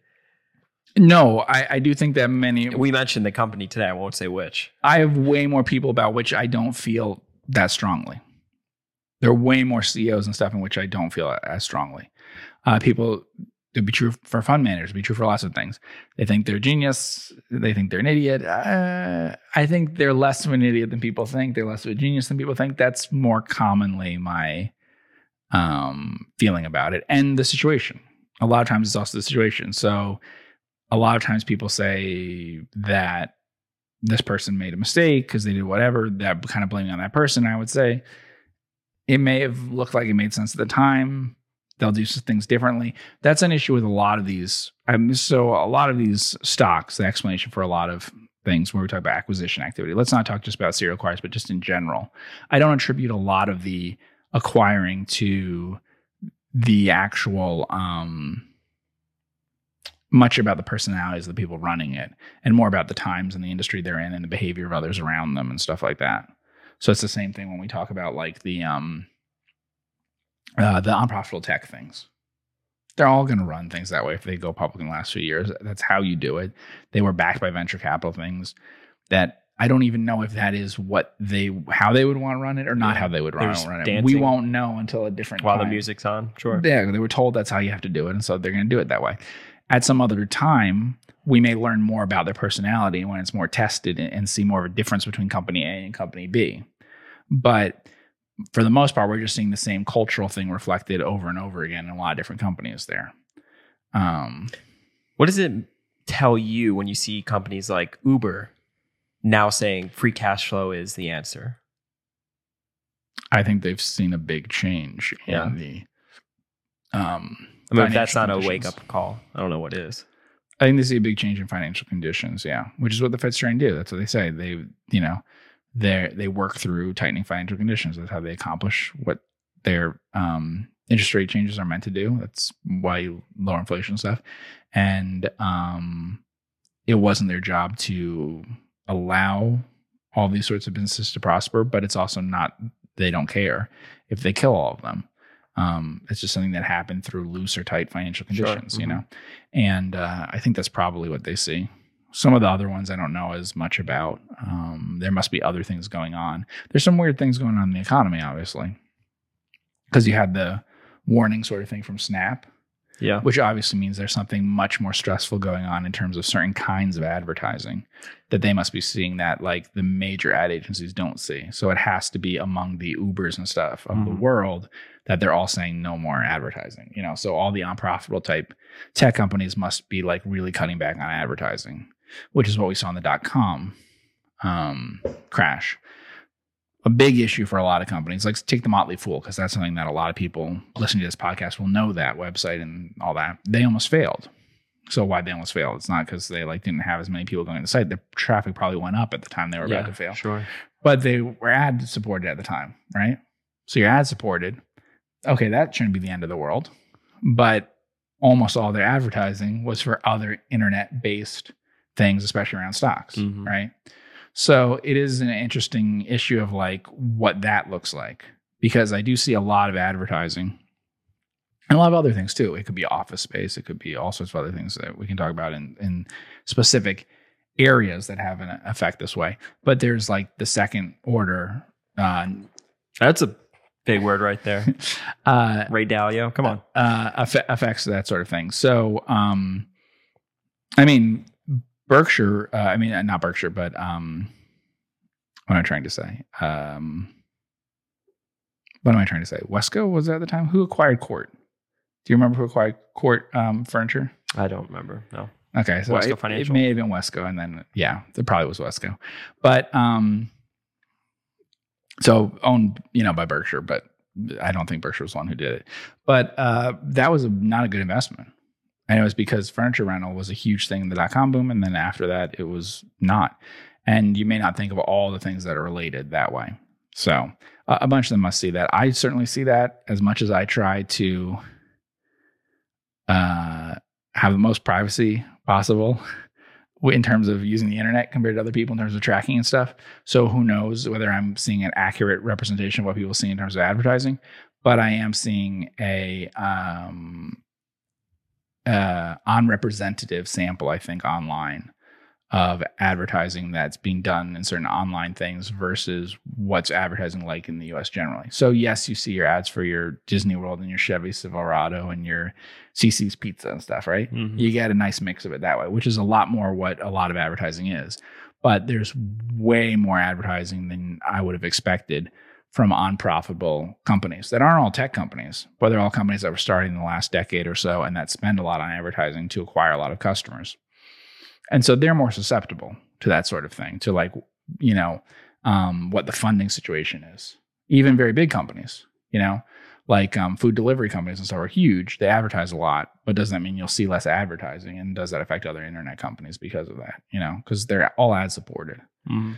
No, I, I do think that many. We mentioned the company today. I won't say which. I have way more people about which I don't feel that strongly. There are way more CEOs and stuff in which I don't feel as strongly. Uh, people, it'd be true for fund managers, be true for lots of things. They think they're genius. They think they're an idiot. Uh, I think they're less of an idiot than people think. They're less of a genius than people think. That's more commonly my um, feeling about it and the situation. A lot of times it's also the situation. So a lot of times people say that this person made a mistake because they did whatever, that kind of blaming on that person, I would say it may have looked like it made sense at the time. They'll do things differently. That's an issue with a lot of these. Um, so a lot of these stocks, the explanation for a lot of things when we talk about acquisition activity. Let's not talk just about serial acquires, but just in general. I don't attribute a lot of the acquiring to the actual um much about the personalities of the people running it and more about the times and the industry they're in and the behavior of others around them and stuff like that. So it's the same thing when we talk about like the um uh the unprofitable tech things. They're all going to run things that way if they go public in the last few years. That's how you do it. They were backed by venture capital things that I don't even know if that is what they how they would want to run it or not Yeah. how they would run, run it. We won't know until a different While the music's on, sure. Yeah, they were told that's how you have to do it, and so they're going to do it that way. At some other time, we may learn more about their personality when it's more tested and see more of a difference between company A and company B. But for the most part, we're just seeing the same cultural thing reflected over and over again in a lot of different companies there. Um, What does it tell you when you see companies like Uber now saying free cash flow is the answer? I think they've seen a big change Yeah. in the. Um, I mean, if that's not a wake up call, I don't know what is. I think they see a big change in financial conditions. Yeah, which is what the Fed's trying to do. That's what they say. They, you know, they they work through tightening financial conditions. That's how they accomplish what their um, interest rate changes are meant to do. That's why you lower inflation and stuff. And um, it wasn't their job to allow all these sorts of businesses to prosper, but it's also not. They don't care if they kill all of them. Um, it's just something that happened through loose or tight financial Sure. conditions. You know. And uh, I think that's probably what they see. Some of the other ones I don't know as much about. Um, there must be other things going on. There's some weird things going on in the economy, obviously, because you had the warning sort of thing from Snap, Yeah. which obviously means there's something much more stressful going on in terms of certain kinds of advertising that they must be seeing that like the major ad agencies don't see. So it has to be among the Ubers and stuff of the Mhm. world that they're all saying no more advertising. You know, so all the unprofitable type tech companies must be like really cutting back on advertising, which is what we saw in the dot com um, crash. a big issue for a lot of companies. Like take the Motley Fool because that's something that a lot of people listening to this podcast will know that website and all that. They almost failed. So why they almost failed? It's not because they like didn't have as many people going to the site. The traffic probably went up at the time they were about to fail. Sure. But they were ad supported at the time, right? So you're ad supported. Okay, that shouldn't be the end of the world. But almost all their advertising was for other internet based things, especially around stocks, Mhm. right? So it is an interesting issue of like what that looks like because I do see a lot of advertising and a lot of other things too. It could be office space, it could be all sorts of other things that we can talk about in, in specific areas that have an effect this way. But there's like the second order. Uh, That's a big word right there. uh, Ray Dalio. Come on. uh, effe- effects that sort of thing. So, um, I mean, Berkshire. Uh, I mean, uh, not Berkshire, but um, what am I trying to say? Um, what am I trying to say? Wesco was that at the time? Who acquired CORT? Do you remember who acquired CORT um, Furniture? I don't remember. No. Okay, so Wesco it, it Financial. may have been Wesco, and then yeah, it probably was Wesco, but um, so owned you know by Berkshire, but I don't think Berkshire was the one who did it. But uh, that was a, not a good investment, and it was because furniture rental was a huge thing in the dot com boom, and then after that, it was not. And you may not think of all the things that are related that way. So a a bunch of them must see that. I certainly see that as much as I try to uh, have the most privacy possible in terms of using the internet compared to other people in terms of tracking and stuff. So who knows whether I'm seeing an accurate representation of what people see in terms of advertising, but I am seeing a um, uh, unrepresentative sample, I think, online of advertising that's being done in certain online things versus what's advertising like in the US generally. So yes, you see your ads for your Disney World and your Chevy Silverado and your Cici's Pizza and stuff, right? Mhm. You get a nice mix of it that way, which is a lot more what a lot of advertising is. But there's way more advertising than I would have expected from unprofitable companies that aren't all tech companies, but they're all companies that were starting in the last decade or so and that spend a lot on advertising to acquire a lot of customers. And so they're more susceptible to that sort of thing, to like, you know, um, what the funding situation is. Even very big companies, you know, like um, food delivery companies and stuff are huge. They advertise a lot, but does that mean you'll see less advertising? And does that affect other internet companies because of that? You know, because they're all ad supported. Mhm.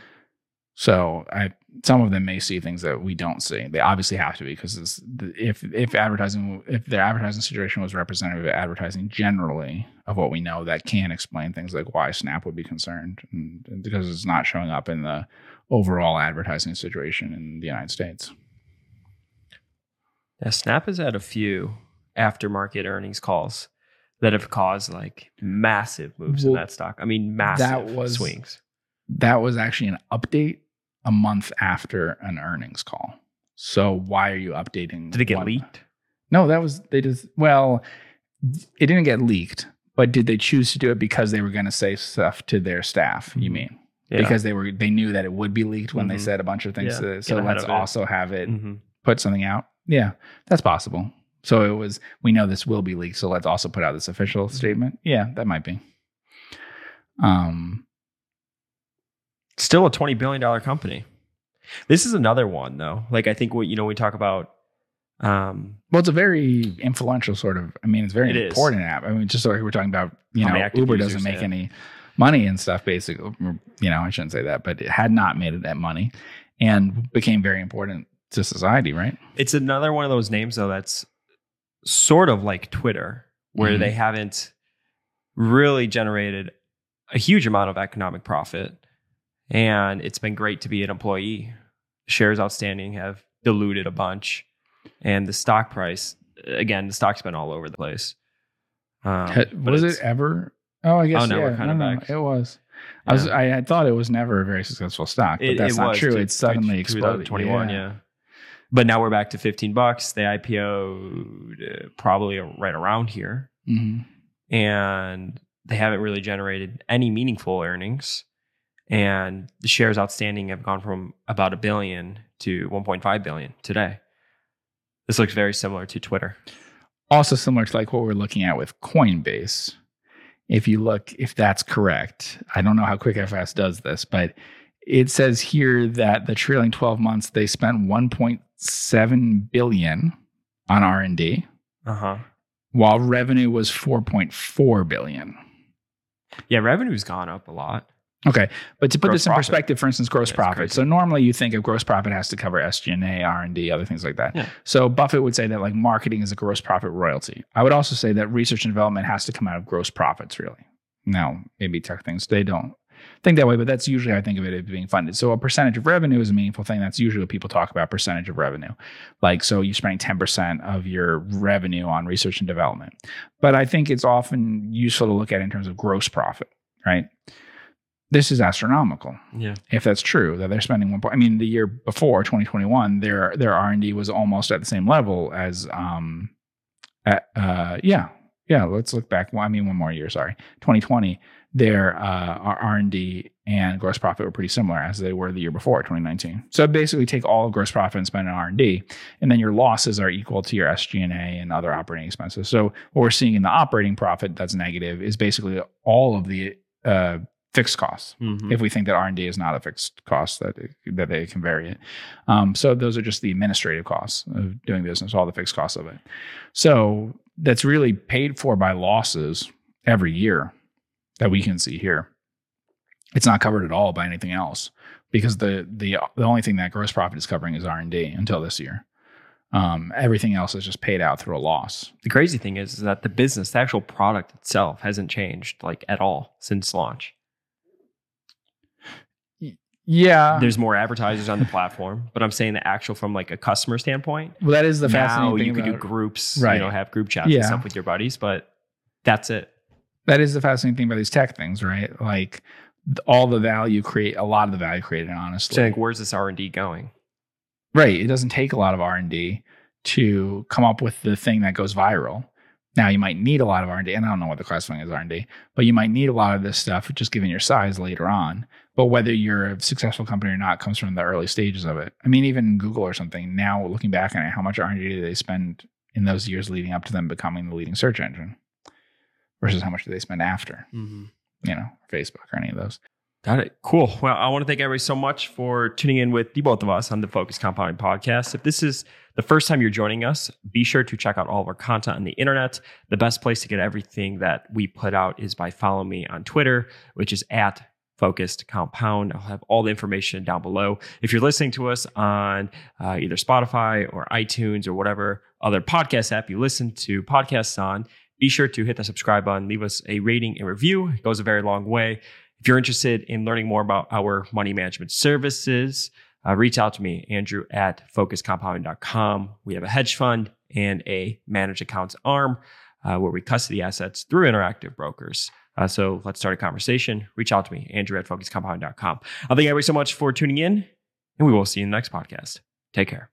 So I, some of them may see things that we don't see. They obviously have to be because if if advertising if their advertising situation was representative of advertising generally of what we know, that can explain things like why Snap would be concerned and, and because it's not showing up in the overall advertising situation in the United States. Yeah, Snap has had a few aftermarket earnings calls that have caused like massive moves in that stock. I mean, massive that was- swings. That was actually an update a month after an earnings call. So why are you updating? Did it get one- leaked? No, that was they just well, it didn't get leaked, but did they choose to do it because they were going to say stuff to their staff? You Mhm. mean Yeah. because they were they knew that it would be leaked when they Mhm. said a bunch of things. Yeah, to- so let's it. also have it Mhm. put something out. Yeah, that's possible. So it was we know this will be leaked, so let's also put out this official statement. Yeah, that might be. Um, Still a twenty billion dollar company. This is another one though. Like I think what you know we talk about. Um, well, it's a very influential sort of. I mean, it's very It is. important app. I mean, just like we're talking about, you How know, Uber doesn't make any money and stuff. Basically, you know, I shouldn't say that, but it had not made it that money, and became very important to society. Right? it's another one of those names though that's sort of like Twitter, where Mhm. they haven't really generated a huge amount of economic profit, and it's been great to be an employee. Shares outstanding have diluted a bunch, and the stock price again, the stock's been all over the place. Um, was it ever? Oh, I guess Oh, no, we're yeah. kind of no, no, back. it was. I was. I had thought it was never a very successful stock, but It- that's it not was true. It suddenly exploded. Twenty one, yeah. But now we're back to 15 bucks. They IPO'd uh, probably right around here. Mhm. and they haven't really generated any meaningful earnings. And the shares outstanding have gone from about a billion to 1.5 billion today. This looks very similar to Twitter. Also similar to like what we're looking at with Coinbase. If you look, if that's correct, I don't know how QuickFS does this, but it says here that the trailing 12 months they spent 1.7 billion on R&D Uh huh. while revenue was 4.4 billion. Yeah, revenue's gone up a lot. Okay, but to put Gross this in profit. perspective, for instance, gross That's profit. So normally you think of gross profit has to cover SG&A, R&D, other things like that. Yeah. So Buffett would say that like marketing is a gross profit royalty. I would also say that research and development has to come out of gross profits really. Now, maybe tech things they don't think that way, but that's usually how I think of it as being funded. So a percentage of revenue is a meaningful thing. That's usually what people talk about percentage of revenue. Like so you're spending 10% of your revenue on research and development. But I think it's often useful to look at in terms of gross profit, right? This is astronomical Yeah. if that's true that they're spending one point. I mean, the year before 2021, their their R and D was almost at the same level as um, at, uh, yeah, yeah. Let's look back. Well, I mean, one more year. Sorry, 2020. Their uh, R and D and gross profit were pretty similar as they were the year before 2019. So basically, take all of gross profit and spend on R and D, and then your losses are equal to your SG and A and other operating expenses. So what we're seeing in the operating profit that's negative is basically all of the uh, fixed costs Mhm. if we think that R&D is not a fixed cost that that they can vary it. Um, so those are just the administrative costs of doing business, all the fixed costs of it. So that's really paid for by losses every year that we can see here. It's not covered at all by anything else because the the the only thing that gross profit is covering is R&D until this year. Um, everything else is just paid out through a loss. The crazy thing is, is that the business, the actual product itself, hasn't changed like at all since launch. Yeah. There's more advertisers on the platform, but I'm saying the actual from like a customer standpoint. well, that is the now fascinating thing. you could do groups, Right. you know, have group chats Yeah. and stuff with your buddies, but that's it. that is the fascinating thing about these tech things, right? Like all the value create a lot of the value created, honestly. So like, where's this R and D going? right. It doesn't take a lot of R and D to come up with the thing that goes viral. Now you might need a lot of R and D, and I don't know what the classifying is R and D, but you might need a lot of this stuff just given your size later on. But whether you're a successful company or not comes from the early stages of it. I mean, even Google or something. Now looking back on it, how much R and D did they spend in those years leading up to them becoming the leading search engine, versus how much did they spend after? Mm-hmm. You know, Facebook or any of those. Got it. Cool. Well, I want to thank everybody so much for tuning in with the both of us on the Focused Compounding Podcast. If this is the first time you're joining us, be sure to check out all of our content on the internet. The best place to get everything that we put out is by following me on Twitter, which is at Focused Compound. I'll have all the information down below. If you're listening to us on uh, either Spotify or iTunes or whatever other podcast app you listen to podcasts on, be sure to hit the subscribe button, leave us a rating and review. It goes a very long way. If you're interested in learning more about our money management services, uh, reach out to me, Andrew at focusedcompounding.com. We have a hedge fund and a managed accounts arm uh, where we custody assets through interactive brokers. Uh, so let's start a conversation. Reach out to me, Andrew at focusedcompounding.com. I thank everybody so much for tuning in, and we will see you in the next podcast. Take care.